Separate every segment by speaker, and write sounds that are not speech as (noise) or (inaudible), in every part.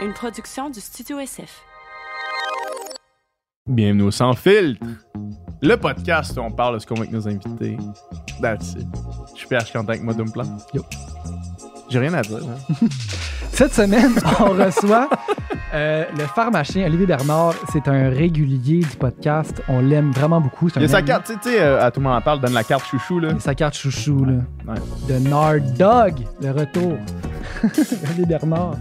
Speaker 1: une production du Studio SF.
Speaker 2: Bienvenue au Sans Filtre, le podcast où on parle de ce qu'on veut avec nos invités. That's it. Je suis PH Quentin avec moi Dumplan.
Speaker 3: Yo.
Speaker 2: J'ai rien à dire. hein. (laughs)
Speaker 3: Cette semaine, on reçoit euh, le pharmacien Olivier Bernard. C'est un régulier du podcast. On l'aime vraiment beaucoup.
Speaker 2: Il y a sa carte, tu sais, euh, à tout le monde en parle, donne la carte chouchou, là.
Speaker 3: Il a sa carte chouchou, là.
Speaker 2: Ouais.
Speaker 3: De Nard Dog, le retour. (laughs) Olivier Bernard,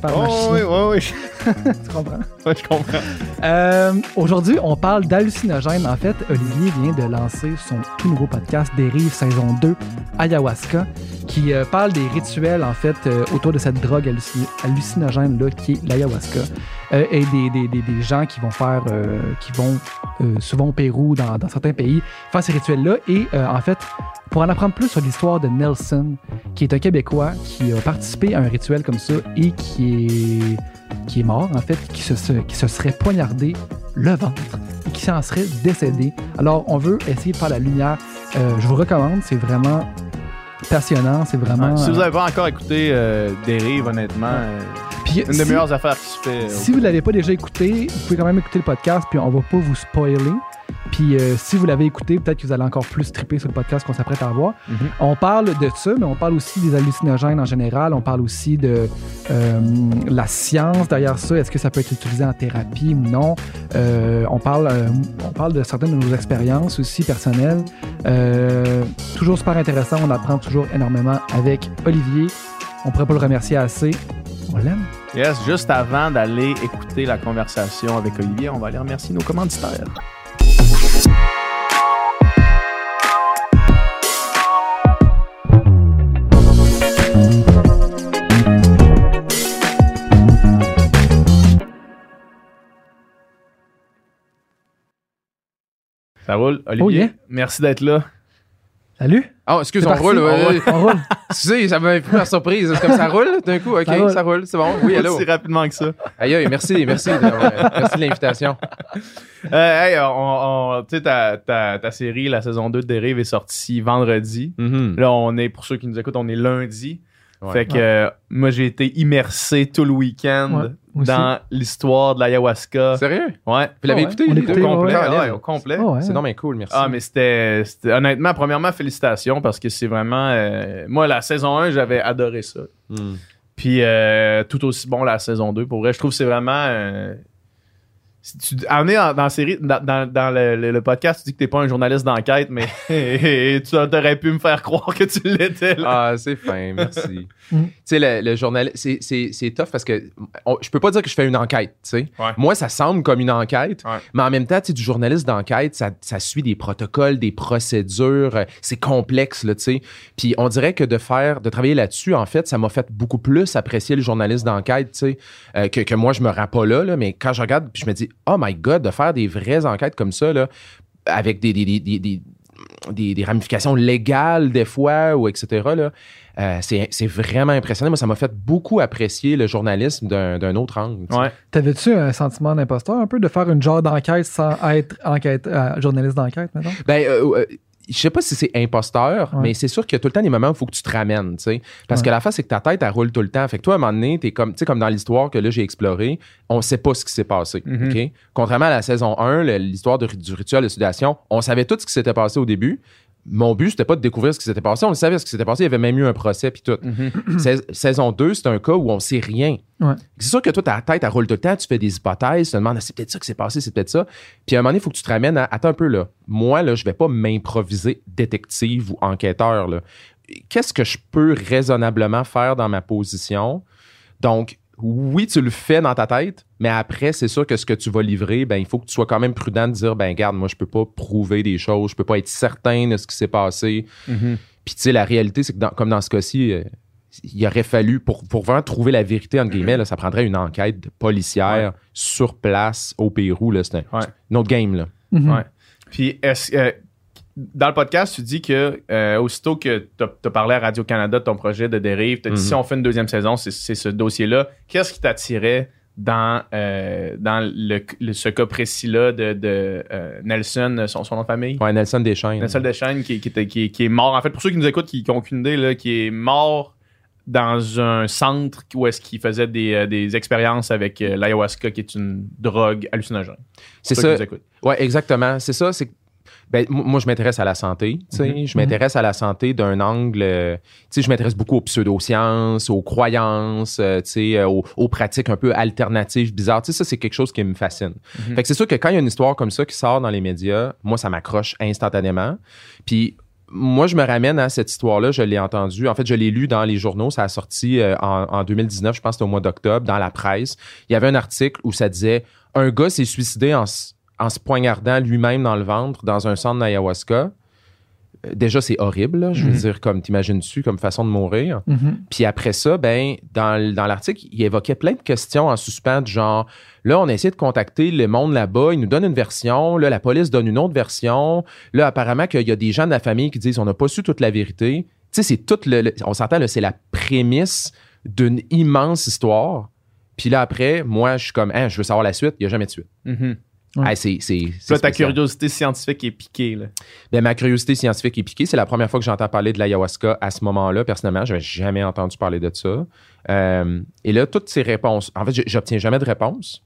Speaker 3: pharmacien.
Speaker 2: Oh, oui, oui, oui. (laughs)
Speaker 3: Tu comprends?
Speaker 2: Ouais, je comprends.
Speaker 3: Euh, Aujourd'hui, on parle d'hallucinogènes. En fait, Olivier vient de lancer son tout nouveau podcast Dérive saison 2, Ayahuasca, qui euh, parle des rituels, en fait, euh, autour de cette drogue hallucin- hallucinogène-là, qui est l'ayahuasca. Et des, des, des, des gens qui vont faire, qui vont souvent au Pérou, dans, dans certains pays, faire ces rituels-là. Et en fait, pour en apprendre plus sur l'histoire de Nelson, qui est un Québécois qui a participé à un rituel comme ça et qui est, qui est mort, en fait, qui se, qui se serait poignardé le ventre et qui s'en serait décédé. Alors, on veut essayer de faire la lumière. Euh, je vous recommande, c'est vraiment passionnant, c'est vraiment...
Speaker 2: Si vous
Speaker 3: euh,
Speaker 2: n'avez pas encore écouté euh, Dérive, honnêtement, euh,
Speaker 3: puis
Speaker 2: une des
Speaker 3: si-
Speaker 2: meilleures affaires qui se fait. euh,
Speaker 3: Si vous ne l'avez pas déjà écouté, vous pouvez quand même écouter le podcast, puis on va pas vous spoiler. Puis euh, si vous l'avez écouté, peut-être que vous allez encore plus triper sur le podcast qu'on s'apprête à avoir.
Speaker 2: Mhm.
Speaker 3: On parle de ça, mais on parle aussi des hallucinogènes en général. On parle aussi de euh, la science derrière ça. Est-ce que ça peut être utilisé en thérapie ou non? Euh, on, parle, on parle de certaines de nos expériences aussi personnelles. Toujours super intéressant. On apprend toujours énormément avec Olivier. On pourrait pas le remercier assez. On l'aime.
Speaker 2: Yes, juste avant d'aller écouter la conversation avec Olivier, on va aller remercier nos commanditaires. Ça roule, Olivier.
Speaker 3: Oh yeah.
Speaker 2: Merci d'être là.
Speaker 3: Salut.
Speaker 4: Oh, excuse, on
Speaker 3: parti?
Speaker 4: roule.
Speaker 3: On roule. (laughs)
Speaker 4: Excusez, ça m'a pris par surprise. C'est comme ça roule d'un coup. OK,
Speaker 3: Ça roule.
Speaker 4: C'est bon. Oui, allô.
Speaker 2: Aussi rapidement que ça.
Speaker 4: Aïe, aïe, merci, merci. d'avoir- merci de l'invitation.
Speaker 2: Euh, hey, on, on- tu sais, ta, ta, ta série, la saison 2 de Dérive est sortie vendredi. Là, on est, pour ceux qui nous écoutent, on est lundi.
Speaker 4: Ouais.
Speaker 2: Fait que euh, moi, j'ai été immersé tout le week-end
Speaker 3: Ouais, aussi.
Speaker 2: dans l'histoire de l'ayahuasca.
Speaker 4: Sérieux?
Speaker 2: Ouais.
Speaker 4: Vous l'avez
Speaker 3: Ah ouais.
Speaker 4: écouté?
Speaker 3: On
Speaker 4: les
Speaker 3: écoutait,
Speaker 4: deux?
Speaker 2: Au complet.
Speaker 3: ouais.
Speaker 2: Au complet.
Speaker 3: Ah ouais.
Speaker 4: C'est non, mais cool, merci.
Speaker 2: Ah, mais c'était, c'était- Honnêtement, premièrement, félicitations parce que c'est vraiment. euh, moi, la saison 1, j'avais adoré ça.
Speaker 4: Hmm.
Speaker 2: Puis euh, tout aussi bon la saison 2. Pour vrai, je trouve que c'est vraiment. euh, si tu, on est dans, dans la série, dans, dans- dans le, le- le podcast, tu dis que t'es pas un journaliste d'enquête, mais (laughs) tu aurais pu me faire croire que tu l'étais. là.
Speaker 4: Ah, c'est fin, merci. (laughs)
Speaker 3: Mm.
Speaker 4: Tu sais, le, le journal, c'est, c'est, c'est tough parce que on- je peux pas dire que je fais une enquête, tu sais.
Speaker 2: Ouais.
Speaker 4: Moi, ça semble comme une enquête,
Speaker 2: Ouais.
Speaker 4: mais en même temps, tu sais, du journaliste d'enquête, ça, ça suit des protocoles, des procédures, euh, c'est complexe, là, tu sais. Puis on dirait que de faire, de travailler là-dessus, en fait, ça m'a fait beaucoup plus apprécier le journaliste d'enquête, tu sais, euh, que, que moi, je me rends pas là, là, mais quand je regarde, puis je me dis, oh my God, de faire des vraies enquêtes comme ça, là, avec des, des, des, des- des- ramifications légales des fois ou etc. Là, euh, c'est, c'est vraiment impressionnant. Moi, ça m'a fait beaucoup apprécier le journalisme d'un, d'un autre angle.
Speaker 2: Ouais.
Speaker 3: T'avais-tu un sentiment d'imposteur un peu de faire une genre d'enquête sans être enquête, euh, journaliste d'enquête, maintenant?
Speaker 4: Ben, euh, euh, je sais pas si c'est imposteur,
Speaker 3: Ouais.
Speaker 4: mais c'est sûr qu'il y a tout le temps des moments où il faut que tu te ramènes, tu sais. Parce
Speaker 3: Ouais.
Speaker 4: que la face, c'est que ta tête, elle roule tout le temps. Fait que toi, à un moment donné, t'es comme, tu sais, comme dans l'histoire que là, j'ai explorée, on sait pas ce qui s'est passé,
Speaker 2: Mhm.
Speaker 4: OK? Contrairement à la saison 1, le- l'histoire du rituel de sudation, on savait tout ce qui s'était passé au début. Mon but, c'était pas de découvrir ce qui s'était passé. On le savait ce qui s'était passé. Il y avait même eu un procès puis tout.
Speaker 2: Mhm.
Speaker 4: Sais- (clears throat) saison 2, c'est un cas où on sait rien.
Speaker 3: Ouais.
Speaker 4: C'est sûr que toi, ta tête, elle roule tout le temps, tu fais des hypothèses, tu te demandes, Ah, c'est peut-être ça qui s'est passé, c'est peut-être ça. Puis à un moment donné, il faut que tu te ramènes à, attends un peu là. Moi, là, je vais pas m'improviser détective ou enquêteur, là. Qu'est-ce que je peux raisonnablement faire dans ma position? Donc, oui, tu le fais dans ta tête, mais après, c'est sûr que ce que tu vas livrer, ben, il faut que tu sois quand même prudent de dire, ben, garde, moi, je peux pas prouver des choses, je peux pas être certain de ce qui s'est passé.
Speaker 2: Mhm.
Speaker 4: Puis, tu sais, la réalité, c'est que dans- comme dans ce cas-ci, euh, il aurait fallu, pour, pour vraiment trouver la vérité, entre guillemets, là, ça prendrait une enquête policière sur place au Pérou. là. C'est un,
Speaker 2: Ouais.
Speaker 4: c'est un autre game. Là.
Speaker 3: Mhm.
Speaker 2: Ouais. Puis, est-ce, euh, dans le podcast, tu dis que euh, aussitôt que tu as parlé à Radio-Canada de ton projet de dérive, tu as dit
Speaker 4: Mhm.
Speaker 2: si on fait une deuxième saison, c'est, ce dossier-là. Qu'est-ce qui t'attirait dans, euh, dans le, le- ce cas précis-là de, de, euh, Nelson, son, son nom de famille?
Speaker 4: Ouais, Nelson Deschênes.
Speaker 2: Nelson Deschênes qui, qui, était- qui- qui est mort. En fait, pour ceux qui nous écoutent, qui n'ont aucune idée, là, qui est mort dans un centre où est-ce qu'il faisait des, des expériences avec l'ayahuasca, qui est une drogue hallucinogène.
Speaker 4: C'est ça.
Speaker 2: qui nous écoutes.
Speaker 4: Ouais, exactement. C'est ça. C'est ben, moi, je m'intéresse à la santé. tu sais. Je m'intéresse à la santé d'un angle. euh, tu sais, je m'intéresse beaucoup aux pseudosciences, aux croyances, euh, tu sais, euh, aux, aux pratiques un peu alternatives, bizarres. Tu sais, ça, c'est quelque chose qui me fascine. Fait que c'est sûr que quand il y a une histoire comme ça qui sort dans les médias, moi, ça m'accroche instantanément. Puis moi, je me ramène à cette histoire-là. Je l'ai entendue. En fait, je l'ai lu dans les journaux. Ça a sorti euh, en, en 2019, je pense que c'était au mois d'octobre, dans la presse. Il y avait un article où ça disait un gars s'est suicidé en, en se poignardant lui-même dans le ventre dans un centre d'ayahuasca. Euh, Déjà, c'est horrible, là. je veux
Speaker 3: Mhm.
Speaker 4: dire, comme t'imagines-tu, comme façon de mourir?
Speaker 3: Mhm.
Speaker 4: Puis après ça, ben, dans, l'article, il évoquait plein de questions en suspens, du genre, là, on a essayé de contacter le monde là-bas, ils nous donnent une version, là, la police donne une autre version, là, apparemment qu'il y a des gens de la famille qui disent, on n'a pas su toute la vérité. Tu sais, c'est tout le, le- on s'entend, c'est la prémisse d'une immense histoire. Puis là, après, moi, je suis comme, Hein, je veux savoir la suite, il n'y a jamais de suite.
Speaker 2: Mhm.
Speaker 3: Ouais.
Speaker 4: Ah, c'est, c'est, c'est
Speaker 2: Là, ta curiosité scientifique est piquée. Là.
Speaker 4: Ben, ma curiosité scientifique est piquée. C'est la première fois que j'entends parler de l'ayahuasca à ce moment-là. Personnellement, je n'avais jamais entendu parler de ça. Euh, et là, toutes ces réponses, en fait, j'obtiens jamais de réponse.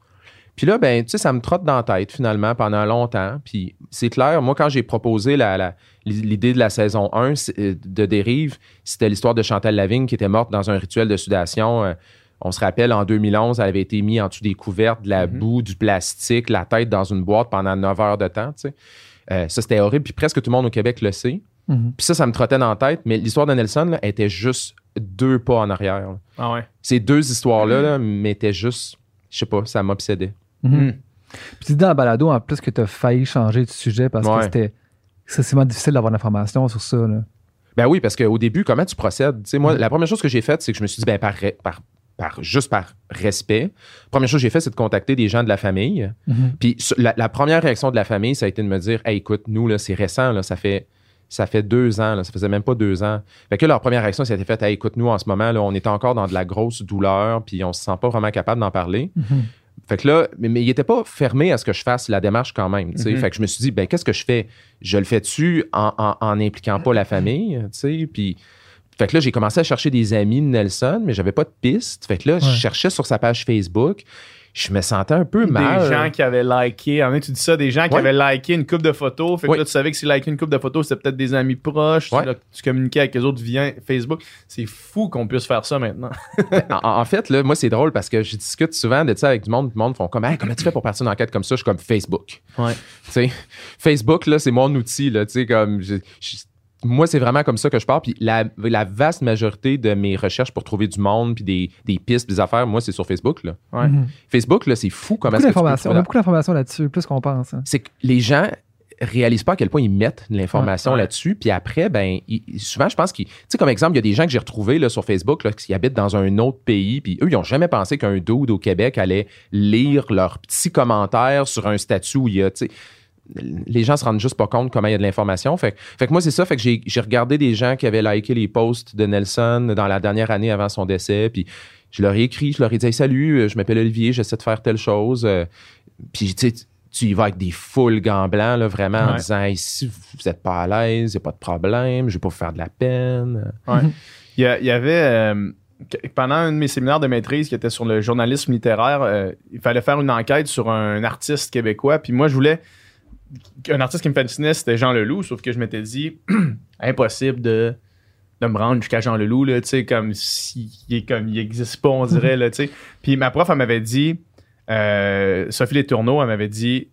Speaker 4: Puis là, ben, tu sais, ça me trotte dans la tête finalement pendant longtemps. Puis c'est clair, moi, quand j'ai proposé la, la- l'idée de la saison 1 c'est- euh, de Dérive, c'était l'histoire de Chantal Lavigne qui était morte dans un rituel de sudation. Euh, on se rappelle, en 2011, elle avait été mise en dessous des couvertes, de la
Speaker 2: Mhm.
Speaker 4: boue, du plastique, la tête dans une boîte pendant 9 heures de temps. tu sais. Euh, ça, c'était horrible. Puis presque tout le monde au Québec le sait.
Speaker 3: Mhm.
Speaker 4: Puis ça, ça me trottait dans la tête. Mais l'histoire de Nelson là, était juste deux pas en arrière. là.
Speaker 2: Ah ouais.
Speaker 4: Ces deux histoires-là là, m'étaient juste, je sais pas, ça m'obsédait.
Speaker 3: Mhm.
Speaker 2: Mhm.
Speaker 3: Puis tu dis dans la balado, en plus, que tu as failli changer de sujet parce que c'était excessivement difficile d'avoir l'information sur ça. Là.
Speaker 4: Ben oui, parce qu'au début, comment tu procèdes? Tu sais, moi, la première chose que j'ai faite, c'est que je me suis dit, ben, par, par- juste par respect, première chose que j'ai fait, c'est de contacter des gens de la famille.
Speaker 3: Mhm.
Speaker 4: Puis la, la première réaction de la famille, ça a été de me dire, hey, écoute, nous, là, c'est récent, là, ça fait. Ça fait deux ans, là, ça faisait même pas deux ans. Fait que leur première réaction, été faite, hey, écoute, nous, en ce moment, là, on est encore dans de la grosse douleur, puis on se sent pas vraiment capable d'en parler.
Speaker 3: Mhm.
Speaker 4: Fait que là, mais, mais il pas fermé à ce que je fasse la démarche quand même.
Speaker 2: Mhm.
Speaker 4: Fait que je me suis dit, ben, qu'est-ce que je fais? Je le fais-tu en, en, en pas la famille? tu sais? Puis, fait que là, j'ai commencé à chercher des amis de Nelson, mais j'avais pas de piste. Fait que là, je cherchais sur sa page Facebook. Je me sentais un peu mal.
Speaker 2: Des gens qui avaient liké, en tu dis ça, des gens qui
Speaker 4: Ouais.
Speaker 2: avaient liké une coupe de photos. Fait que
Speaker 4: Ouais.
Speaker 2: là, tu savais que si liké une coupe de photos, c'était peut-être des amis proches. Tu-
Speaker 4: Ouais.
Speaker 2: là, Tu, communiquais avec les autres via Facebook. C'est fou qu'on puisse faire ça maintenant. (laughs)
Speaker 4: en, en fait, là, moi, c'est drôle parce que je discute souvent de ça avec du monde. Du monde font comme, Hey, comment tu fais pour partir une enquête comme ça? Je suis comme Facebook.
Speaker 2: Ouais.
Speaker 4: Tu sais, Facebook, là, c'est mon outil, là, tu sais, comme, je- je- moi, c'est vraiment comme ça que je pars. Puis la, la vaste majorité de mes recherches pour trouver du monde, puis des, des pistes, des affaires, moi, c'est sur Facebook, là.
Speaker 2: Ouais.
Speaker 3: Mhm.
Speaker 4: Facebook, là, c'est fou comment peux
Speaker 3: d'informations. On a beaucoup d'informations là-dessus, plus qu'on pense. hein.
Speaker 4: c'est que les gens réalisent pas à quel point ils mettent de l'information
Speaker 2: Ouais, ouais.
Speaker 4: là-dessus. Puis après, ben, ils- souvent, je pense qu'ils. Tu sais, comme exemple, il y a des gens que j'ai retrouvés là, sur Facebook là, qui habitent dans un autre pays. Puis eux, ils n'ont jamais pensé qu'un dude au Québec allait lire leurs petits commentaires sur un statut où il y a. tu sais, les gens se rendent juste pas compte comment il y a de l'information. Fait, que- fait que moi, c'est ça. Fait que j'ai regardé des gens qui avaient liké les posts de Nelson dans la dernière année avant son décès. Puis je leur ai écrit, je leur ai dit Hey, Salut, euh, je m'appelle Olivier, j'essaie de faire telle chose. Euh, Puis tu tu y vas avec des full gants blancs, là, vraiment, en disant Hey, si vous n'êtes pas à l'aise, il n'y a pas de problème, je vais pas vous faire de la peine.
Speaker 2: Ouais. Il y, a- il y avait, euh, pendant un de mes séminaires de maîtrise qui était sur le journalisme littéraire, euh, il fallait faire une enquête sur un artiste québécois. Puis moi, je voulais. Un artiste qui me fascinait, c'était Jean Leloup, sauf que je m'étais dit, (clears throat) impossible de, de me rendre jusqu'à Jean Leloup, là, comme s'il est comme il existe pas, on dirait, là. Puis ma prof, elle m'avait dit, euh, Sophie Les Tourneaux, elle m'avait dit,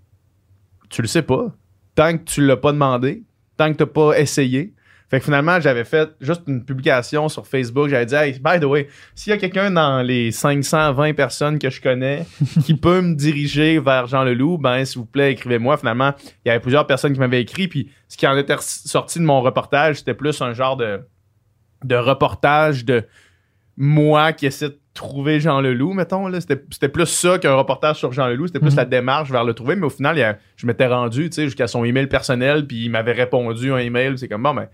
Speaker 2: tu le sais pas, tant que tu l'as pas demandé, tant que t'as pas essayé. Fait que finalement, j'avais fait juste une publication sur Facebook. J'avais dit, hey, by the way, s'il y a quelqu'un dans les 520 personnes que je connais (laughs) qui peut me diriger vers Jean Leloup, ben, s'il vous plaît, écrivez-moi. Finalement, il y avait plusieurs personnes qui m'avaient écrit. Puis ce qui en était sorti de mon reportage, c'était plus un genre de, de reportage de moi qui essaie de trouver Jean Leloup, mettons. Là. C'était, c'était plus ça qu'un reportage sur Jean Leloup. C'était plus
Speaker 3: Mhm.
Speaker 2: la démarche vers le trouver. Mais au final, il y a- je m'étais rendu tu sais, jusqu'à son email personnel, puis il m'avait répondu un email. C'est comme, bon, ben,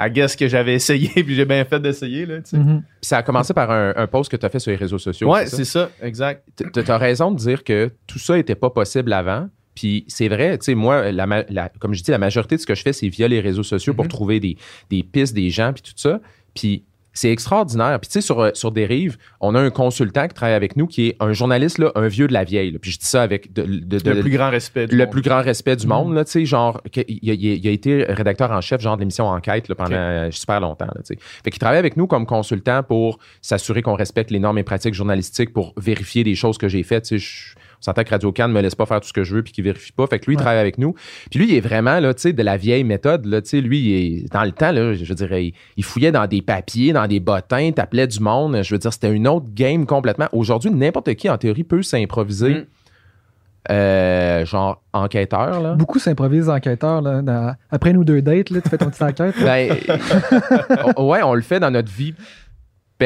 Speaker 2: I guess que j'avais essayé, (laughs) puis j'ai bien fait d'essayer. Là, tu sais.
Speaker 3: Mhm.
Speaker 4: Puis ça a commencé par un, un post que tu as fait sur les réseaux sociaux.
Speaker 2: Ouais,
Speaker 4: c'est
Speaker 2: c'est
Speaker 4: ça?
Speaker 2: ça, exact.
Speaker 4: Tu as raison de dire que tout ça n'était pas possible avant. Puis c'est vrai, tu sais, moi, la, comme je dis, la majorité de ce que je fais, c'est via les réseaux sociaux pour
Speaker 2: Mhm.
Speaker 4: trouver des, des pistes, des gens, puis tout ça. Puis c'est extraordinaire. Puis tu sais, sur, euh, sur Dérive, on a un consultant qui travaille avec nous qui est un journaliste, là, un vieux de la vieille. là. Puis je dis ça avec de, de- de-
Speaker 2: le plus grand respect. du
Speaker 4: le
Speaker 2: monde.
Speaker 4: plus grand respect du monde, là, tu sais, genre, il, a, il a- il a été rédacteur en chef, genre, de l'émission Enquête, là, pendant euh, super longtemps, là, tu sais. Fait qu'il travaille avec nous comme consultant pour s'assurer qu'on respecte les normes et pratiques journalistiques pour vérifier des choses que j'ai faites, tu sais. je- On s'entend que Radio Cannes ne me laisse pas faire tout ce que je veux puis qu'il vérifie pas. Fait que lui, il
Speaker 3: Ouais.
Speaker 4: travaille avec nous. Puis lui, il est vraiment, là, de la vieille méthode, là. Lui, il est, dans le temps, là, je dirais, il, il fouillait dans des papiers, dans des bottins, t'appelait du monde. Je veux dire, c'était une autre game complètement. Aujourd'hui, n'importe qui, en théorie, peut s'improviser.
Speaker 2: Mm.
Speaker 4: Euh, genre enquêteur là.
Speaker 3: Beaucoup s'improvisent enquêteurs. Là, dans- Après nous deux dates, là, tu fais ton petite enquête.
Speaker 4: Ben, (laughs) (laughs) ouais, on le fait dans notre vie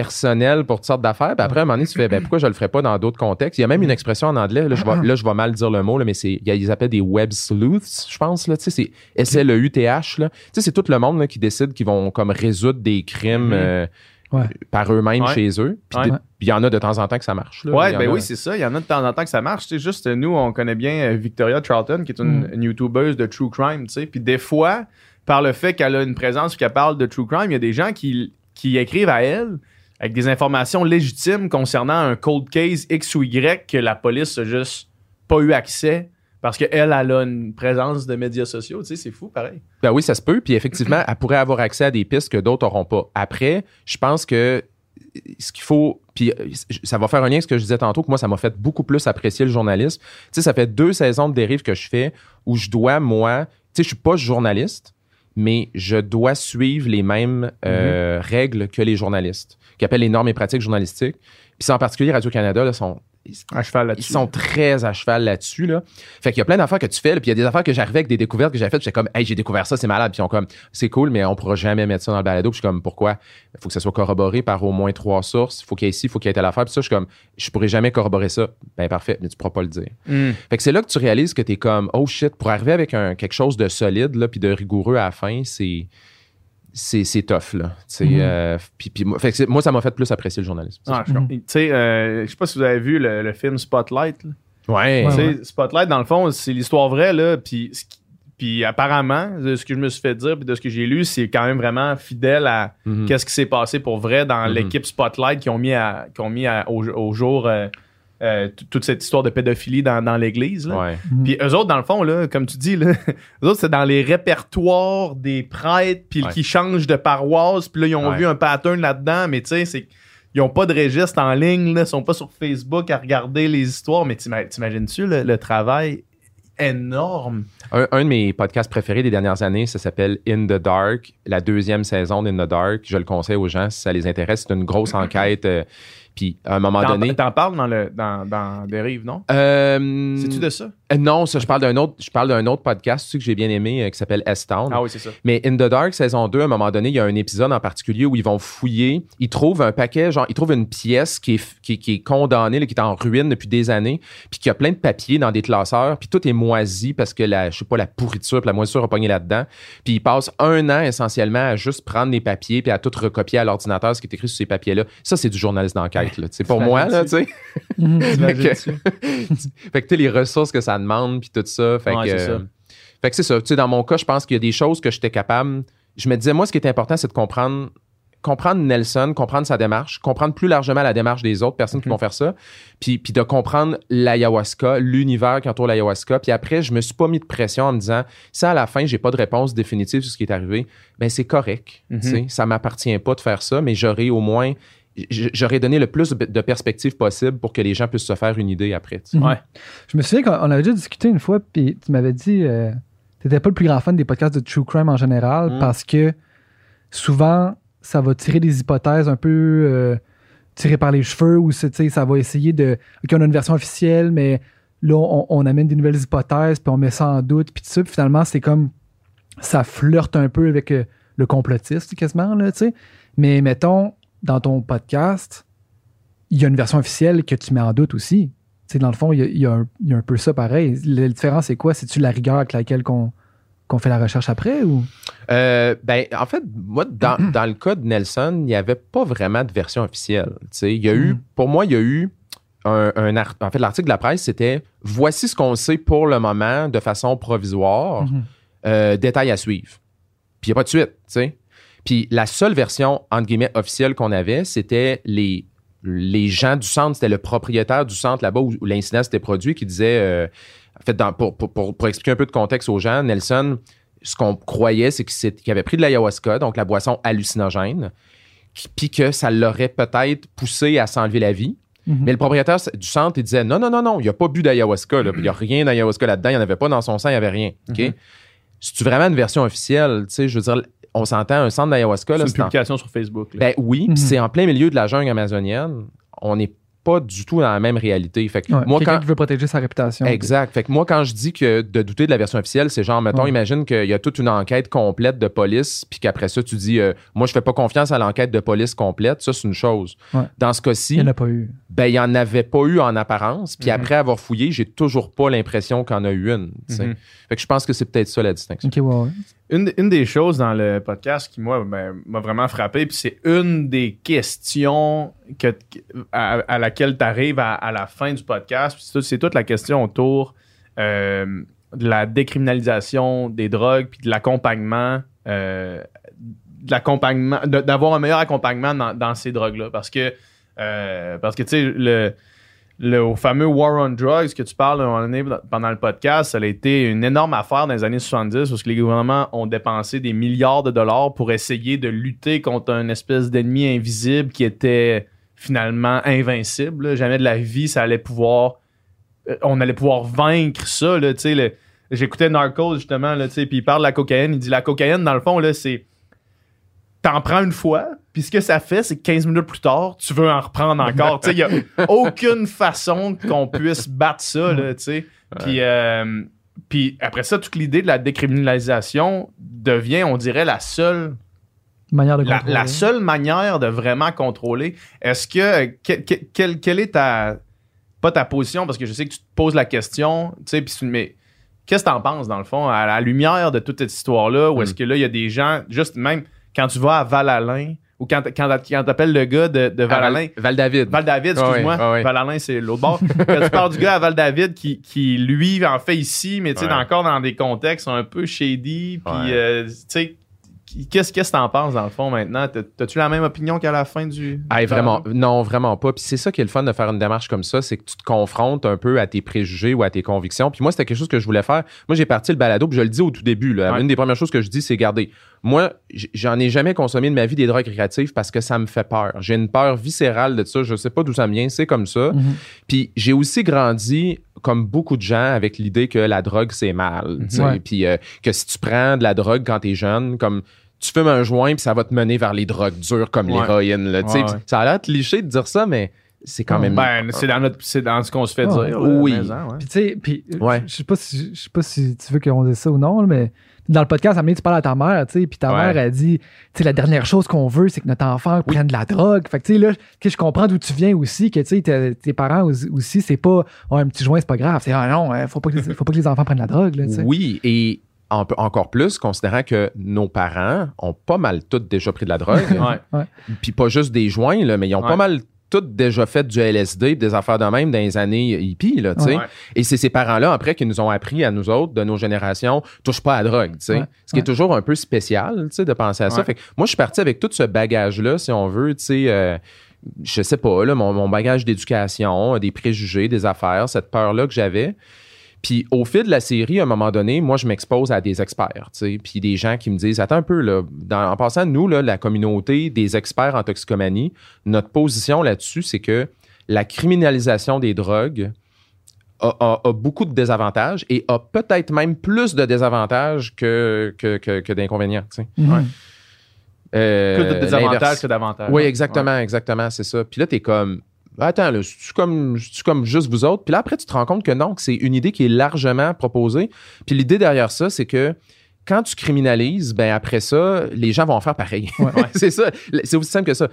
Speaker 4: personnelle pour toutes sortes d'affaires. Puis après, à un moment donné, tu fais, ben, pourquoi je le ferais pas dans d'autres contextes? Il y a même une expression en anglais, là, je vais, (clears throat) là, je vais mal dire le mot, là, mais c'est, ils appellent des web sleuths, je pense, là, tu sais, c'est S-L-E-U-T-H, là. Tu sais, c'est tout le monde, là, qui décide qu'ils vont, comme, résoudre des crimes,
Speaker 2: Mhm.
Speaker 4: euh,
Speaker 3: Ouais.
Speaker 4: par eux-mêmes
Speaker 2: Ouais.
Speaker 4: chez eux. Puis
Speaker 2: Ouais.
Speaker 4: il y en a de temps en temps que ça marche, là.
Speaker 2: Ouais, ben
Speaker 4: a-
Speaker 2: oui, c'est ça. Il y en a de temps en temps que ça marche. C'est juste, nous, on connaît bien euh, Victoria Charlton, qui est une,
Speaker 3: Mm.
Speaker 2: une YouTubeuse de True Crime, tu sais. Puis des fois, par le fait qu'elle a une présence et qu'elle parle de True Crime, il y a des gens qui, qui écrivent à elle avec des informations légitimes concernant un cold case X ou Y que la police a juste pas eu accès parce qu'elle, elle a une présence de médias sociaux. Tu sais, c'est fou, pareil.
Speaker 4: Ben oui, ça se peut. Puis effectivement, elle pourrait avoir accès à des pistes que d'autres n'auront pas. Après, je pense que ce qu'il faut, puis euh, ça va faire un lien avec ce que je disais tantôt, que moi, ça m'a fait beaucoup plus apprécier le journalisme. Tu sais, ça fait deux saisons de dérive que je fais où je dois, moi, tu sais, je suis pas journaliste, mais je dois suivre les mêmes euh, règles que les journalistes, qui appellent les normes et pratiques journalistiques. Puis c'est en particulier Radio-Canada, là, sont,
Speaker 2: À cheval
Speaker 4: ils sont très à cheval là-dessus. Là. Fait qu'il y a plein d'affaires que tu fais, là, puis il y a des affaires que j'arrivais avec des découvertes que j'ai faites, puis j'étais comme, hey, j'ai découvert ça, c'est malade. Puis ils ont comme, c'est cool, mais on pourra jamais mettre ça dans le balado. Puis je suis comme, pourquoi? Il faut que ça soit corroboré par au moins trois sources. Il faut qu'il y ait ici, il faut qu'il y ait telle affaire. Puis ça, je suis comme, je pourrais jamais corroborer ça. Ben parfait, mais tu pourras pas le dire.
Speaker 2: Mm.
Speaker 4: Fait que c'est là que tu réalises que tu es comme, oh shit, pour arriver avec un, quelque chose de solide, là, puis de rigoureux à la fin, c'est. C'est, c'est tough, là.
Speaker 3: Mhm.
Speaker 4: euh, puis, puis moi, fait que c'est- moi, ça m'a fait plus apprécier le journalisme.
Speaker 2: Ah, je. Tu sais, euh, je sais pas si vous avez vu le, le film Spotlight. là.
Speaker 4: Ouais.
Speaker 2: Spotlight, dans le fond, c'est l'histoire vraie, là. Puis, ce apparemment, de ce que je me suis fait dire, puis de ce que j'ai lu, c'est quand même vraiment fidèle à
Speaker 4: Mhm.
Speaker 2: qu'est-ce qui s'est passé pour vrai dans
Speaker 4: Mhm.
Speaker 2: l'équipe Spotlight qui ont mis, à, qui ont mis à- au, au jour euh, euh, toute cette histoire de pédophilie dans, dans l'église. là.
Speaker 4: Ouais.
Speaker 3: Mhm.
Speaker 2: Puis eux autres, dans le fond, là, comme tu dis, là, (laughs) eux autres, c'est dans les répertoires des prêtres, puis
Speaker 4: Ouais.
Speaker 2: qui changent de paroisse, puis là, ils ont
Speaker 4: Ouais.
Speaker 2: vu un pattern là-dedans, mais tu sais, c'est. Ils ont pas de registre en ligne, là, ils sont pas sur Facebook à regarder les histoires, mais t'ima- t'imagines-tu le, le travail énorme?
Speaker 4: Un, un de mes podcasts préférés des dernières années, ça s'appelle In the Dark, la deuxième saison d'In the Dark. Je le conseille aux gens si ça les intéresse. C'est une grosse (clears throat) enquête. euh, puis à un moment
Speaker 2: T'en,
Speaker 4: donné.
Speaker 2: t'en parles dans, le, dans, dans Dérive, non?
Speaker 4: Euh,
Speaker 2: C'est-tu de ça?
Speaker 4: Euh, non, ça, je parle d'un autre, je parle d'un autre podcast tu sais, que j'ai bien aimé euh, qui s'appelle S-Town.
Speaker 2: Ah oui, c'est ça.
Speaker 4: Mais In the Dark, saison 2, à un moment donné, il y a un épisode en particulier où ils vont fouiller. Ils trouvent un paquet, genre, ils trouvent une pièce qui est, qui, est- qui est condamnée, là, qui est en ruine depuis des années, puis qui a plein de papiers dans des classeurs, puis tout est moisi parce que la, je sais pas, la pourriture, puis la moisissure a pogné là-dedans. Puis ils passent un an essentiellement à juste prendre les papiers, puis à tout recopier à l'ordinateur ce qui est écrit sur ces papiers-là. Ça, c'est du journalisme d'enquête, là. C'est pour moi, là, tu sais. (laughs) (laughs) Fait que tu sais, les ressources que ça demande, puis tout ça. Fait
Speaker 2: Ouais,
Speaker 4: que,
Speaker 2: c'est ça.
Speaker 4: euh, fait que c'est ça. Tu sais, dans mon cas, je pense qu'il y a des choses que j'étais capable. Je me disais, moi, ce qui est important, c'est de comprendre comprendre Nelson, comprendre sa démarche, comprendre plus largement la démarche des autres personnes qui
Speaker 2: Mhm.
Speaker 4: vont faire ça, puis, puis de comprendre l'ayahuasca, l'univers qui entoure l'ayahuasca. Puis après, je me suis pas mis de pression en me disant, si à la fin, j'ai pas de réponse définitive sur ce qui est arrivé, ben c'est correct. Sais. Ça m'appartient pas de faire ça, mais j'aurais au moins, j'aurais donné le plus de perspectives possible pour que les gens puissent se faire une idée après. tu sais.
Speaker 2: Ouais.
Speaker 3: Je me souviens qu'on on avait déjà discuté une fois, puis tu m'avais dit euh, t'étais pas le plus grand fan des podcasts de true crime en général
Speaker 4: Mm.
Speaker 3: parce que souvent ça va tirer des hypothèses un peu euh, tirées par les cheveux ou tu ça va essayer de ok on a une version officielle mais là on, on amène des nouvelles hypothèses puis on met ça en doute puis tout ça puis finalement c'est comme ça flirte un peu avec euh, le complotiste quasiment là tu sais mais mettons dans ton podcast il y a une version officielle que tu mets en doute aussi tu sais, dans le fond, il y a, il y a un, il y a un peu ça pareil. La différence, c'est quoi? C'est-tu la rigueur avec laquelle qu'on fait la recherche après ou?
Speaker 4: Euh, ben, en fait, moi, dans, dans le cas de Nelson, il n'y avait pas vraiment de version officielle. Il y a eu,
Speaker 3: Mm.
Speaker 4: pour moi, il y a eu un, un en fait, l'article de la presse, c'était voici ce qu'on sait pour le moment de façon provisoire,
Speaker 3: Mhm.
Speaker 4: euh, détail à suivre. Puis il n'y a pas de suite, tu sais. Puis la seule version, entre guillemets, officielle qu'on avait, c'était les, les gens du centre, c'était le propriétaire du centre là-bas où, où l'incident s'était produit qui disait, euh, en fait, dans- pour, pour- pour- pour expliquer un peu de contexte aux gens, Nelson, ce qu'on croyait, c'est qu'il avait pris de l'ayahuasca, donc la boisson hallucinogène, puis que ça l'aurait peut-être poussé à s'enlever la vie.
Speaker 3: Mhm.
Speaker 4: Mais le propriétaire du centre, il disait non, non, non, non, il n'y a pas bu d'ayahuasca. Il n'y a rien d'ayahuasca là-dedans. Il n'y en avait pas dans son sang, il n'y avait rien.
Speaker 2: Mhm.
Speaker 4: C'est-tu vraiment une version officielle? Tu sais, je veux dire, on s'entend un centre d'ayahuasca.
Speaker 2: C'est
Speaker 4: là,
Speaker 2: une
Speaker 4: c'est en-
Speaker 2: publication sur Facebook. là.
Speaker 4: Ben oui, puis
Speaker 3: Mhm.
Speaker 4: c'est en plein milieu de la jungle amazonienne. On n'est pas du tout dans la même réalité. Fait que
Speaker 3: Ouais,
Speaker 4: moi,
Speaker 3: Quelqu'un
Speaker 4: quand.
Speaker 3: qui veut protéger sa réputation.
Speaker 4: Exact. Fait que moi, quand je dis que de douter de la version officielle, c'est genre, mettons,
Speaker 3: Ouais.
Speaker 4: imagine qu'il y a toute une enquête complète de police, puis qu'après ça, tu dis, euh, moi, je fais pas confiance à l'enquête de police complète. Ça, c'est une chose.
Speaker 3: Ouais.
Speaker 4: Dans ce cas-ci,
Speaker 3: Il n'y en a pas eu.
Speaker 4: ben, il n'y en avait pas eu en apparence. Puis
Speaker 2: Mhm.
Speaker 4: après avoir fouillé, j'ai toujours pas l'impression qu'il y en a eu une.
Speaker 2: Mhm.
Speaker 4: Fait que je pense que c'est peut-être ça la distinction.
Speaker 3: Ok, ouais, ouais.
Speaker 2: Une, une des choses dans le podcast qui, moi, ben, m'a vraiment frappé, puis c'est une des questions que, à, laquelle tu arrives à, la fin du podcast, c'est tout- c'est toute la question autour euh, de la décriminalisation des drogues, puis de l'accompagnement, euh, de l'accompagnement, d'avoir un meilleur accompagnement dans, dans ces drogues-là. Parce que, euh, parce que tu sais, le, le au fameux War on Drugs que tu parles un moment donné pendant le podcast, ça a été une énorme affaire dans les années 70 parce que les gouvernements ont dépensé des milliards de dollars pour essayer de lutter contre une espèce d'ennemi invisible qui était finalement invincible. Jamais de la vie, ça allait pouvoir. euh, On allait pouvoir vaincre ça. J'écoutais Narcos justement, puis il parle de la cocaïne. Il dit la cocaïne, dans le fond, c'est. T'en prends une fois, puis ce que ça fait, c'est que 15 minutes plus tard, tu veux en reprendre encore. tu sais, il y a (laughs) aucune façon qu'on puisse battre ça, là, tu sais. Puis, euh, puis après ça, toute l'idée de la décriminalisation devient, on dirait, la seule
Speaker 3: Manière de
Speaker 2: la, seule manière de vraiment contrôler. Est-ce que, que- que- quelle, quelle est ta pas ta position parce que je sais que tu te poses la question, tu sais, puis mais qu'est-ce que t'en penses dans le fond à la lumière de toute cette histoire là ou est-ce
Speaker 4: Mm.
Speaker 2: que là il y a des gens juste même quand tu vas à Val-Alain ou quand quand, quand t'appelles le gars de, de Val-Alain
Speaker 4: Val, David.
Speaker 2: Val-David,
Speaker 4: ouais,
Speaker 2: excuse-moi.
Speaker 4: ouais.
Speaker 2: Val-Alain, c'est l'autre bord. Quand tu parles du gars à Val-David qui, qui, lui, en fait ici, mais tu sais,
Speaker 4: Ouais.
Speaker 2: encore dans des contextes un peu shady. Puis,
Speaker 4: Ouais.
Speaker 2: euh, tu sais, qu'est-ce que t'en penses dans le fond maintenant? T'as- T'as-tu la même opinion qu'à la fin du.
Speaker 4: Hey, vraiment, non, vraiment pas. Puis c'est ça qui est le fun de faire une démarche comme ça, c'est que tu te confrontes un peu à tes préjugés ou à tes convictions. Puis moi, c'était quelque chose que je voulais faire. Moi, j'ai parti le balado, puis je le dis au tout début. Là,
Speaker 2: Ouais.
Speaker 4: Une des premières choses que je dis, c'est garder. Moi, j'en ai jamais consommé de ma vie des drogues récréatives parce que ça me fait peur. J'ai une peur viscérale de ça. Je sais pas d'où ça me vient. C'est comme ça.
Speaker 3: Mhm.
Speaker 4: Puis j'ai aussi grandi, comme beaucoup de gens, avec l'idée que la drogue, c'est mal. tu.
Speaker 3: Ouais.
Speaker 4: Puis euh, que si tu prends de la drogue quand t'es jeune, comme tu fumes un joint, puis ça va te mener vers les drogues dures comme
Speaker 2: Ouais.
Speaker 4: l'héroïne. là, tu sais.
Speaker 2: Ouais,
Speaker 4: Puis
Speaker 2: ouais.
Speaker 4: Ça a l'air cliché de dire ça, mais c'est quand même...
Speaker 2: Ben, c'est dans, notre- c'est dans ce qu'on se fait
Speaker 3: Ouais.
Speaker 2: dire.
Speaker 4: Oui.
Speaker 3: Puis tu sais, puis je sais pas si je sais pas si tu veux qu'on dise ça ou non, mais dans le podcast, donné, tu parles à ta mère, tu sais, puis ta
Speaker 2: Ouais.
Speaker 3: mère a dit, tu sais, la dernière chose qu'on veut, c'est que notre enfant prenne de la drogue. Fait que tu sais là, que je comprends d'où tu viens aussi, que tu sais, tes, tes parents aussi, c'est pas oh, un petit joint, c'est pas grave, c'est ah non, euh, faut pas que les, faut pas que les enfants prennent de la drogue, là, tu sais.
Speaker 4: Oui, et en- encore plus, considérant que nos parents ont pas mal tous déjà pris de la drogue. (laughs) Puis pas juste des joints, là, mais ils ont
Speaker 2: Ouais.
Speaker 4: pas mal tous déjà fait du LSD, des affaires de même dans les années hippies, là, tu sais.
Speaker 2: Ouais.
Speaker 4: Et c'est ces parents-là, après, qui nous ont appris à nous autres, de nos générations, touche pas à la drogue, tu sais.
Speaker 3: Ouais.
Speaker 4: Ce qui est toujours un peu spécial, tu sais, de penser à ça. Fait que moi, je suis parti avec tout ce bagage-là, si on veut, tu sais, euh, je sais pas, là, mon, mon bagage d'éducation, des préjugés, des affaires, cette peur-là que j'avais. Puis au fil de la série, à un moment donné, moi, je m'expose à des experts, tu sais, puis des gens qui me disent, attends un peu, là, dans- en passant, nous, là, la communauté des experts en toxicomanie, notre position là-dessus, c'est que la criminalisation des drogues a, a- a beaucoup de désavantages et a peut-être même plus de désavantages que, que, que- que d'inconvénients, tu sais.
Speaker 3: Mhm.
Speaker 2: Ouais.
Speaker 4: Euh,
Speaker 2: Plus de désavantages
Speaker 4: l'inverse.
Speaker 2: que d'avantages.
Speaker 4: Oui, exactement, exactement, c'est ça. Puis là, t'es comme, attends, là, c'est-tu comme, comme juste vous autres? Puis là, après, tu te rends compte que non, que c'est une idée qui est largement proposée. Puis l'idée derrière ça, c'est que quand tu criminalises, ben après ça, les gens vont en faire pareil.
Speaker 3: Ouais. (laughs)
Speaker 4: c'est ça. C'est aussi simple que ça.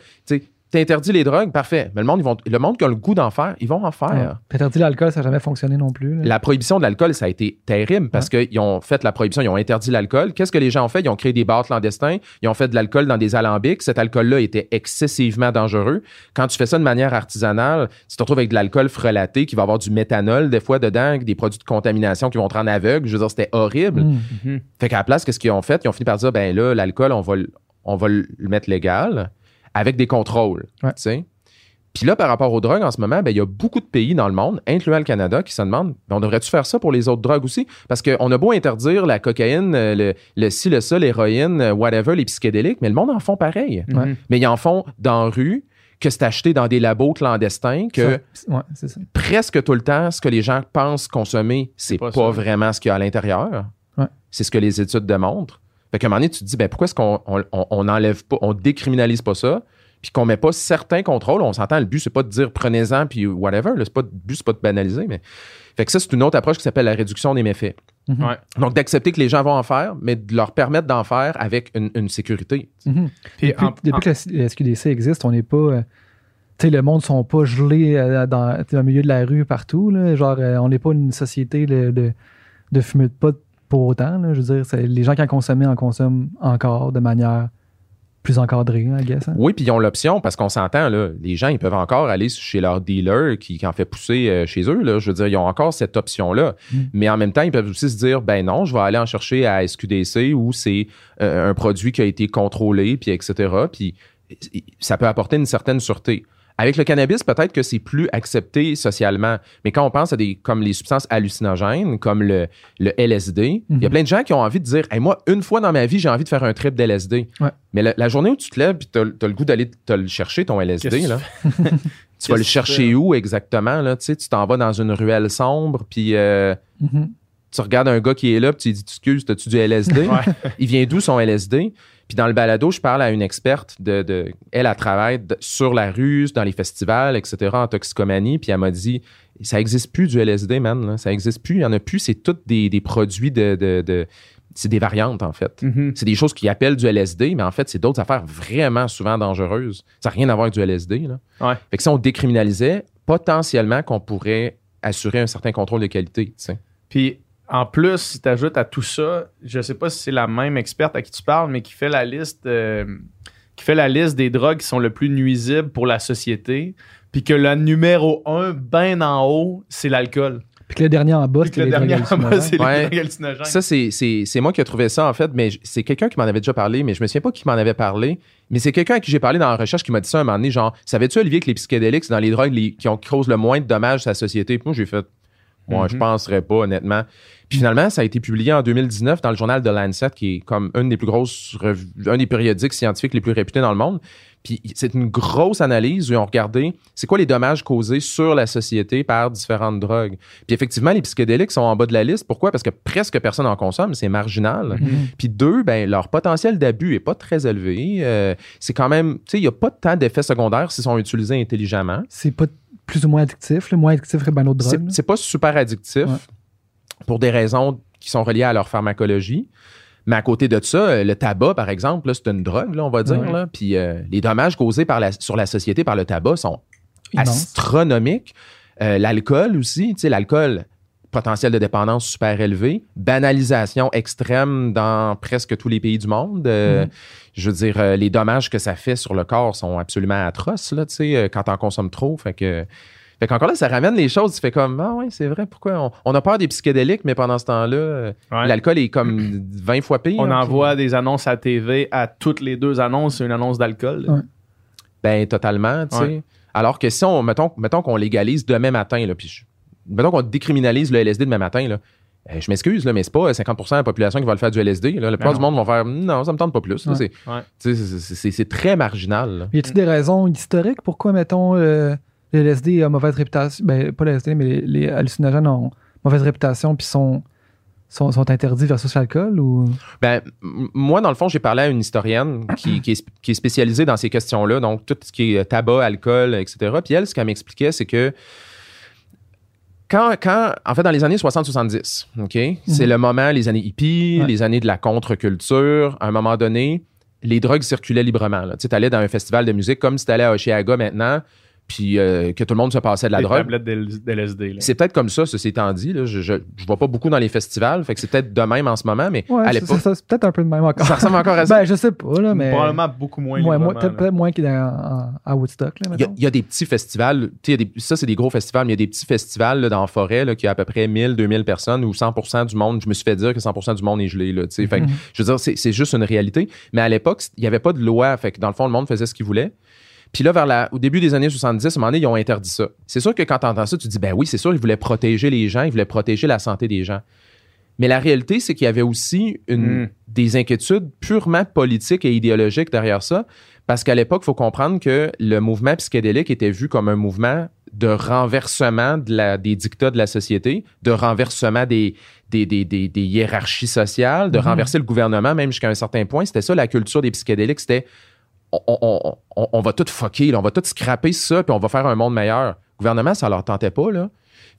Speaker 4: T'interdis les drogues, parfait. Mais le monde, ils vont, le monde qui a le goût d'en faire, ils vont en faire.
Speaker 3: Ouais. T'interdis l'alcool, ça n'a jamais fonctionné non plus. là.
Speaker 4: La prohibition de l'alcool, ça a été terrible parce qu'ils ont fait la prohibition, ils ont interdit l'alcool. Qu'est-ce que les gens ont fait? Ils ont créé des bars clandestins, ils ont fait de l'alcool dans des alambics. Cet alcool-là était excessivement dangereux. Quand tu fais ça de manière artisanale, tu te retrouves avec de l'alcool frelaté qui va avoir du méthanol des fois dedans, des produits de contamination qui vont te rendre aveugle. Je veux dire, c'était horrible.
Speaker 3: Mhm.
Speaker 4: Fait qu'à la place, qu'est-ce qu'ils ont fait? Ils ont fini par dire, ben là, l'alcool, on va, on va le mettre légal avec des contrôles.
Speaker 3: Ouais.
Speaker 4: tu sais. Puis là, par rapport aux drogues, en ce moment, ben, il y a beaucoup de pays dans le monde, incluant le Canada, qui se demandent ben, on devrait-tu faire ça pour les autres drogues aussi? Parce qu'on a beau interdire la cocaïne, euh, le, le ci, le ça, l'héroïne, euh, whatever, les psychédéliques, mais le monde en font pareil.
Speaker 3: Ouais.
Speaker 2: Mhm.
Speaker 4: Mais ils en font dans la rue, que c'est acheté dans des labos clandestins, que
Speaker 3: Ça, ouais, c'est ça.
Speaker 4: presque tout le temps, ce que les gens pensent consommer, c'est
Speaker 2: pas
Speaker 4: vraiment ce qu'il y a à l'intérieur.
Speaker 3: Ouais.
Speaker 4: C'est ce que les études démontrent. Fait qu'à un moment donné, tu te dis, ben, pourquoi est-ce qu'on on, on- on enlève pas, on décriminalise pas ça, puis qu'on met pas certains contrôles? On s'entend, le but, c'est pas de dire prenez-en, puis whatever. là. C'est pas, le but, c'est pas de banaliser. Mais... Fait que ça, c'est une autre approche qui s'appelle la réduction des méfaits.
Speaker 3: Mhm.
Speaker 2: Ouais.
Speaker 4: Donc, d'accepter que les gens vont en faire, mais de leur permettre d'en faire avec une, une sécurité.
Speaker 3: Mhm.
Speaker 2: Puis
Speaker 3: Depuis,
Speaker 2: en-
Speaker 3: depuis
Speaker 2: en-
Speaker 3: que la, SQDC existe, on n'est pas. euh, tu sais, le monde ne sont pas gelés euh, dans, au milieu de la rue partout. là. Genre, euh, on n'est pas une société de, de, de fumée de pot pour autant. là. Je veux dire, les gens qui en consomment en consomment encore de manière plus encadrée, I guess. hein.
Speaker 4: Oui, puis ils ont l'option parce qu'on s'entend, là, les gens, ils peuvent encore aller chez leur dealer qui, qui en fait pousser euh, chez eux. Là, je veux dire, ils ont encore cette option-là.
Speaker 3: Mm.
Speaker 4: Mais en même temps, ils peuvent aussi se dire, ben non, je vais aller en chercher à SQDC où c'est euh, un produit qui a été contrôlé, puis etc. Puis ça peut apporter une certaine sûreté. Avec le cannabis, peut-être que c'est plus accepté socialement. Mais quand on pense à des comme les substances hallucinogènes, comme le, le LSD, il y a
Speaker 3: Mhm.
Speaker 4: plein de gens qui ont envie de dire hey, moi, une fois dans ma vie, j'ai envie de faire un trip d'LSD.
Speaker 3: Ouais.
Speaker 4: Mais la, la journée où tu te lèves et tu as, le goût d'aller le chercher, ton LSD, là, (laughs)
Speaker 2: tu
Speaker 4: vas le chercher où exactement? Là, tu t'en vas dans une ruelle sombre, puis euh,
Speaker 3: Mhm.
Speaker 4: tu regardes un gars qui est là, puis tu dis Excuse, t'as-tu du LSD?
Speaker 2: Ouais.
Speaker 4: Il vient d'où son LSD? Puis dans le balado, je parle à une experte de. de elle, elle travaille de- sur la rue, dans les festivals, etc., en toxicomanie. Puis elle m'a dit Ça existe plus du LSD, man. là. Ça existe plus. Il y en a plus. C'est tous des, des produits de. c'est des variantes, en fait.
Speaker 2: Mhm.
Speaker 4: C'est des choses qui appellent du LSD, mais en fait, c'est d'autres affaires vraiment souvent dangereuses. Ça n'a rien à voir avec du LSD. Là.
Speaker 2: Ouais.
Speaker 4: Fait que si on décriminalisait, potentiellement qu'on pourrait assurer un certain contrôle de qualité.
Speaker 2: Puis en plus, si tu ajoutes à tout ça, je sais pas si c'est la même experte à qui tu parles, mais qui fait la liste euh, qui fait la liste des drogues qui sont le plus nuisibles pour la société, puis que le numéro un, ben en haut, c'est l'alcool.
Speaker 3: Puis que le dernier en bas, c'est
Speaker 2: le
Speaker 3: les drogues
Speaker 2: dernier en bas, c'est
Speaker 3: hallucinogènes.
Speaker 4: Ouais.
Speaker 2: les drogues hallucinogènes.
Speaker 4: Ça, c'est- c'est c'est moi qui ai trouvé ça, en fait, mais c'est quelqu'un qui m'en avait déjà parlé, mais je me souviens pas qui m'en avait parlé. Mais c'est quelqu'un à qui j'ai parlé dans la recherche qui m'a dit ça un moment donné, genre, savais-tu, Olivier, que les psychédéliques, c'est dans les drogues les- qui, ont, qui causent le moins de dommages à la société? Puis moi, j'ai fait, moi, je
Speaker 2: Mhm.
Speaker 4: penserais pas, honnêtement. Puis finalement, ça a été publié en 2019 dans le journal de Lancet, qui est comme une des plus grosses, revues- un des périodiques scientifiques les plus réputés dans le monde. Puis c'est une grosse analyse où ils ont regardé c'est quoi les dommages causés sur la société par différentes drogues. Puis effectivement, les psychédéliques sont en bas de la liste. Pourquoi? Parce que presque personne en consomme, c'est marginal.
Speaker 3: Mhm.
Speaker 4: Puis deux, ben, leur potentiel d'abus est pas très élevé. Euh, c'est quand même, tu sais, il n'y a pas tant d'effets secondaires s'ils sont utilisés intelligemment.
Speaker 3: C'est pas plus ou moins addictif, le moins addictif que ben d'autres drogues.
Speaker 4: c'est pas super addictif
Speaker 3: Ouais.
Speaker 4: pour des raisons qui sont reliées à leur pharmacologie. Mais à côté de ça, euh, le tabac, par exemple, c'est une drogue, là, on va dire.
Speaker 3: Ouais.
Speaker 4: là. Puis euh, les dommages causés par la, sur la société par le tabac sont
Speaker 3: Immense.
Speaker 4: astronomiques. Euh, l'alcool aussi, tu sais, l'alcool, potentiel de dépendance super élevé, banalisation extrême dans presque tous les pays du monde. Euh,
Speaker 3: Mhm.
Speaker 4: Je veux dire, euh, les dommages que ça fait sur le corps sont absolument atroces, là, tu sais, euh, quand on consomme trop. Fait que. Fait qu'encore là, ça ramène les choses. Tu fais comme, ah oui, c'est vrai, pourquoi on, on a peur des psychédéliques, mais pendant ce temps-là,
Speaker 2: Ouais.
Speaker 4: l'alcool est comme (clears throat) 20 fois pire.
Speaker 2: On
Speaker 4: hein,
Speaker 2: envoie des annonces à TV à toutes les deux annonces, c'est une annonce d'alcool.
Speaker 3: Ouais.
Speaker 4: Ben, totalement, tu sais.
Speaker 2: Ouais.
Speaker 4: Alors que si on, mettons, mettons qu'on légalise demain matin, là, puis je- mettons qu'on décriminalise le LSD demain matin, là, euh, je m'excuse, là, mais c'est pas 50% de la population qui va le faire du LSD. Là. La plupart
Speaker 2: non.
Speaker 4: du monde vont faire non, ça me tente pas plus. là.
Speaker 3: Ouais.
Speaker 4: C'est,
Speaker 2: Ouais.
Speaker 4: très marginal. là.
Speaker 3: Y a-t-il des raisons historiques pourquoi, mettons, euh, le LSD a mauvaise réputation Ben, pas le LSD, mais les, les hallucinogènes ont mauvaise réputation puis sont, sont, sont interdits versus l'alcool ou?
Speaker 4: Ben, moi, dans le fond, j'ai parlé à une historienne qui, qui est, sp- qui est spécialisée dans ces questions-là, donc tout ce qui est tabac, alcool, etc. Puis elle, ce qu'elle m'expliquait, c'est que quand, quand, en fait, dans les années 60-70, OK, c'est le moment, les années hippies,
Speaker 3: Ouais.
Speaker 4: les années de la contre-culture, à un moment donné, les drogues circulaient librement. Tu allais dans un festival de musique comme si tu allais à Oshiaga maintenant, puis euh, que tout le monde se passait de la drogue.
Speaker 2: tablettes d'L- d'LSD.
Speaker 4: C'est peut-être comme ça, ceci étant dit. Là. Je, je, je vois pas beaucoup dans les festivals, fait que c'est peut-être de même en ce moment, mais
Speaker 3: Ouais,
Speaker 4: à
Speaker 3: c'est-
Speaker 4: l'époque,
Speaker 3: c'est peut-être un peu de même encore.
Speaker 4: ça ressemble encore à ça? (laughs)
Speaker 3: ben, je sais pas, là, mais.
Speaker 2: Probablement beaucoup moins.
Speaker 3: peut-être moins qu'il y a en- à Woodstock, là,
Speaker 4: Il y, a,
Speaker 3: mettons.
Speaker 4: il y a des petits festivals, y a des- ça c'est des gros festivals, mais il y a des petits festivals là, dans la forêt là, qui a à peu près 1000, 2000 personnes où 100% du monde, je me suis fait dire que 100% du monde est gelé. Là, tu sais. Fait que,
Speaker 3: Mhm.
Speaker 4: Je veux dire, c'est, c'est juste une réalité. Mais à l'époque, il n'y avait pas de loi. Fait que dans le fond, le monde faisait ce qu'il voulait. Puis là, vers la, au début des années 70, à un moment donné, ils ont interdit ça. C'est sûr que quand tu entends ça, tu te dis, ben oui, c'est sûr, ils voulaient protéger les gens, ils voulaient protéger la santé des gens. Mais la réalité, c'est qu'il y avait aussi une,
Speaker 2: Mm.
Speaker 4: des inquiétudes purement politiques et idéologiques derrière ça. Parce qu'à l'époque, il faut comprendre que le mouvement psychédélique était vu comme un mouvement de renversement de la- des dictats de la société, de renversement des, des, des- des- des hiérarchies sociales, de
Speaker 3: Mhm.
Speaker 4: renverser le gouvernement même jusqu'à un certain point. C'était ça la culture des psychédéliques. C'était on, on- on- on va tout fucker, là, on va tout scraper ça, puis on va faire un monde meilleur. Le gouvernement, ça leur tentait pas. Là.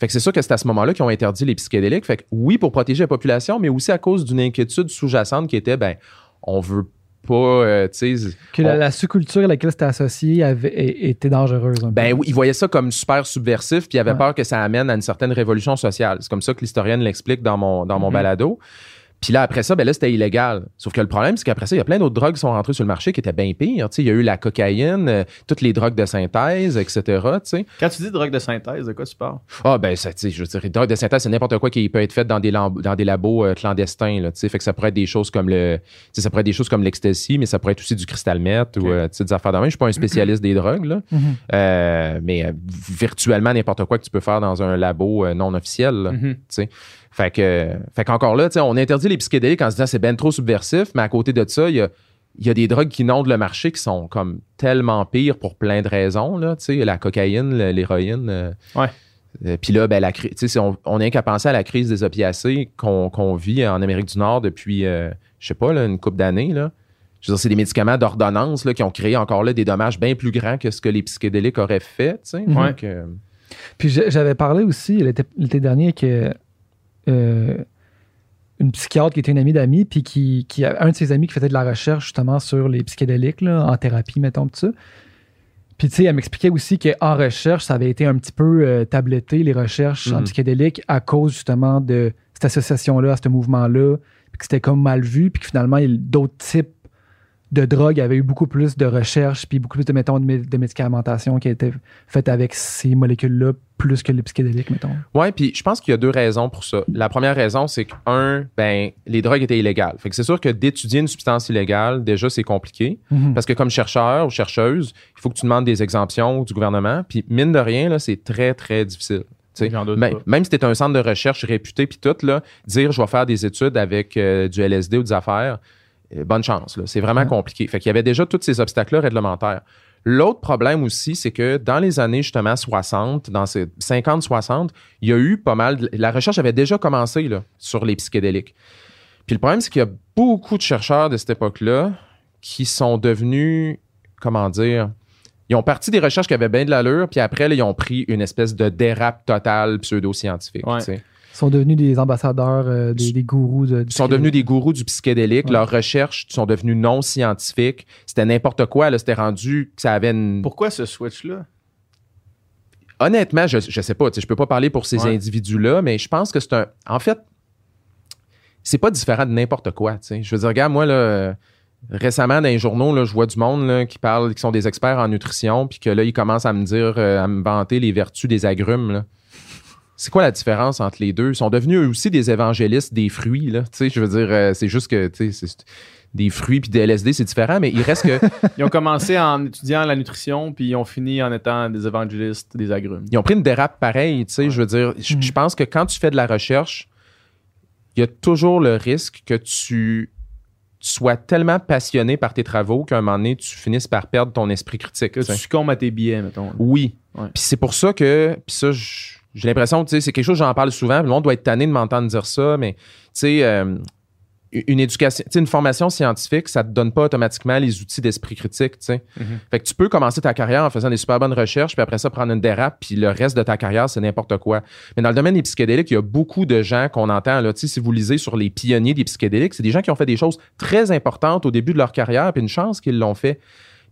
Speaker 4: Fait que c'est sûr que c'est à ce moment-là qu'ils ont interdit les psychédéliques. Fait que oui, pour protéger la population, mais aussi à cause d'une inquiétude sous-jacente qui était, ben, on veut pas, euh, tu sais,
Speaker 3: Que la,
Speaker 4: on-
Speaker 3: la sous-culture à laquelle c'était associé avait, était dangereuse. un peu.
Speaker 4: ben oui, ils voyaient ça comme super subversif, puis ils avaient
Speaker 3: Ouais.
Speaker 4: peur que ça amène à une certaine révolution sociale. C'est comme ça que l'historienne l'explique dans mon, dans mon
Speaker 2: Mhm.
Speaker 4: balado. Puis là, après ça, ben là, c'était illégal. Sauf que le problème, c'est qu'après ça, il y a plein d'autres drogues qui sont rentrées sur le marché qui étaient bien pires. Il y a eu la cocaïne, euh, toutes les drogues de synthèse, etc.
Speaker 2: Quand tu dis drogue de synthèse, de quoi tu parles?
Speaker 4: Ah, ben, ça, je veux dire, les drogues de synthèse, c'est n'importe quoi qui peut être fait dans des, dans des labos euh, clandestins, là. Fait que ça pourrait être des choses comme le, ça pourrait être des choses comme l'ecstasy, mais ça pourrait être aussi du cristal meth ou, euh, des affaires de même. Je suis pas un spécialiste des drogues, là.
Speaker 3: Mhm.
Speaker 4: Euh, mais virtuellement n'importe quoi que tu peux faire dans un labo non officiel. là. Fait que, fait qu'encore là, tu sais, on interdit les psychédéliques en se disant c'est ben trop subversif, mais à côté de ça, il y a, il y a des drogues qui inondent le marché qui sont comme tellement pires pour plein de raisons. Là, tu sais, la cocaïne, l'héroïne. euh,
Speaker 2: Ouais.
Speaker 4: euh, Puis là, ben, la, on, on n'a qu'à penser à la crise des opiacés qu'on qu'on vit en Amérique du Nord depuis, euh, je sais pas, là, une couple d'années. Là. Je veux dire, c'est des médicaments d'ordonnance là, qui ont créé encore là des dommages bien plus grands que ce que les psychédéliques auraient fait. tu sais. Donc, euh,
Speaker 3: Puis j'avais parlé aussi l'été l'été dernier que une psychiatre qui était une amie d'amis, puis qui, qui a un de ses amis qui faisait de la recherche justement sur les psychédéliques, là, en thérapie, mettons, tout ça. Puis tu sais, elle m'expliquait aussi qu'en recherche, ça avait été un petit peu euh, tabletté, les recherches en
Speaker 4: Mhm.
Speaker 3: psychédéliques, à cause justement de cette association-là, à ce mouvement-là, puis que c'était comme mal vu, puis que finalement, d'autres types de drogues avaient eu beaucoup plus de recherches, puis beaucoup plus de, mettons, de médicamentation qui a été faite avec ces molécules-là, plus que les psychédéliques, mettons.
Speaker 4: Ouais, puis je pense qu'il y a deux raisons pour ça. La première raison, c'est que, un, ben, les drogues étaient illégales. Fait que c'est sûr que d'étudier une substance illégale, déjà, c'est compliqué.
Speaker 3: Mhm.
Speaker 4: Parce que comme chercheur ou chercheuse, il faut que tu demandes des exemptions du gouvernement. Puis mine de rien, là, c'est très, très difficile.
Speaker 2: Doute
Speaker 4: même, si tu es un centre de recherche réputé, puis tout, là, dire je vais faire des études avec euh, du LSD ou des affaires, euh, bonne chance. là. C'est vraiment
Speaker 3: Ouais.
Speaker 4: compliqué. Fait qu'il y avait déjà tous ces obstacles-là réglementaires. L'autre problème aussi, c'est que dans les années justement 60, dans ces 50-60, il y a eu pas mal. de- la recherche avait déjà commencé là, sur les psychédéliques. Puis le problème, c'est qu'il y a beaucoup de chercheurs de cette époque-là qui sont devenus, comment dire, ils ont parti des recherches qui avaient bien de l'allure, puis après, là, ils ont pris une espèce de dérape totale pseudo-scientifique.
Speaker 2: Ouais.
Speaker 3: Sont devenus des ambassadeurs, euh, des, des gourous. De,
Speaker 4: Ils sont devenus des gourous du psychédélique.
Speaker 3: Ouais.
Speaker 4: Leurs recherches sont devenues non scientifiques. C'était n'importe quoi. là. C'était rendu que ça avait une.
Speaker 2: Pourquoi ce switch-là?
Speaker 4: Honnêtement, je, je sais pas. tu sais, Je peux pas parler pour ces
Speaker 2: Ouais.
Speaker 4: individus-là, mais je pense que c'est un. En fait, c'est pas différent de n'importe quoi. tu sais. Je veux dire, regarde, moi, là, récemment, dans les journaux, là, je vois du monde là, qui parle, qui sont des experts en nutrition, puis que là, ils commencent à me dire, euh, à me vanter les vertus des agrumes. là. C'est quoi la différence entre les deux? Ils sont devenus eux aussi des évangélistes des fruits. Là. Tu sais, Je veux dire, euh, c'est juste que tu sais, c'est- des fruits puis des LSD, c'est différent, mais il reste que. (laughs)
Speaker 2: Ils ont commencé en étudiant la nutrition, puis ils ont fini en étant des évangélistes des agrumes.
Speaker 4: ils ont pris une dérape pareille, tu sais, je veux dire, je, je pense que quand tu fais de la recherche, il y a toujours le risque que tu sois tellement passionné par tes travaux qu'à un moment donné, tu finisses par perdre ton esprit critique.
Speaker 2: Que
Speaker 4: tu
Speaker 2: succombes à tes billets, mettons.
Speaker 4: Oui.
Speaker 2: Ouais.
Speaker 4: Puis c'est pour ça que, puis ça, je- j'ai l'impression, tu sais, c'est quelque chose, j'en parle souvent, puis le monde doit être tanné de m'entendre dire ça, mais tu sais, euh, une éducation, tu sais, une formation scientifique, ça te donne pas automatiquement les outils d'esprit critique, tu sais.
Speaker 2: Mhm.
Speaker 4: Fait que tu peux commencer ta carrière en faisant des super bonnes recherches, puis après ça, prendre une dérape, puis le reste de ta carrière, c'est n'importe quoi. Mais dans le domaine des psychédéliques, il y a beaucoup de gens qu'on entend, là, tu sais, si vous lisez sur les pionniers des psychédéliques, c'est des gens qui ont fait des choses très importantes au début de leur carrière, puis une chance qu'ils l'ont fait.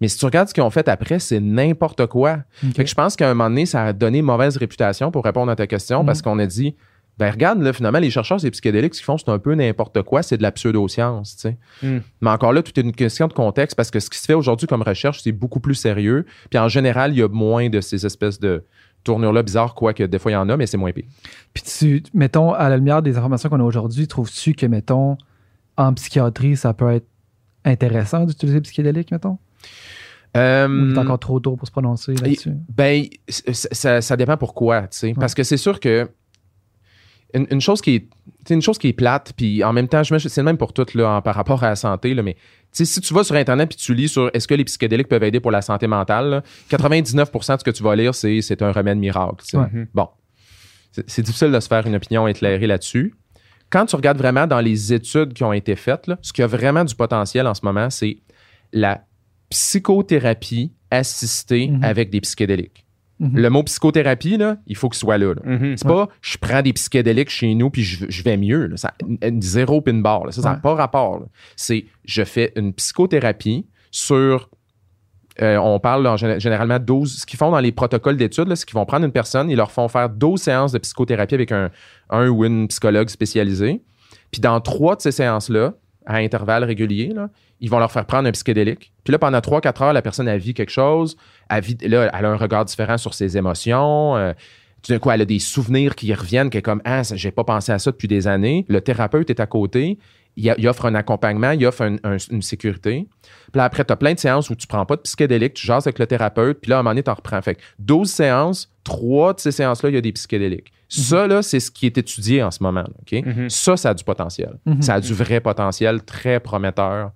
Speaker 4: Mais si tu regardes ce qu'ils ont fait après, c'est n'importe quoi. Fait que je pense qu'à un moment donné, ça a donné mauvaise réputation pour répondre à ta question
Speaker 3: Mhm.
Speaker 4: parce qu'on a dit, ben regarde, là, finalement, les chercheurs des psychédéliques, ce qu'ils font, c'est un peu n'importe quoi, c'est de la pseudo-science, tu sais.
Speaker 2: Mm.
Speaker 4: Mais encore là, tout est une question de contexte parce que ce qui se fait aujourd'hui comme recherche, c'est beaucoup plus sérieux. Puis en général, il y a moins de ces espèces de tournures-là bizarres, quoique des fois il y en a, mais c'est moins pire.
Speaker 3: Puis tu, mettons, à la lumière des informations qu'on a aujourd'hui, trouves-tu que, mettons, en psychiatrie, ça peut être intéressant d'utiliser le psychédélique, mettons?
Speaker 4: Euh,
Speaker 3: Ou il est encore trop tôt pour se prononcer là-dessus?
Speaker 4: Ben, ça, ça dépend pourquoi, tu sais. Parce que c'est sûr que une, une chose qui est c'est une chose qui est plate, puis en même temps, je c'est le même pour tout là, en- par rapport à la santé, là, mais si tu vas sur Internet puis tu lis sur est-ce que les psychédéliques peuvent aider pour la santé mentale, là, 99% de ce que tu vas lire, c'est c'est un remède miracle.
Speaker 3: Ouais.
Speaker 4: Bon. C'est c'est difficile de se faire une opinion éclairée là-dessus. Quand tu regardes vraiment dans les études qui ont été faites, là, ce qui a vraiment du potentiel en ce moment, c'est la psychothérapie assistée
Speaker 3: Mhm.
Speaker 4: avec des psychédéliques.
Speaker 3: Mhm.
Speaker 4: Le mot psychothérapie, là, il faut qu'il soit là. là.
Speaker 2: Mhm.
Speaker 4: C'est pas je prends des psychédéliques chez nous puis je, je vais mieux. là. Ça, zéro pin bar. là. Ça, n'a
Speaker 3: Ouais.
Speaker 4: pas rapport. là. C'est je fais une psychothérapie sur. euh, on parle en gé- généralement 12. Ce qu'ils font dans les protocoles d'études, là, c'est qu'ils vont prendre une personne, ils leur font faire 12 séances de psychothérapie avec un, un ou une psychologue spécialisé. Puis dans trois de ces séances-là, à intervalles réguliers, là, ils vont leur faire prendre un psychédélique. Puis là, pendant 3-4 heures, la personne a vit quelque chose. Elle, vit- là, elle a un regard différent sur ses émotions. euh, tout d'un coup, elle a des souvenirs qui reviennent, qui est comme Ah, j'ai pas pensé à ça depuis des années. Le thérapeute est à côté. Il, a- il offre un accompagnement, il offre un- un- une sécurité. Puis là, après, tu as plein de séances où tu prends pas de psychédélique, tu jases avec le thérapeute, puis là, à un moment donné, tu en reprends. Fait que 12 séances, 3 de ces séances-là, il y a des psychédéliques. Ça, là, c'est ce qui est étudié en ce moment. là?
Speaker 2: Mhm.
Speaker 4: Ça, ça a du potentiel.
Speaker 3: Mhm.
Speaker 4: Ça a du vrai potentiel très prometteur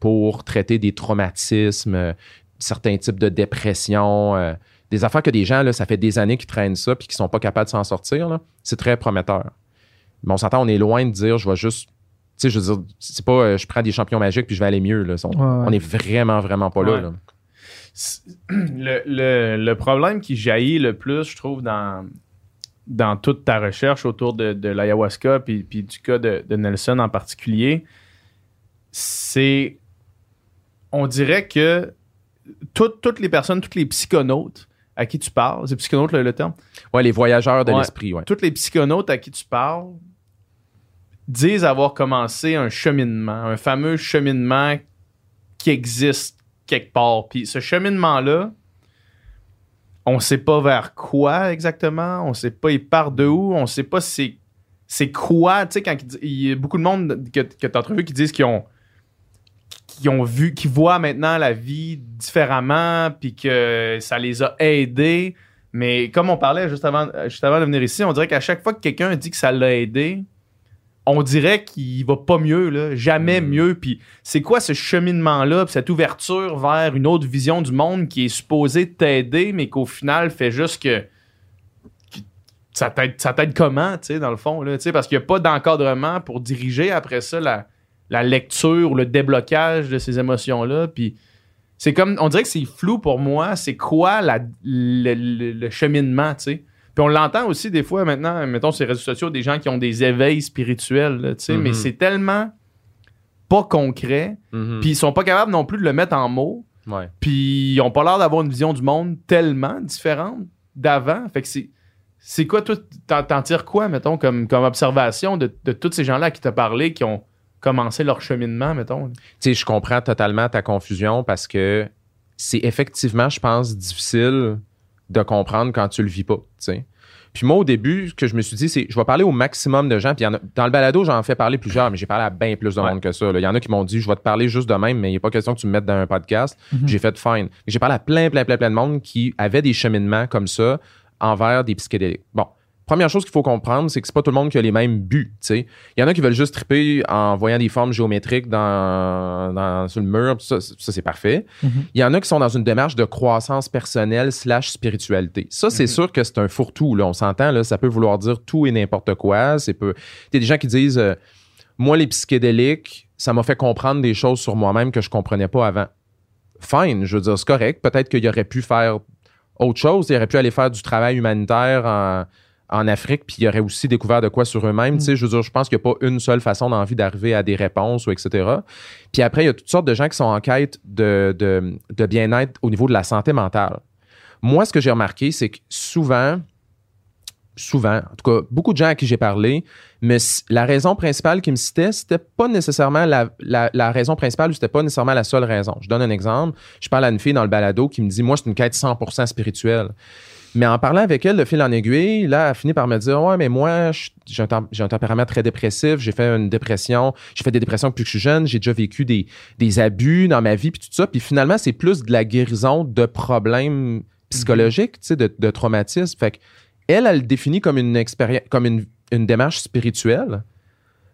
Speaker 4: pour traiter des traumatismes, euh, certains types de dépression, euh, des affaires que des gens, là, ça fait des années qu'ils traînent ça puis qu'ils sont pas capables de s'en sortir. C'est très prometteur. Mais on s'entend, on est loin de dire je vais juste. Tu sais, je veux dire, c'est pas euh, je prends des champions magiques puis je vais aller mieux. Là. On,
Speaker 3: Ouais, ouais.
Speaker 4: on est vraiment, vraiment pas là.
Speaker 2: Ouais.
Speaker 4: là.
Speaker 2: C'est- (clears throat) Le, le- le problème qui jaillit le plus, je trouve, dans, dans toute ta recherche autour de, de l'ayahuasca puis, puis du cas de, de Nelson en particulier, c'est. On dirait que toutes- toutes les personnes, tous les psychonautes à qui tu parles, c'est psychonaute le, le terme,
Speaker 4: Ouais, les voyageurs de
Speaker 2: Ouais.
Speaker 4: l'esprit. Ouais.
Speaker 2: tous les psychonautes à qui tu parles disent avoir commencé un cheminement, un fameux cheminement qui existe quelque part. Puis ce cheminement-là, on sait pas vers quoi exactement, on sait pas il part de où, on sait pas c'est c'est quoi, tu sais quand il y a beaucoup de monde que, que tu entrevu qui disent qu'ils ont qui ont vu qui voient maintenant la vie différemment puis que ça les a aidés mais comme on parlait juste avant, juste avant de venir ici, on dirait qu'à chaque fois que quelqu'un dit que ça l'a aidé, on dirait qu'il va pas mieux, là, jamais
Speaker 4: Mm.
Speaker 2: mieux. Puis c'est quoi ce cheminement-là, puis cette ouverture vers une autre vision du monde qui est supposée t'aider, mais qu'au final fait juste que, que ça t'aide comment, tu sais, dans le fond, là, parce qu'il n'y a pas d'encadrement pour diriger après ça la, la lecture ou le déblocage de ces émotions-là. Puis c'est comme, on dirait que c'est flou pour moi, c'est quoi la, le, le- le cheminement, tu sais. Puis on l'entend aussi des fois maintenant, mettons sur les réseaux sociaux, des gens qui ont des éveils spirituels, là, tu sais, mais
Speaker 4: Mhm.
Speaker 2: c'est tellement pas concret,
Speaker 4: Mhm.
Speaker 2: puis ils sont pas capables non plus de le mettre en mots,
Speaker 4: Ouais.
Speaker 2: puis ils ont pas l'air d'avoir une vision du monde tellement différente d'avant. Fait que c'est. C'est quoi, toi, t'en, t'en tires quoi, mettons, comme, comme observation de, de tous ces gens-là qui t'ont parlé, qui ont commencé leur cheminement, mettons?
Speaker 4: Tu sais, je comprends totalement ta confusion parce que c'est effectivement, je pense, difficile de comprendre quand tu le vis pas. tu sais. Puis moi, au début, ce que je me suis dit, c'est je vais parler au maximum de gens. Puis il y en a- dans le balado, j'en fais parler plusieurs, mais j'ai parlé à bien plus de
Speaker 2: Ouais.
Speaker 4: monde que ça. là. Il y en a qui m'ont dit, je vais te parler juste de même, mais il n'y a pas question que tu me mettes dans un podcast.
Speaker 3: Mhm.
Speaker 4: J'ai fait fine. J'ai parlé à plein, plein, plein, plein de monde qui avaient des cheminements comme ça envers des psychédéliques. Bon. Première chose qu'il faut comprendre, c'est que c'est pas tout le monde qui a les mêmes buts. Il y en a qui veulent juste triper en voyant des formes géométriques dans, dans- sur le mur. Ça, ça, c'est parfait.
Speaker 3: Mhm.
Speaker 4: Il y en a qui sont dans une démarche de croissance personnelle slash spiritualité. Ça, c'est
Speaker 2: Mhm.
Speaker 4: sûr que c'est un fourre-tout. Là. On s'entend, là, ça peut vouloir dire tout et n'importe quoi. C'est peu... Il y a des gens qui disent euh, Moi, les psychédéliques, ça m'a fait comprendre des choses sur moi-même que je comprenais pas avant. Fine, je veux dire, c'est correct. Peut-être qu'il aurait pu faire autre chose. Il aurait pu aller faire du travail humanitaire en, en Afrique, puis ils auraient aussi découvert de quoi sur eux-mêmes. Tu sais, je veux dire, je pense qu'il n'y a pas une seule façon d'envie d'arriver à des réponses ou etc. Puis après, il y a toutes sortes de gens qui sont en quête de, de, de bien-être au niveau de la santé mentale. Moi, ce que j'ai remarqué, c'est que souvent, souvent, en tout cas, beaucoup de gens à qui j'ai parlé, mais la raison principale qui me citait, c'était pas nécessairement la, la, la raison principale ou c'était pas nécessairement la seule raison. Je donne un exemple. Je parle à une fille dans le balado qui me dit, moi, c'est une quête 100% spirituelle. Mais en parlant avec elle, le fil en aiguille, là, elle a fini par me dire Ouais, mais moi, j'ai un, un tempérament très dépressif, j'ai fait une dépression, j'ai fait des dépressions depuis que je suis jeune, j'ai déjà vécu des, des abus dans ma vie, puis tout ça. Puis finalement, c'est plus de la guérison de problèmes psychologiques, tu sais, de, de traumatismes. Fait elle, elle le définit comme une expérience, comme une, une démarche spirituelle,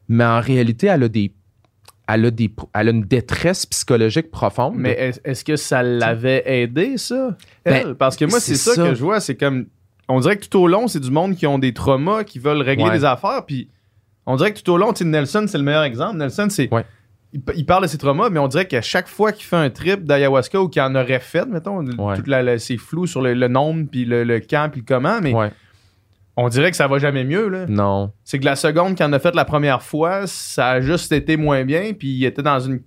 Speaker 4: mais en réalité, elle a des. Elle a, des, elle a une détresse psychologique profonde.
Speaker 2: Mais est- est-ce que ça l'avait aidé, ça?
Speaker 4: Ben,
Speaker 2: Elle? Parce que moi, c'est ça,
Speaker 4: ça.
Speaker 2: que je vois. C'est comme. On dirait que tout au long, c'est du monde qui ont des traumas, qui veulent régler
Speaker 4: Ouais.
Speaker 2: des affaires. Puis on dirait que tout au long, Nelson, c'est le meilleur exemple. Nelson, c'est.
Speaker 4: Ouais.
Speaker 2: Il, il parle de ses traumas, mais on dirait qu'à chaque fois qu'il fait un trip d'ayahuasca ou qu'il en aurait fait, mettons,
Speaker 4: Ouais.
Speaker 2: toute la- la- c'est flou sur le, le nombre, puis le, le quand, puis le comment, mais. On dirait que ça va jamais mieux. Là.
Speaker 4: Non.
Speaker 2: C'est que la seconde qu'il en a fait la première fois, ça a juste été moins bien, puis il était dans une.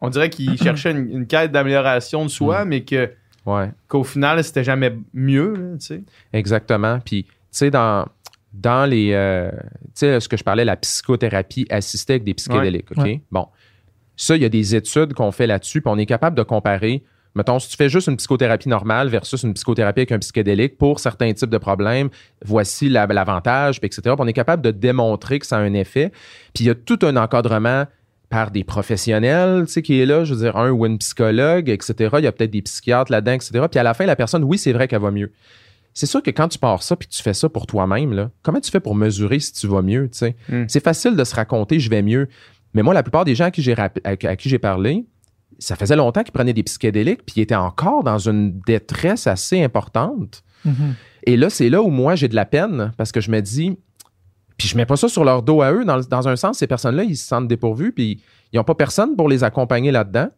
Speaker 2: On dirait qu'il (clears throat) cherchait une, une quête d'amélioration de
Speaker 4: Mm.
Speaker 2: soi, mais que
Speaker 4: Ouais.
Speaker 2: qu'au final, c'était jamais mieux, là, tu sais.
Speaker 4: Exactement. Puis, tu sais, dans, dans les. euh, tu sais, ce que je parlais, la psychothérapie assistée avec des psychédéliques. OK?
Speaker 3: Ouais.
Speaker 4: Bon. Ça, il y a des études qu'on fait là-dessus, puis on est capable de comparer. Mettons, si tu fais juste une psychothérapie normale versus une psychothérapie avec un psychédélique pour certains types de problèmes, voici la- l'avantage, etc. Puis on est capable de démontrer que ça a un effet. Puis il y a tout un encadrement par des professionnels, tu sais, qui est là, je veux dire, un ou une psychologue, etc. Il y a peut-être des psychiatres là-dedans, etc. Puis à la fin, la personne, oui, c'est vrai qu'elle va mieux. C'est sûr que quand tu pars ça puis que tu fais ça pour toi-même, là, comment tu fais pour mesurer si tu vas mieux, tu sais?
Speaker 2: Mm.
Speaker 4: C'est facile de se raconter je vais mieux. Mais moi, la plupart des gens à qui j'ai à qui j'ai parlé, ça faisait longtemps qu'ils prenaient des psychédéliques puis ils étaient encore dans une détresse assez importante.
Speaker 3: Mhm.
Speaker 4: Et là, c'est là où moi, j'ai de la peine parce que je me dis, puis je mets pas ça sur leur dos à eux. Dans, un sens, ces personnes-là, ils se sentent dépourvus puis ils n'ont pas personne pour les accompagner là-dedans.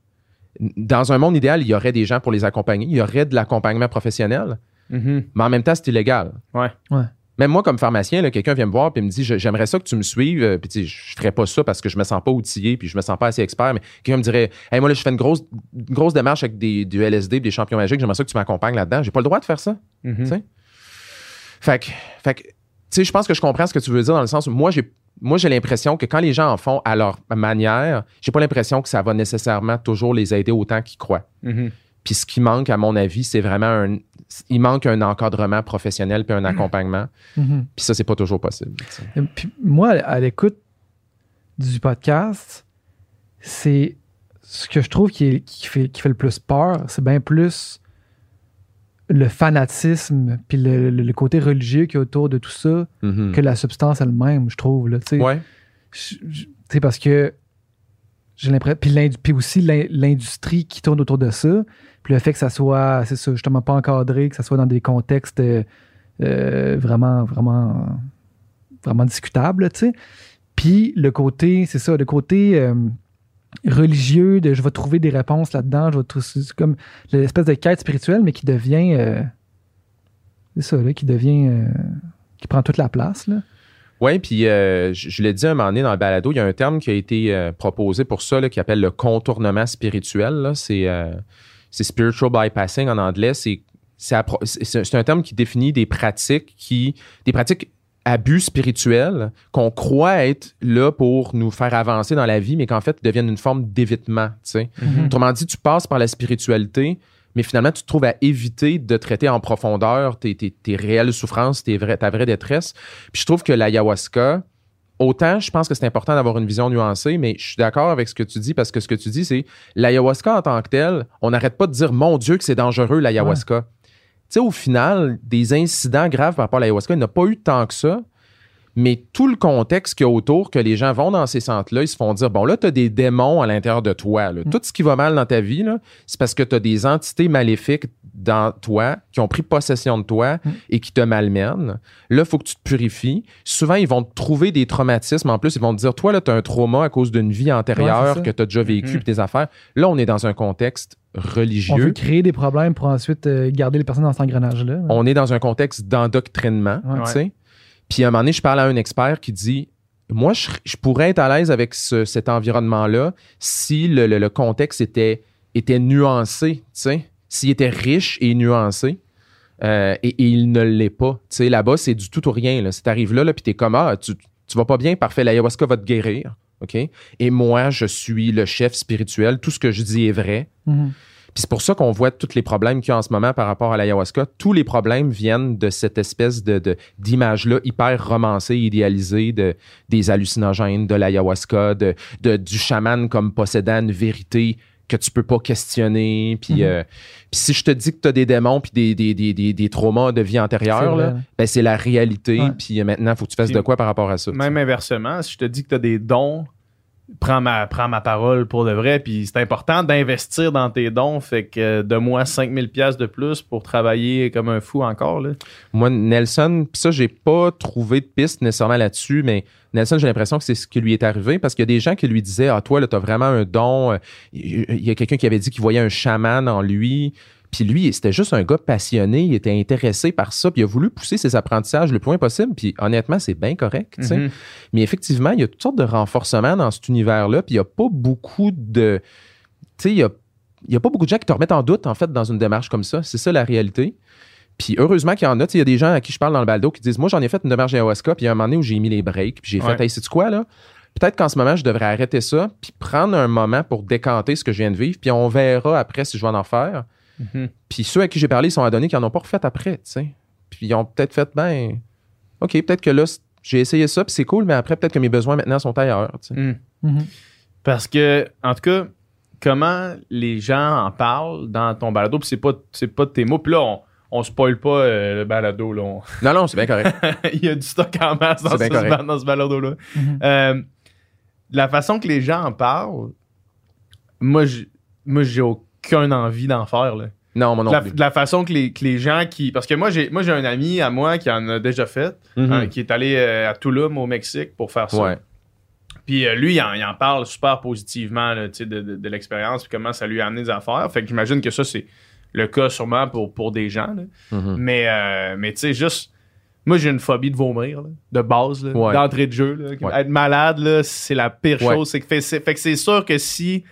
Speaker 4: Dans un monde idéal, il y aurait des gens pour les accompagner. Il y aurait de l'accompagnement professionnel, mais en même temps, c'est illégal.
Speaker 2: Ouais.
Speaker 3: Ouais.
Speaker 4: Même moi, comme pharmacien, quelqu'un vient me voir et me dit J'aimerais ça que tu me suives. euh, Puis, je ferais pas ça parce que je me sens pas outillé puis je me sens pas assez expert. Mais quelqu'un me dirait Hey, moi, là, je fais une grosse, une grosse démarche avec des, du LSD et des champions magiques. J'aimerais ça que tu m'accompagnes là-dedans. J'ai pas le droit de faire ça.
Speaker 2: Mhm.
Speaker 4: Tu sais? Fait que, fait que, tu sais, je pense que je comprends ce que tu veux dire dans le sens où moi, j'ai, moi, j'ai l'impression que quand les gens en font à leur manière, j'ai pas l'impression que ça va nécessairement toujours les aider autant qu'ils croient.
Speaker 2: Mhm.
Speaker 4: Puis ce qui manque, à mon avis, c'est vraiment un. Il manque un encadrement professionnel puis un accompagnement.
Speaker 3: Mhm.
Speaker 4: Puis ça, c'est pas toujours possible.
Speaker 3: Et Puis moi, à l'écoute du podcast, c'est ce que je trouve qui, est- qui fait, qui fait le plus peur, c'est bien plus le fanatisme puis le, le- le côté religieux qui est autour de tout ça
Speaker 4: Mhm.
Speaker 3: que la substance elle-même, je trouve. Là, tu sais.
Speaker 4: Ouais.
Speaker 3: Parce que j'ai l'impression. Puis, aussi l'in- l'industrie qui tourne autour de ça. Le fait que ça soit, c'est ça, justement pas encadré, que ça soit dans des contextes euh, euh, vraiment, vraiment, vraiment discutables, tu sais. Puis le côté, c'est ça, le côté euh, religieux de je vais trouver des réponses là-dedans, je vais trouver, comme l'espèce de quête spirituelle, mais qui devient, c'est ça, là, qui devient, qui prend toute la place, là.
Speaker 4: Oui, puis je, l'ai dit un moment donné dans le balado, il y a un terme qui a été proposé pour ça, là, qui appelle le contournement spirituel. là. C'est c'est spiritual bypassing en anglais. C'est c'est un terme qui définit des pratiques qui des pratiques abus spirituels qu'on croit être là pour nous faire avancer dans la vie, mais qu'en fait deviennent une forme d'évitement.
Speaker 3: Mhm.
Speaker 4: Autrement dit, tu passes par la spiritualité, mais finalement, tu te trouves à éviter de traiter en profondeur tes, tais- tes réelles souffrances, tes vrais- ta vraie détresse. Puis je trouve que l'ayahuasca, autant je pense que c'est important d'avoir une vision nuancée, mais je suis d'accord avec ce que tu dis parce que ce que tu dis, c'est l'ayahuasca en tant que tel, on n'arrête pas de dire mon Dieu que c'est dangereux l'ayahuasca. Tu sais, au final, des incidents graves par rapport à l'ayahuasca, il n'y a pas eu tant que ça. Mais tout le contexte qu'il y a autour, que les gens vont dans ces centres-là, ils se font dire bon, là, tu as des démons à l'intérieur de toi. là. Tout ce qui va mal dans ta vie, c'est parce que tu as des entités maléfiques dans toi qui ont pris possession de toi et qui te malmènent. Là, il faut que tu te purifies. Souvent, ils vont te trouver des traumatismes. En plus, ils vont te dire toi, là, tu as un trauma à cause d'une vie antérieure que tu as déjà vécu
Speaker 2: Mhm.
Speaker 4: puis des affaires. Là, on est dans un contexte
Speaker 3: On veut
Speaker 4: religieux.
Speaker 3: créer des problèmes pour ensuite euh, garder les personnes dans cet engrenage-là.
Speaker 4: On est dans un contexte d'endoctrinement,
Speaker 3: Ouais.
Speaker 4: tu sais. Puis à un moment donné, je parle à un expert qui dit Moi, je, pourrais être à l'aise avec ce- cet environnement-là si le, contexte était, était nuancé, s'il était riche et nuancé. Euh, et, il ne l'est pas. Là-bas, c'est du tout ou rien. Là. Si t'arrives là, là puis t'es comme Ah, tu, tu vas pas bien, parfait, l'ayahuasca va te guérir. OK? Et moi, je suis le chef spirituel. Tout ce que je dis est vrai.
Speaker 3: Mhm.
Speaker 4: Puis c'est pour ça qu'on voit tous les problèmes qu'il y a en ce moment par rapport à l'ayahuasca. Tous les problèmes viennent de cette espèce de, de- d'image-là hyper romancée, idéalisée de, des hallucinogènes, de l'ayahuasca, de, de- du chaman comme possédant une vérité que tu peux pas questionner. Puis,
Speaker 3: Mhm.
Speaker 4: euh, puis si je te dis que tu as des démons puis des, des, des, des, des traumas de vie antérieure, là, ben c'est la réalité.
Speaker 3: Ouais.
Speaker 4: Puis maintenant, il faut que tu fasses
Speaker 2: Puis
Speaker 4: de quoi par rapport à ça.
Speaker 2: Même inversement, si je te dis que tu as des dons, prends ma, prends ma parole pour de vrai. Puis c'est important d'investir dans tes dons. Fait que de moi 5000 pièces de plus pour travailler comme un fou encore. Là.
Speaker 4: Moi, Nelson, pis ça, j'ai pas trouvé de piste nécessairement là-dessus, mais Nelson, j'ai l'impression que c'est ce qui lui est arrivé parce qu'il y a des gens qui lui disaient Ah, toi, là, t'as vraiment un don. Euh, Il y a quelqu'un qui avait dit qu'il voyait un chaman en lui. Puis lui, c'était juste un gars passionné, il était intéressé par ça, puis il a voulu pousser ses apprentissages le plus loin possible. Puis honnêtement, c'est bien correct.
Speaker 2: Mhm.
Speaker 4: Mais effectivement, il y a toutes sortes de renforcements dans cet univers-là, puis il n'y a pas beaucoup de. Tu sais, il y a, pas beaucoup de gens qui te remettent en doute, en fait, dans une démarche comme ça. C'est ça la réalité. Puis heureusement qu'il y en a. Tu sais, Il y a des gens à qui je parle dans le baldo qui disent Moi, j'en ai fait une démarche ayahuasca, puis il y a un moment donné où j'ai mis les breaks, puis j'ai
Speaker 2: Ouais.
Speaker 4: fait Hey, sais-tu quoi, là? Peut-être qu'en ce moment, je devrais arrêter ça, puis prendre un moment pour décanter ce que je viens de vivre, puis on verra après si je vais en faire.
Speaker 2: Mhm.
Speaker 4: Puis ceux à qui j'ai parlé, ils sont adonnés qu'ils n'en ont pas refait après, tu sais. Puis ils ont peut-être fait, ben, OK, peut-être que là, j'ai essayé ça, puis c'est cool, mais après, peut-être que mes besoins maintenant sont ailleurs, tu sais.
Speaker 2: Mhm.
Speaker 3: Mhm.
Speaker 2: Parce que, en tout cas, comment les gens en parlent dans ton balado, puis c'est pas, c'est pas de tes mots. Puis là, on, on spoil pas euh, le balado. Là, On- (laughs)
Speaker 4: Non, non, c'est bien correct.
Speaker 2: Il y a du stock en masse dans, ce, dans ce balado-là.
Speaker 3: Mhm.
Speaker 2: Euh, la façon que les gens en parlent, moi, j'ai, moi, j'ai aucune envie d'en faire. Là.
Speaker 4: Non, moi non
Speaker 2: la,
Speaker 4: plus.
Speaker 2: de la façon que les, que les gens qui. Parce que moi, j'ai, moi, j'ai un ami à moi qui en a déjà fait,
Speaker 4: Mhm.
Speaker 2: hein, qui est allé euh, à Tulum, au Mexique, pour faire ça.
Speaker 4: Ouais.
Speaker 2: Puis euh, lui, il en, il en parle super positivement là, de, de, de l'expérience, puis comment ça lui a amené des affaires. Fait que j'imagine que ça, c'est le cas sûrement pour, pour des gens. là.
Speaker 4: Mhm.
Speaker 2: Mais, euh, mais tu sais, juste. Moi, j'ai une phobie de vomir, là, de base,
Speaker 4: Ouais.
Speaker 2: d'entrée de jeu.
Speaker 4: Ouais.
Speaker 2: Être malade, c'est la pire chose. Que, fait que c'est sûr que si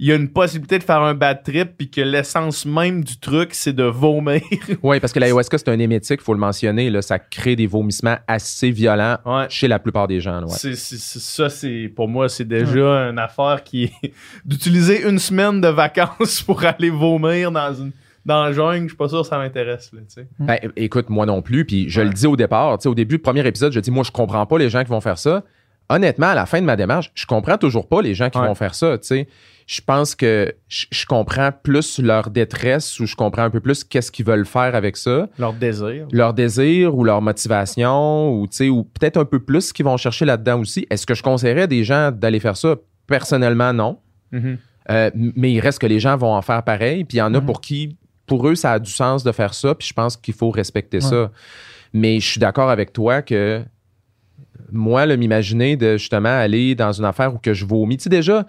Speaker 2: il y a une possibilité de faire un bad trip, puis que l'essence même du truc, c'est de vomir. (laughs)
Speaker 4: Oui, parce que l'ayahuasca, c'est un émétique, il faut le mentionner. Là, ça crée des vomissements assez violents
Speaker 2: ouais.
Speaker 4: chez la plupart des gens. ouais.
Speaker 2: C'est, c'est- c'est- ça, c'est pour moi, c'est déjà une affaire qui est (laughs) d'utiliser une semaine de vacances (laughs) pour aller vomir dans une dans la jungle. Je suis pas sûr que ça m'intéresse. Là.
Speaker 4: Ben, écoute, moi non plus. Puis je le dis au départ, au début du premier épisode, je dis, moi, je comprends pas les gens qui vont faire ça. Honnêtement, à la fin de ma démarche, je comprends toujours pas les gens qui vont faire ça. Tu sais, je pense que je, comprends plus leur détresse ou je comprends un peu plus qu'est-ce qu'ils veulent faire avec ça,
Speaker 2: Leur désir.
Speaker 4: leur désir ou leur motivation ou ou peut-être un peu plus ce qu'ils vont chercher là-dedans aussi. Est-ce que je conseillerais des gens d'aller faire ça? Personnellement, non.
Speaker 2: Mhm.
Speaker 4: Euh, mais il reste que les gens vont en faire pareil. Puis il y en a
Speaker 3: Mhm.
Speaker 4: pour qui, pour eux, ça a du sens de faire ça. Puis je pense qu'il faut respecter ça. Mais je suis d'accord avec toi que moi, m'imaginer de justement aller dans une affaire où que je vomis. Tu sais, déjà,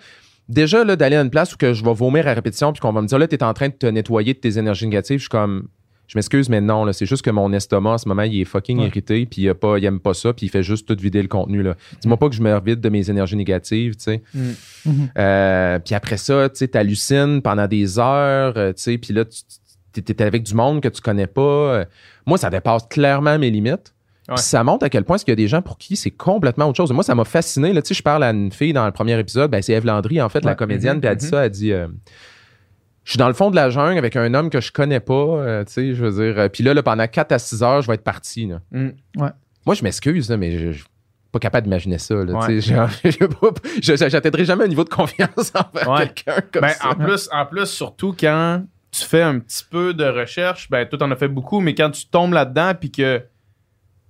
Speaker 4: déjà là, d'aller à une place où que je vais vomir à répétition, puis qu'on va me dire là, tu es en train de te nettoyer de tes énergies négatives. Je suis comme. Je m'excuse, mais non, là, c'est juste que mon estomac, en ce moment, il est fucking
Speaker 3: Ouais.
Speaker 4: irrité, puis il, a pas, il aime pas ça, puis il fait juste tout vider le contenu. Là. Dis-moi pas que je me vide de mes énergies négatives, tu sais.
Speaker 3: Mhm.
Speaker 4: Euh, puis après ça, tu sais, t'hallucines pendant des heures, euh, tu sais, puis là, tu t'es avec du monde que tu connais pas. Euh, Moi, ça dépasse clairement mes limites.
Speaker 2: Ouais.
Speaker 4: Ça montre à quel point il y a des gens pour qui c'est complètement autre chose. Moi, ça m'a fasciné. Là, tu sais, je parle à une fille dans le premier épisode, ben, c'est Eve Landry, en fait, la
Speaker 3: Ouais.
Speaker 4: comédienne,
Speaker 2: Mhm,
Speaker 4: puis elle dit ça, elle dit... euh, je suis dans le fond de la jungle avec un homme que je connais pas, euh, tu sais, je veux dire. euh, Puis là, là, pendant 4 à 6 heures, je vais être parti. là.
Speaker 2: Mhm.
Speaker 4: Moi, je m'excuse, mais je, je suis pas capable d'imaginer ça.
Speaker 2: Ouais. (laughs)
Speaker 4: j'atteindrai jamais un niveau de confiance (laughs) envers
Speaker 2: Ouais.
Speaker 4: quelqu'un comme
Speaker 2: Ben,
Speaker 4: ça.
Speaker 2: en plus, en plus, surtout quand tu fais un petit peu de recherche, ben toi t'en as fait beaucoup, mais quand tu tombes là-dedans puis que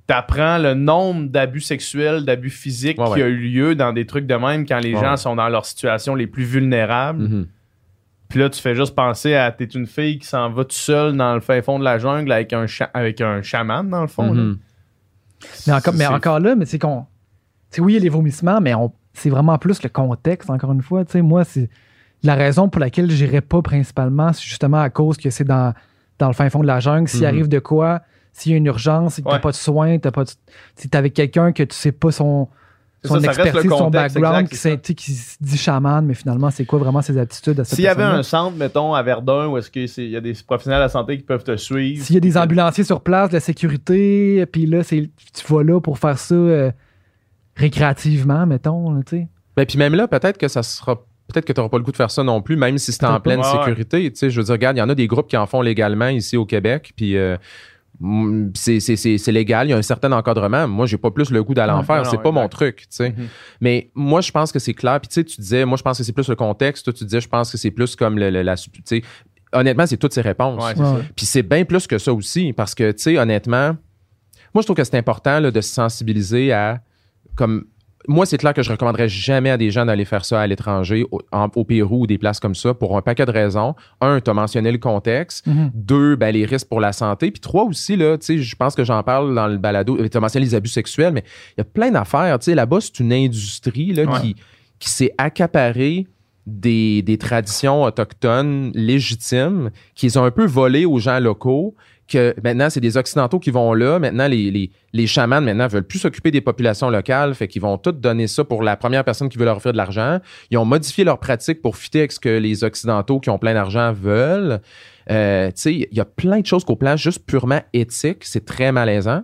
Speaker 2: tu apprends le nombre d'abus sexuels, d'abus physiques
Speaker 4: Ouais,
Speaker 2: qui
Speaker 4: ouais.
Speaker 2: a eu lieu dans des trucs de même quand les
Speaker 4: Ouais,
Speaker 2: gens sont dans leurs situations les plus vulnérables.
Speaker 4: Mhm.
Speaker 2: Puis là, tu fais juste penser à t'es une fille qui s'en va tout seul dans le fin fond de la jungle avec un, cha- avec un chaman, dans le fond. là.
Speaker 4: Mhm.
Speaker 3: Mais, encore, mais encore là, mais c'est qu'on. Oui, il y a les vomissements, mais on, c'est vraiment plus le contexte, encore une fois. Tu sais, moi, c'est la raison pour laquelle j'irais pas principalement, c'est justement à cause que c'est dans, dans le fin fond de la jungle. S'il
Speaker 4: Mhm.
Speaker 3: arrive de quoi, s'il y a une urgence, si t'as
Speaker 2: Ouais.
Speaker 3: pas de soins, t'as pas de- si t'es avec quelqu'un que tu sais pas son,
Speaker 2: C'est
Speaker 3: son
Speaker 2: ça, ça
Speaker 3: expertise, son background,
Speaker 2: exact,
Speaker 3: qui,
Speaker 2: c'est
Speaker 3: s'est- tu sais, qui se dit chaman, mais finalement, c'est quoi vraiment ses aptitudes à cette
Speaker 2: S'il y avait un centre, mettons, à Verdun, où est-ce qu'il y a des professionnels de la santé qui peuvent te suivre.
Speaker 3: S'il y a des ambulanciers sur place, de la sécurité, puis là, c'est, tu vas là pour faire ça euh, récréativement, mettons, tu sais.
Speaker 4: Ben, puis même là, peut-être que ça sera. Peut-être que tu n'auras pas le goût de faire ça non plus, même si c'était en pleine
Speaker 2: Ouais,
Speaker 4: sécurité. Tu sais, je veux dire, regarde, il y en a des groupes qui en font légalement ici au Québec, puis euh, c'est- c'est c'est- c'est légal, il y a un certain encadrement. Moi, j'ai pas plus le goût d'aller en faire. C'est pas mon truc, tu sais.
Speaker 2: Mhm.
Speaker 4: Mais moi, je pense que c'est clair. Puis tu sais, tu disais, moi, je pense que c'est plus le contexte. Toi, tu disais, je pense que c'est plus comme le- le- la. Tu sais, honnêtement, c'est toutes ces réponses.
Speaker 2: Ouais,
Speaker 3: ouais.
Speaker 4: Puis c'est bien plus que ça aussi, parce que, tu sais, honnêtement, moi, je trouve que c'est important là, de se sensibiliser à. Comme. Moi, c'est clair que je recommanderais jamais à des gens d'aller faire ça à l'étranger, au, Pérou ou des places comme ça, pour un paquet de raisons. Un, tu as mentionné le contexte.
Speaker 3: Mhm.
Speaker 4: Deux, ben, les risques pour la santé. Puis trois aussi, là, je pense que j'en parle dans le balado. Tu as mentionné les abus sexuels, mais il y a plein d'affaires. Là-bas, c'est une industrie là,
Speaker 2: Ouais.
Speaker 4: qui, qui s'est accaparée des, des traditions autochtones légitimes, qu'ils ont un peu volées aux gens locaux, que maintenant, c'est des Occidentaux qui vont là. Maintenant, les, les, les chamans, maintenant, veulent plus s'occuper des populations locales, fait qu'ils vont tout donner ça pour la première personne qui veut leur offrir de l'argent. Ils ont modifié leurs pratiques pour fitter avec ce que les Occidentaux qui ont plein d'argent veulent. Euh, tu sais, il y a plein de choses qu'au plan juste purement éthique, c'est très malaisant.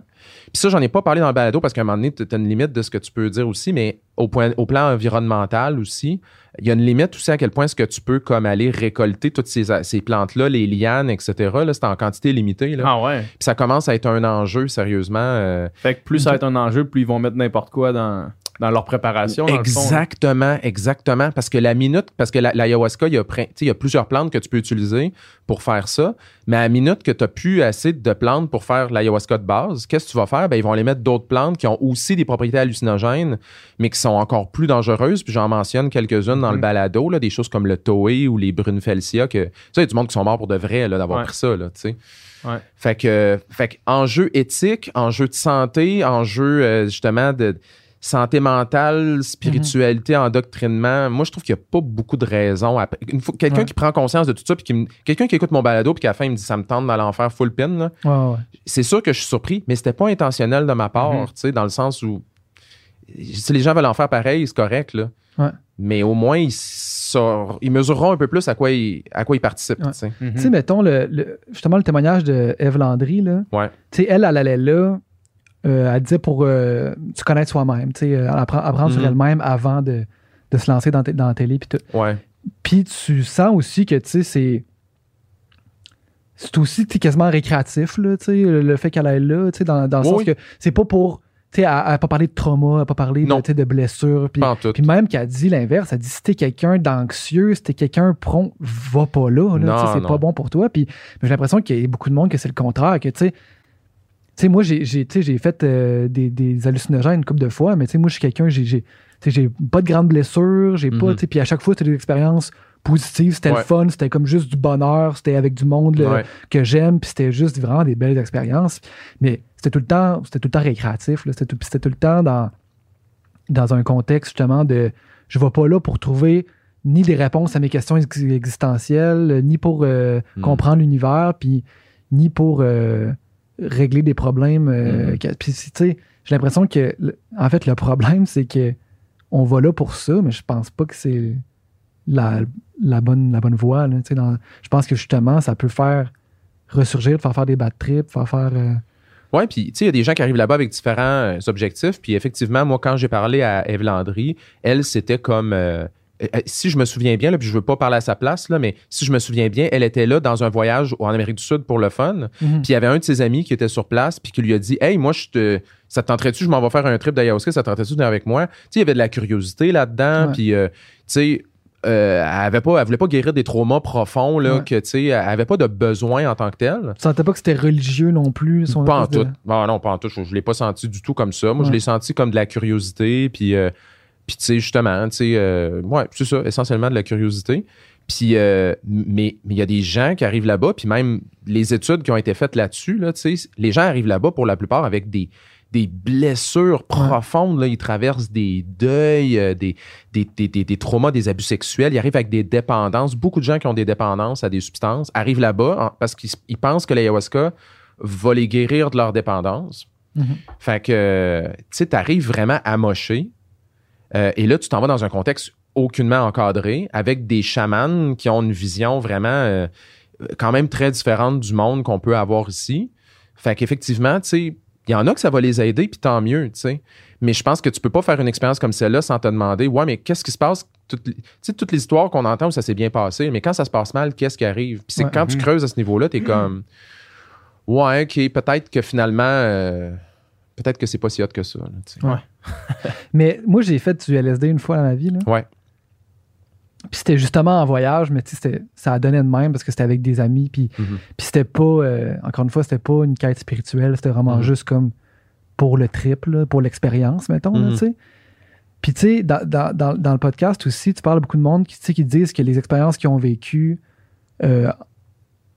Speaker 4: Puis ça, j'en ai pas parlé dans le balado parce qu'à un moment donné, tu as une limite de ce que tu peux dire aussi, mais au, point, au plan environnemental aussi, il y a une limite aussi à quel point est-ce que tu peux comme aller récolter toutes ces, ces plantes-là, les lianes, etc. Là, c'est en quantité limitée. Là.
Speaker 2: Ah ouais.
Speaker 4: Puis ça commence à être un enjeu, sérieusement. euh,
Speaker 2: Fait que plus ça va être un enjeu, plus ils vont mettre n'importe quoi dans, dans leur préparation. dans là.
Speaker 4: Exactement, exactement. Parce que la minute, parce que la- l'ayahuasca, il y, a, prin- tu sais, il y a plusieurs plantes que tu peux utiliser pour faire ça. Mais à la minute que tu n'as plus assez de plantes pour faire l'ayahuasca de base, qu'est-ce que tu vas faire? Ben, ils vont aller mettre d'autres plantes qui ont aussi des propriétés hallucinogènes, mais qui sont encore plus dangereuses. Puis j'en mentionne quelques-unes dans le
Speaker 2: Mhm.
Speaker 4: balado, là, des choses comme le toé ou les brunfelsia. Que, ça, il y a du monde qui sont morts pour de vrai d'avoir
Speaker 2: Ouais.
Speaker 4: pris ça. Là.
Speaker 2: Ouais.
Speaker 4: Fait que, fait que enjeu éthique, enjeu de santé, enjeu euh, justement de santé mentale, spiritualité, endoctrinement. Moi, je trouve qu'il n'y a pas beaucoup de raisons. à- Quelqu'un
Speaker 3: Ouais.
Speaker 4: qui prend conscience de tout ça, puis qui me- quelqu'un qui écoute mon balado, puis qu'à la fin, il me dit ça me tente d'aller en faire full pin, là,
Speaker 3: Ouais, ouais.
Speaker 4: c'est sûr que je suis surpris, mais c'était pas intentionnel de ma part,
Speaker 2: Mhm.
Speaker 4: tu sais, dans le sens où si les gens veulent en faire pareil, c'est correct, là.
Speaker 3: Ouais.
Speaker 4: Mais au moins, ils, ils mesureront un peu plus à quoi ils, à quoi ils participent,
Speaker 3: Ouais.
Speaker 4: tu sais.
Speaker 2: Mhm.
Speaker 3: Tu sais, mettons, le, le- justement, le témoignage de Eve Landry, là.
Speaker 4: Ouais.
Speaker 3: Tu sais, elle, elle allait là, euh, elle disait pour euh, se connaître soi-même, tu sais, euh, apprendre, apprendre sur
Speaker 4: Mhm.
Speaker 3: elle-même avant de, de se lancer dans, la télé, puis tout.
Speaker 4: Ouais.
Speaker 3: Tu sens aussi que, tu sais, c'est. C'est aussi quasiment récréatif, là, tu sais, le, fait qu'elle aille là, tu sais, dans, dans le
Speaker 4: Oui,
Speaker 3: sens que c'est pas pour. Elle n'a pas parlé de trauma, elle n'a pas parlé de, de blessures. Puis, même qu'elle dit l'inverse, elle dit si t'es quelqu'un d'anxieux, si t'es quelqu'un prompt, va pas là, là, c'est pas bon pour toi. Puis j'ai l'impression qu'il y a beaucoup de monde que c'est le contraire, que tu sais. Tu sais, moi, j'ai, fait euh, des, des hallucinogènes une couple de fois, mais tu sais, moi, je suis quelqu'un, j'ai, pas de grandes blessures, j'ai pas,
Speaker 4: Mhm.
Speaker 3: tu sais, puis à chaque fois, c'était des expériences positives, c'était
Speaker 4: Ouais.
Speaker 3: le fun, c'était comme juste du bonheur, c'était avec du monde là,
Speaker 4: Ouais.
Speaker 3: que j'aime, puis c'était juste vraiment des belles expériences. Mais c'était tout le temps, c'était tout le temps récréatif, là, c'était, tout, puis c'était tout le temps dans, dans un contexte justement de je vais pas là pour trouver ni des réponses à mes questions ex- existentielles, ni pour euh,
Speaker 4: Mhm.
Speaker 3: comprendre l'univers, puis ni pour euh, régler des problèmes. euh,
Speaker 4: Mhm.
Speaker 3: puis, tu sais, j'ai l'impression que, en fait, le problème, c'est que on va là pour ça, mais je pense pas que c'est la, la, bonne, la bonne voie. là, dans- je pense que justement, ça peut faire ressurgir, faire faire des bad trips, faire faire. euh,
Speaker 4: Oui, puis tu sais, il y a des gens qui arrivent là-bas avec différents euh, objectifs. Puis effectivement, moi, quand j'ai parlé à Eve Landry, elle, c'était comme. euh, si je me souviens bien, là, puis je veux pas parler à sa place, là, mais si je me souviens bien, elle était là dans un voyage en Amérique du Sud pour le fun. Puis il y avait un de ses amis qui était sur place, puis qui lui a dit Hey, moi, je te. Ça te tenterait-tu, je m'en vais faire un trip d'ayahuasca, ça te tenterait-tu de venir avec moi? Tu sais, il y avait de la curiosité là-dedans,
Speaker 3: Ouais.
Speaker 4: puis, euh, tu sais, euh, elle avait pas, elle voulait pas guérir des traumas profonds, là,
Speaker 3: Ouais.
Speaker 4: que, tu sais, elle avait pas de besoin en tant que tel.
Speaker 3: Tu sentais pas que c'était religieux non plus? son
Speaker 4: Pas en
Speaker 3: espèce de-
Speaker 4: tout. Ah non, pas en tout. Je, je l'ai pas senti du tout comme ça. Moi, je l'ai senti comme de la curiosité, puis, euh, puis tu sais, justement, tu sais, euh, ouais, c'est ça, essentiellement de la curiosité. Puis, euh, mais il y a des gens qui arrivent là-bas, puis même les études qui ont été faites là-dessus, là, tu sais, les gens arrivent là-bas pour la plupart avec des, des blessures profondes. Là, ils traversent des deuils, euh, des, des, des, des- des traumas, des abus sexuels. Ils arrivent avec des dépendances. Beaucoup de gens qui ont des dépendances à des substances arrivent là-bas parce qu'ils ils pensent que l'ayahuasca va les guérir de leur dépendance.
Speaker 3: Mhm.
Speaker 4: Fait que, tu sais, t'arrives vraiment amoché. Euh, et là, tu t'en vas dans un contexte aucunement encadré avec des chamans qui ont une vision vraiment euh, quand même très différente du monde qu'on peut avoir ici. Fait qu'effectivement, tu sais, il y en a que ça va les aider, puis tant mieux, tu sais. Mais je pense que tu peux pas faire une expérience comme celle-là sans te demander, ouais, mais qu'est-ce qui se passe? Toutes, tu toutes les histoires qu'on entend où ça s'est bien passé, mais quand ça se passe mal, qu'est-ce qui arrive? Puis c'est
Speaker 3: Ouais.
Speaker 4: que quand tu
Speaker 2: Mhm.
Speaker 4: creuses à ce niveau-là, t'es (clears throat) comme, ouais, ok, peut-être que finalement, euh, peut-être que c'est pas si hot que ça. là, tu sais.
Speaker 3: Ouais. (laughs) Mais moi, j'ai fait du LSD une fois dans ma vie. Là.
Speaker 4: Ouais.
Speaker 3: Puis c'était justement en voyage, mais tu sais, c'était- ça a donné de même parce que c'était avec des amis. Puis,
Speaker 4: Mhm.
Speaker 3: puis c'était pas, euh, encore une fois, c'était pas une quête spirituelle. C'était vraiment
Speaker 4: Mhm.
Speaker 3: juste comme pour le trip, là, pour l'expérience, mettons.
Speaker 4: Mhm.
Speaker 3: tu sais. Puis tu sais, dans, dans- le podcast aussi, tu parles à beaucoup de monde qui, qui disent que les expériences qu'ils ont vécues euh,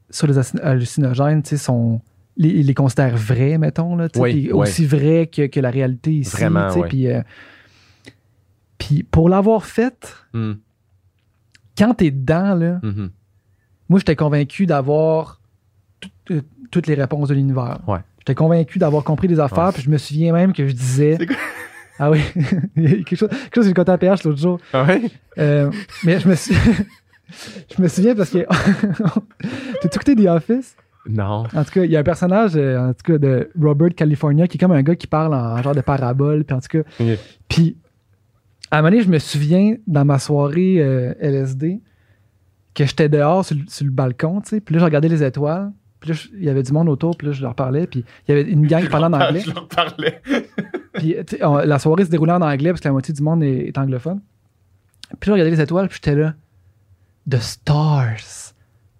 Speaker 3: sur les hallucin- hallucinogènes, tu sais, sont. Les, les considèrent vraies, mettons, là,
Speaker 4: Oui,
Speaker 3: puis
Speaker 4: oui.
Speaker 3: aussi vraies que, que la réalité ici.
Speaker 4: Vraiment, oui.
Speaker 3: Puis, euh, puis pour l'avoir faite,
Speaker 4: Mhm.
Speaker 3: quand t'es dedans, là,
Speaker 4: Mhm.
Speaker 3: moi, j'étais convaincu d'avoir tout- euh, toutes les réponses de l'univers.
Speaker 4: Ouais.
Speaker 3: J'étais convaincu d'avoir compris des affaires,
Speaker 4: Ouais.
Speaker 3: puis je me souviens même que je disais.
Speaker 2: C'est quoi?
Speaker 3: Ah oui, (laughs) quelque chose, quelque chose que j'ai compté à PH l'autre jour.
Speaker 4: Ah ouais?
Speaker 3: Euh, mais je me, suis... (laughs) je me souviens parce que. (laughs) T'as écouté The Office?
Speaker 4: Non.
Speaker 3: En tout cas, il y a un personnage, euh, en tout cas, de Robert California, qui est comme un gars qui parle en genre de parabole. Puis en tout cas, puis à un moment donné, je me souviens dans ma soirée euh, LSD que j'étais dehors sur, le- sur le balcon, tu sais. Puis là, je regardais les étoiles. Puis là, il y avait du monde autour. Puis là, je leur parlais. Puis il y avait une gang qui parlait en anglais.
Speaker 2: Je leur parlais. (laughs)
Speaker 3: Puis on- la soirée se déroulait en anglais parce que la moitié du monde est, est anglophone. Puis là, je regardais les étoiles. Puis j'étais là. The stars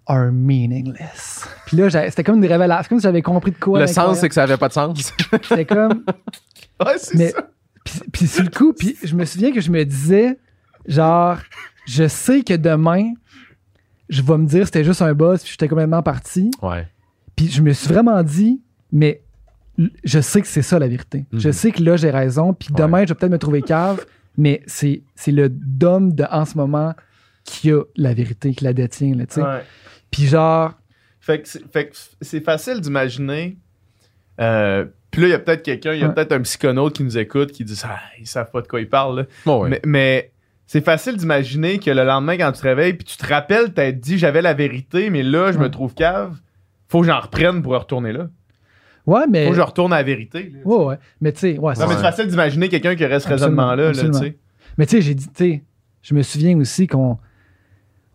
Speaker 3: are meaningless. Puis là, c'était comme une révélation. C'est comme si j'avais compris de quoi.
Speaker 4: Le sens, c'est que ça avait pas de sens. (laughs)
Speaker 3: C'était comme. (laughs)
Speaker 2: Ouais, c'est
Speaker 3: Mais-
Speaker 2: ça.
Speaker 3: Puis, puis sur le coup, puis je me souviens que je me disais, genre, je sais que demain, je vais me dire c'était juste un boss, puis j'étais complètement parti.
Speaker 4: ouais.
Speaker 3: Puis je me suis vraiment dit, mais je sais que c'est ça la vérité. Je
Speaker 4: Mhm.
Speaker 3: sais que là, j'ai raison, puis
Speaker 4: Ouais.
Speaker 3: demain, je vais peut-être me trouver cave, mais c'est c'est le dôme de en ce moment qui a la vérité, qui la détient, là, tu sais.
Speaker 2: Ouais.
Speaker 3: Puis genre,
Speaker 2: Fait que c'est- facile d'imaginer. Euh, puis là, il y a peut-être quelqu'un, il y a
Speaker 3: Ouais.
Speaker 2: peut-être un psychonaute qui nous écoute qui dit Ah, ils savent pas de quoi ils parlent. là.
Speaker 4: Bon, ouais.
Speaker 2: Mais, mais c'est facile d'imaginer que le lendemain, quand tu te réveilles, puis tu te rappelles, t'as dit j'avais la vérité, mais là, je me trouve cave. Faut que j'en reprenne pour retourner là.
Speaker 3: ouais, mais.
Speaker 2: Faut que je retourne à la vérité. là.
Speaker 3: Ouais, ouais. Mais tu sais, ouais, c'est
Speaker 2: Non, mais c'est facile d'imaginer quelqu'un qui aurait ce raisonnement-là. là, tu
Speaker 3: absolument.
Speaker 2: sais.
Speaker 3: Mais tu sais, j'ai dit, tu sais, je me souviens aussi qu'on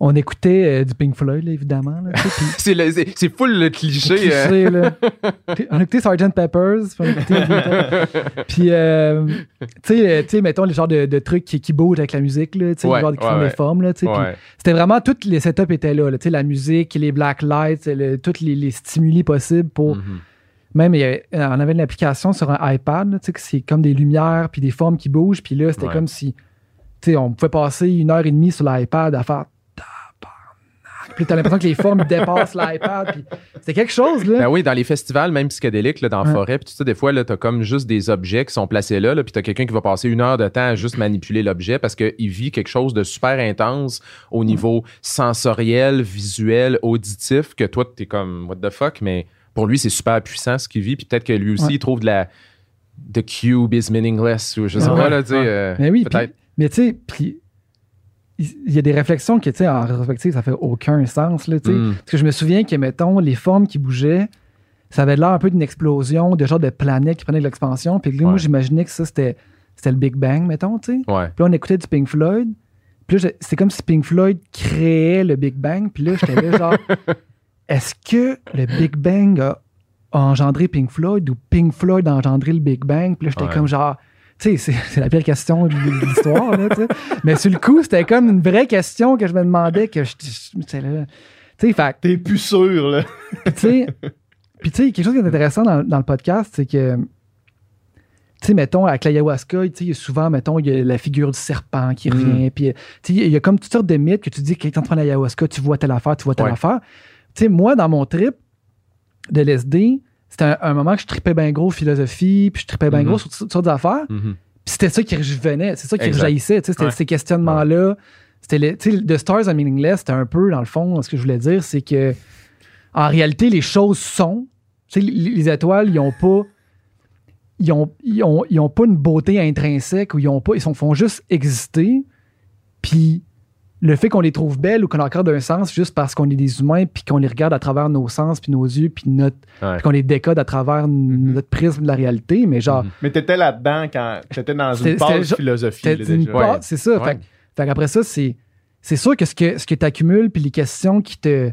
Speaker 3: on écoutait euh, du Pink Floyd, là, évidemment. Là, (laughs)
Speaker 4: C'est le- c'est c'est full le cliché.
Speaker 3: cliché, là. (laughs) Puis on écoutait Sgt. Peppers. Puis, on écoutait les Beatles. (laughs) Puis, euh, tu sais, euh, tu sais, mettons, les genres de, de trucs qui, qui bougent avec la musique, là, tu sais,
Speaker 4: Ouais,
Speaker 3: les genres qui
Speaker 4: ouais,
Speaker 3: font
Speaker 4: ouais.
Speaker 3: des formes, là. Puis. C'était vraiment, tous les setups étaient là, là, tu sais, la musique, les black lights, le- tous les, les stimuli possibles pour...
Speaker 4: Mhm.
Speaker 3: Même, il y avait- on avait une application sur un iPad, là, tu sais, que c'est comme des lumières puis des formes qui bougent. Puis là, c'était comme si, tu sais, on pouvait passer une heure et demie sur l'iPad à faire. Puis t'as l'impression que les formes dépassent l'iPad. Puis c'était quelque chose, là.
Speaker 4: Ben oui, dans les festivals, même psychédéliques, là, dans la
Speaker 3: Ouais.
Speaker 4: forêt, puis tu sais, des fois, là, t'as comme juste des objets qui sont placés là, là puis t'as quelqu'un qui va passer une heure de temps à juste manipuler l'objet parce qu'il vit quelque chose de super intense au niveau sensoriel, visuel, auditif, que toi, t'es comme, what the fuck, mais pour lui, c'est super puissant ce qu'il vit, puis peut-être que lui aussi,
Speaker 3: Ouais.
Speaker 4: il trouve de la. The cube is meaningless, ou je sais
Speaker 3: Ouais.
Speaker 4: pas, là, tu sais. Euh,
Speaker 3: Mais oui,
Speaker 4: peut-être.
Speaker 3: mais tu sais, puis il y a des réflexions qui, tu sais, en rétrospective, ça fait aucun sens, là, tu sais.
Speaker 4: Mm.
Speaker 3: Parce que je me souviens que, mettons, les formes qui bougeaient, ça avait l'air un peu d'une explosion, de genre de planète qui prenait de l'expansion. Puis là, moi, j'imaginais que ça, c'était c'était le Big Bang, mettons, tu sais.
Speaker 4: Ouais.
Speaker 3: Puis là, on écoutait du Pink Floyd. Puis là, c'est comme si Pink Floyd créait le Big Bang. Puis là, j'étais là, genre, (laughs) est-ce que le Big Bang a a engendré Pink Floyd ou Pink Floyd a engendré le Big Bang? Puis là, j'étais
Speaker 4: Ouais.
Speaker 3: comme genre, tu sais, c'est- la pire question de l'histoire. Mais sur le coup, c'était comme une vraie question que je me demandais, que je. Tu sais,
Speaker 2: T'es plus sûr, là.
Speaker 3: puis tu sais, quelque chose qui est intéressant dans, dans le podcast, c'est que, tu sais, mettons, avec l'ayahuasca, tu sais, il y a souvent, mettons, il y a la figure du serpent qui
Speaker 4: Mm.
Speaker 3: revient, puis tu sais, il y a comme toutes sortes de mythes que tu dis quand tu prends l'ayahuasca, tu vois telle affaire, tu vois telle
Speaker 4: Ouais.
Speaker 3: affaire. Tu sais, moi, dans mon trip de LSD, c'était un, un moment que je tripais bien gros philosophie, puis je tripais bien
Speaker 4: Mhm.
Speaker 3: gros sur toutes sortes d'affaires.
Speaker 4: Mhm.
Speaker 3: Puis c'était ça qui revenait, c'est ça qui rejaillissait, tu sais, c'était
Speaker 2: Ouais.
Speaker 3: ces questionnements-là. C'était le, tu sais, The Stars are Meaningless, c'était un peu, dans le fond, ce que je voulais dire, c'est que, en réalité, les choses sont Tu sais, les, les étoiles, ils ont pas. Ils ont, ils, ont, ils ont pas une beauté intrinsèque ou ils ont pas. Ils sont, font juste exister. Puis le fait qu'on les trouve belles ou qu'on leur accorde un sens juste parce qu'on est des humains puis qu'on les regarde à travers nos sens puis nos yeux puis notre
Speaker 4: Ouais.
Speaker 3: qu'on les décode à travers n- notre prisme de la réalité mais genre
Speaker 4: Mhm.
Speaker 2: Mais t'étais là-dedans quand t'étais dans une
Speaker 3: genre-
Speaker 2: philosophie.
Speaker 3: T'as
Speaker 2: là,
Speaker 3: une c'est ça
Speaker 4: Ouais.
Speaker 3: fait, fait qu'après ça c'est c'est sûr que ce que ce que t'accumules puis les questions qui te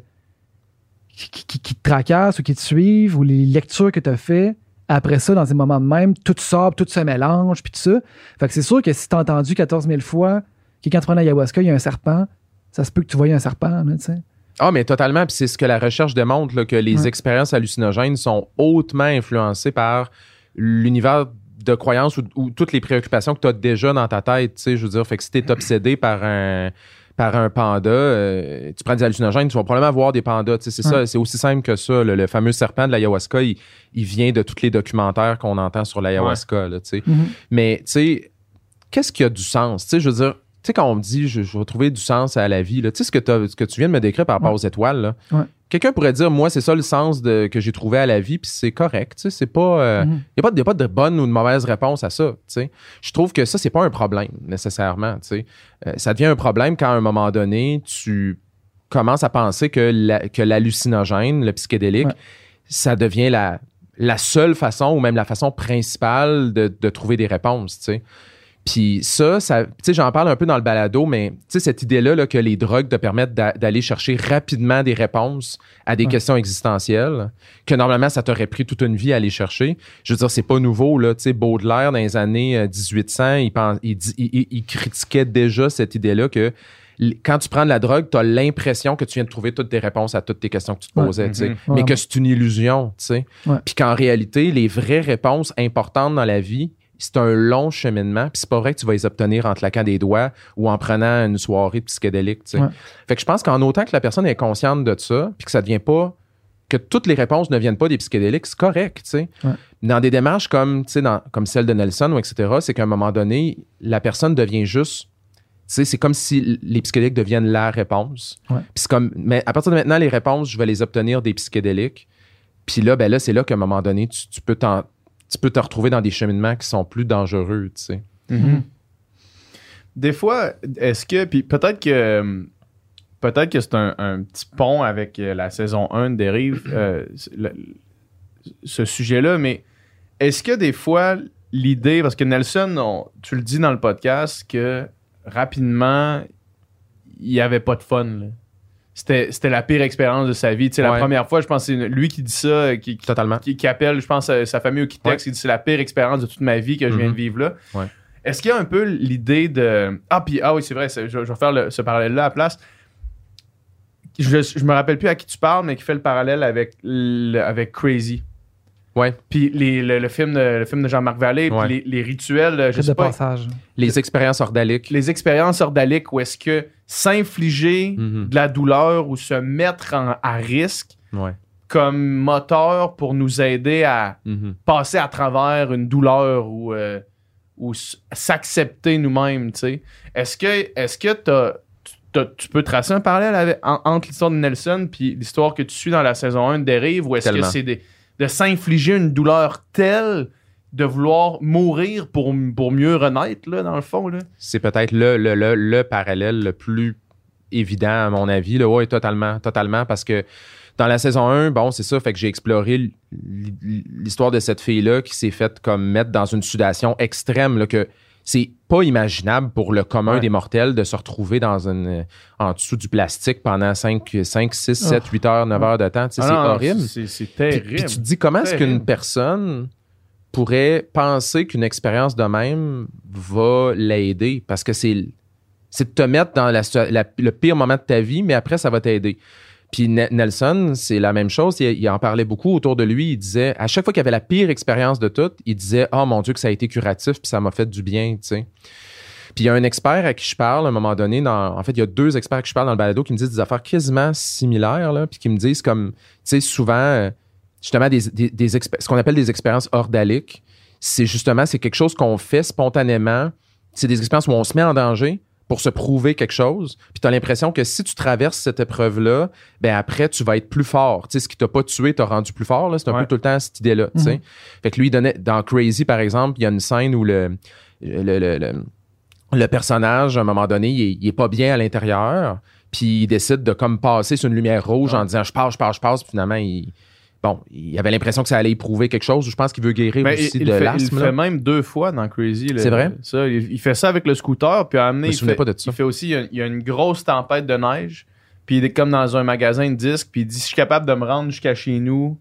Speaker 3: qui, qui- qui te tracassent ou qui te suivent ou les lectures que tu as fait après ça dans un moment de même tout sort tout se mélange puis tout ça fait que c'est sûr que si t'as entendu 14 000 fois que quand tu prends l'ayahuasca il y a un serpent ça se peut que tu voyais un serpent tu sais
Speaker 4: Ah, mais totalement. Puis c'est ce que la recherche démontre, là, que les
Speaker 3: Ouais.
Speaker 4: expériences hallucinogènes sont hautement influencées par l'univers de croyances ou, ou toutes les préoccupations que tu as déjà dans ta tête. Tu sais, je veux dire, fait que si tu es obsédé par un par un panda, euh, tu prends des hallucinogènes, tu vas probablement voir des pandas. Tu sais, c'est ça, c'est aussi simple que ça. Le fameux serpent de l'ayahuasca, il, il vient de tous les documentaires qu'on entend sur l'ayahuasca. tu sais.
Speaker 3: Mhm.
Speaker 4: Mais, tu sais, qu'est-ce qui a du sens? Tu sais, je veux dire, sais, quand on me dit, je, je vais trouver du sens à la vie, tu sais, ce ce que tu viens de me décrire par rapport
Speaker 3: Ouais.
Speaker 4: aux étoiles,
Speaker 3: Ouais.
Speaker 4: quelqu'un pourrait dire, moi, c'est ça le sens de, que j'ai trouvé à la vie, puis c'est correct, tu sais, c'est pas... Il
Speaker 3: Mhm.
Speaker 4: n'y a, pas de- y a pas de bonne ou de mauvaise réponse à ça, tu sais. Je trouve que ça, c'est pas un problème, nécessairement, tu sais. Euh, ça devient un problème quand, à un moment donné, tu commences à penser que la- que l'hallucinogène, le psychédélique,
Speaker 3: Ouais.
Speaker 4: ça devient la, la seule façon ou même la façon principale de, de trouver des réponses, tu sais. Puis ça, ça tu sais, j'en parle un peu dans le balado, mais tu sais, cette idée-là là, que les drogues te permettent d'a- d'aller chercher rapidement des réponses à des
Speaker 3: Ouais.
Speaker 4: questions existentielles que normalement, ça t'aurait pris toute une vie à aller chercher. Je veux dire, c'est pas nouveau, là. Tu sais, Baudelaire, dans les années euh, 1800, il, pense, il, critiquait déjà cette idée-là que quand tu prends de la drogue, tu as l'impression que tu viens de trouver toutes tes réponses à toutes tes questions que tu te posais.
Speaker 2: Mhm.
Speaker 4: mais que c'est une illusion, tu sais.
Speaker 3: Ouais.
Speaker 4: Puis qu'en réalité, les vraies réponses importantes dans la vie, c'est un long cheminement, puis c'est pas vrai que tu vas les obtenir en claquant des doigts ou en prenant une soirée psychédélique, tu sais.
Speaker 3: Ouais.
Speaker 4: Fait que je pense qu'en autant que la personne est consciente de ça, puis que ça devient pas que toutes les réponses ne viennent pas des psychédéliques, c'est correct, tu sais.
Speaker 3: Ouais.
Speaker 4: Dans des démarches comme, tu sais, dans- comme celle de Nelson ou etc., c'est qu'à un moment donné, la personne devient juste tu sais, c'est comme si les psychédéliques deviennent la réponse.
Speaker 3: Ouais.
Speaker 4: Puis c'est comme, mais à partir de maintenant, les réponses, je vais les obtenir des psychédéliques. Puis là, ben là, c'est là qu'à un moment donné, tu, tu peux t'en- tu peux te retrouver dans des cheminements qui sont plus dangereux, tu sais.
Speaker 2: Mhm. Des fois, est-ce que. Puis peut-être que. Peut-être que c'est un, un petit pont avec euh, la saison 1 de Dérive, euh, le- ce sujet-là, mais est-ce que des fois, l'idée. Parce que Nelson, on- tu le dis dans le podcast, que rapidement, il n'y avait pas de fun. là. C'était c'était la pire expérience de sa vie. Tu sais, La première fois, je pense que c'est lui qui dit ça, euh, qui, qui-
Speaker 4: Totalement.
Speaker 2: qui, qui appelle, je pense, euh, sa famille ou qui texte, il dit c'est la pire expérience de toute ma vie que je viens
Speaker 4: Mhm.
Speaker 2: de vivre là.
Speaker 4: Ouais.
Speaker 2: Est-ce qu'il y a un peu l'idée de. Ah, puis, ah oui, c'est vrai, je, je vais faire le- ce parallèle-là à la place. Je, je me rappelle plus à qui tu parles, mais qui fait le parallèle avec, le- avec Crazy.
Speaker 4: Ouais.
Speaker 2: Puis les- le, le film de, le film de Jean-Marc Vallée, puis les, les rituels, euh, je sais
Speaker 3: de
Speaker 2: pas,
Speaker 3: passage.
Speaker 4: Les expériences ordaliques.
Speaker 2: les expériences ordaliques où est-ce que s'infliger
Speaker 4: Mhm.
Speaker 2: de la douleur ou se mettre en- à risque
Speaker 4: Ouais.
Speaker 2: comme moteur pour nous aider à
Speaker 4: Mhm.
Speaker 2: passer à travers une douleur ou, euh, ou s'accepter nous-mêmes, tu sais. Est-ce que, est-ce que t'as- t'as- tu peux tracer un parallèle avec- en- entre l'histoire de Nelson puis l'histoire que tu suis dans la saison 1 de Dérive ou est-ce que c'est des- de s'infliger une douleur telle de vouloir mourir pour, mieux renaître, là, dans le fond?
Speaker 4: C'est peut-être le, le, le, le parallèle le plus évident, à mon avis. Là. Ouais, totalement, totalement, parce que dans la saison 1, bon, c'est ça, fait que j'ai exploré l'histoire de cette fille-là qui s'est faite comme mettre dans une sudation extrême, là, que c'est pas imaginable pour le commun
Speaker 2: Ouais.
Speaker 4: des mortels de se retrouver dans une, euh, en dessous du plastique pendant 5, 5 6, 7, 8 heures, 9 heures de temps. Tu sais,
Speaker 2: Ah
Speaker 4: c'est horrible.
Speaker 2: C'est,
Speaker 4: Puis,
Speaker 2: terrible.
Speaker 4: puis tu te dis comment est-ce qu'une personne pourrait penser qu'une expérience de même va l'aider? Parce que c'est c'est de te mettre dans la, situa- la- le pire moment de ta vie mais après ça va t'aider. Puis Ne- Nelson, c'est la même chose, il, en parlait beaucoup autour de lui, il disait à chaque fois qu'il avait la pire expérience de toutes, il disait "Oh mon dieu que ça a été curatif puis ça m'a fait du bien", tu sais. Puis il y a un expert à qui je parle à un moment donné, en fait, il y a deux experts à qui je parle dans le balado qui me disent des affaires quasiment similaires, puis qui me disent comme, tu sais, souvent, euh, justement, des, des, des ce qu'on appelle des expériences ordaliques, c'est justement, c'est quelque chose qu'on fait spontanément. C'est des expériences où on se met en danger, pour se prouver quelque chose. Puis tu as l'impression que si tu traverses cette épreuve-là, ben après, tu vas être plus fort. Tu sais, ce qui t'a pas tué t'a rendu plus fort. là. C'est un
Speaker 2: Ouais.
Speaker 4: peu tout le temps cette idée-là.
Speaker 3: Mhm.
Speaker 4: Fait que lui, il donnait, dans Crazy, par exemple, il y a une scène où le, le, le, le- le personnage, à un moment donné, il est, il est pas bien à l'intérieur. Puis il décide de comme passer sur une lumière rouge en disant je passe, je passe, je passe. Puis finalement, il, bon, il avait l'impression que ça allait éprouver quelque chose. Je pense qu'il veut guérir
Speaker 2: Ben,
Speaker 4: aussi
Speaker 2: il,
Speaker 4: de
Speaker 2: fait, il
Speaker 4: l'asthme.
Speaker 2: fait même deux fois dans Crazy.
Speaker 4: C'est vrai?
Speaker 2: Ça, il, il fait ça avec le scooter, puis à amener.
Speaker 4: Je me
Speaker 2: fait,
Speaker 4: pas de ça.
Speaker 2: Il fait aussi, il y, a, il y a une grosse tempête de neige, puis il est comme dans un magasin de disques, puis il dit si je suis capable de me rendre jusqu'à chez nous,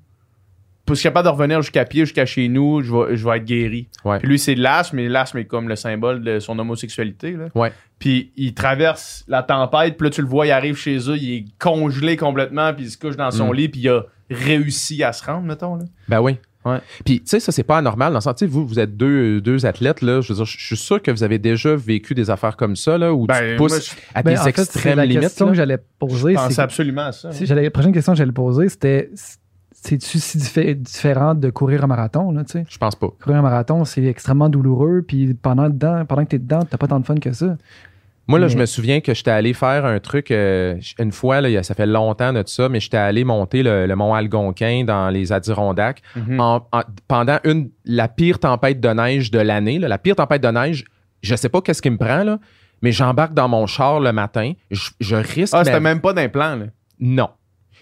Speaker 2: je suis capable de revenir jusqu'à pied, jusqu'à chez nous, je vais, je vais être guéri.
Speaker 4: Ouais.
Speaker 2: Puis lui, c'est l'asthme, mais l'asthme est comme le symbole de son homosexualité. Là.
Speaker 4: Ouais.
Speaker 2: Puis il traverse la tempête, puis là, tu le vois, il arrive chez eux, il est congelé complètement, puis il se couche dans son
Speaker 4: Mm.
Speaker 2: lit, puis il a réussi à se rendre, mettons. Là.
Speaker 4: Ben oui.
Speaker 2: Ouais.
Speaker 4: Puis, tu sais, ça, c'est pas anormal. Dans le sens, tu sais, vous, vous êtes deux, deux athlètes, là. Je veux dire, je suis sûr que vous avez déjà vécu des affaires comme ça, là, où tu
Speaker 2: Ben,
Speaker 4: te pousses
Speaker 2: moi, je
Speaker 4: à
Speaker 3: Ben,
Speaker 4: des
Speaker 3: en fait, c'est
Speaker 4: extrêmes
Speaker 3: la
Speaker 4: limites.
Speaker 3: question
Speaker 4: là.
Speaker 3: que j'allais poser.
Speaker 2: pense
Speaker 3: c'est-
Speaker 2: absolument à ça.
Speaker 3: si la prochaine question que j'allais poser, c'était c'est-tu si diffé- différent de courir un marathon? Là, tu sais?
Speaker 4: Je pense pas.
Speaker 3: courir un marathon, c'est extrêmement douloureux, puis pendant, dedans, pendant que tu es dedans, tu pas tant de fun que ça.
Speaker 4: Moi, là,
Speaker 3: Mais-
Speaker 4: je me souviens que j'étais allé faire un truc euh, une fois, là, ça fait longtemps de ça, mais j'étais allé monter le, le mont Algonquin dans les Adirondacks
Speaker 2: Mhm.
Speaker 4: en- en- pendant une, la pire tempête de neige de l'année. La pire tempête de neige, je sais pas qu'est-ce qui me prend, là, mais j'embarque dans mon char le matin. Je, je risque.
Speaker 2: Ah,
Speaker 4: ma-
Speaker 2: c'était même pas d'implant, là.
Speaker 4: Non.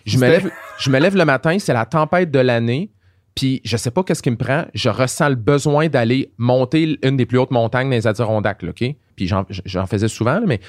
Speaker 4: Je me, lève, je me lève le matin, c'est la tempête de l'année, puis je sais pas qu'est-ce qui me prend. Je ressens le besoin d'aller monter une des plus hautes montagnes les Adirondacks, là, OK? Puis j'en, j'en faisais souvent, là, mais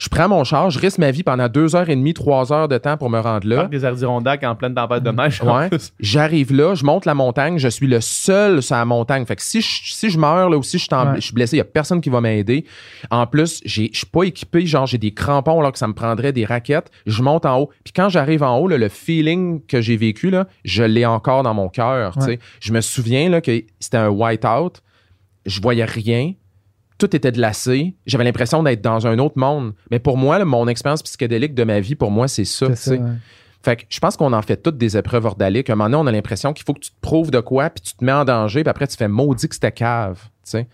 Speaker 4: je prends mon char, je risque ma vie pendant deux heures et demie, trois heures de temps pour me rendre là.
Speaker 2: Parc des Adirondacks en pleine tempête de neige.
Speaker 4: Ouais. J'arrive là, je monte la montagne, je suis le seul sur la montagne. Fait que si je, si je meurs là ou si je, suis en-
Speaker 3: Ouais.
Speaker 4: je suis blessé, il n'y a personne qui va m'aider. En plus, j'ai- je suis pas équipé, genre j'ai des crampons là que ça me prendrait des raquettes. Je monte en haut. Puis quand j'arrive en haut, là, le feeling que j'ai vécu, là, je l'ai encore dans mon cœur. tu sais.
Speaker 3: Ouais.
Speaker 4: Je me souviens là, que c'était un white-out. Je voyais rien. Tout était glacé. J'avais l'impression d'être dans un autre monde. Mais pour moi, là, mon expérience psychédélique de ma vie, pour moi, c'est ça.
Speaker 3: Ouais.
Speaker 4: Fait que je pense qu'on en fait toutes des épreuves ordaliques. À un moment donné, on a l'impression qu'il faut que tu te prouves de quoi, puis tu te mets en danger, puis après tu fais maudit que c'était cave. tu sais.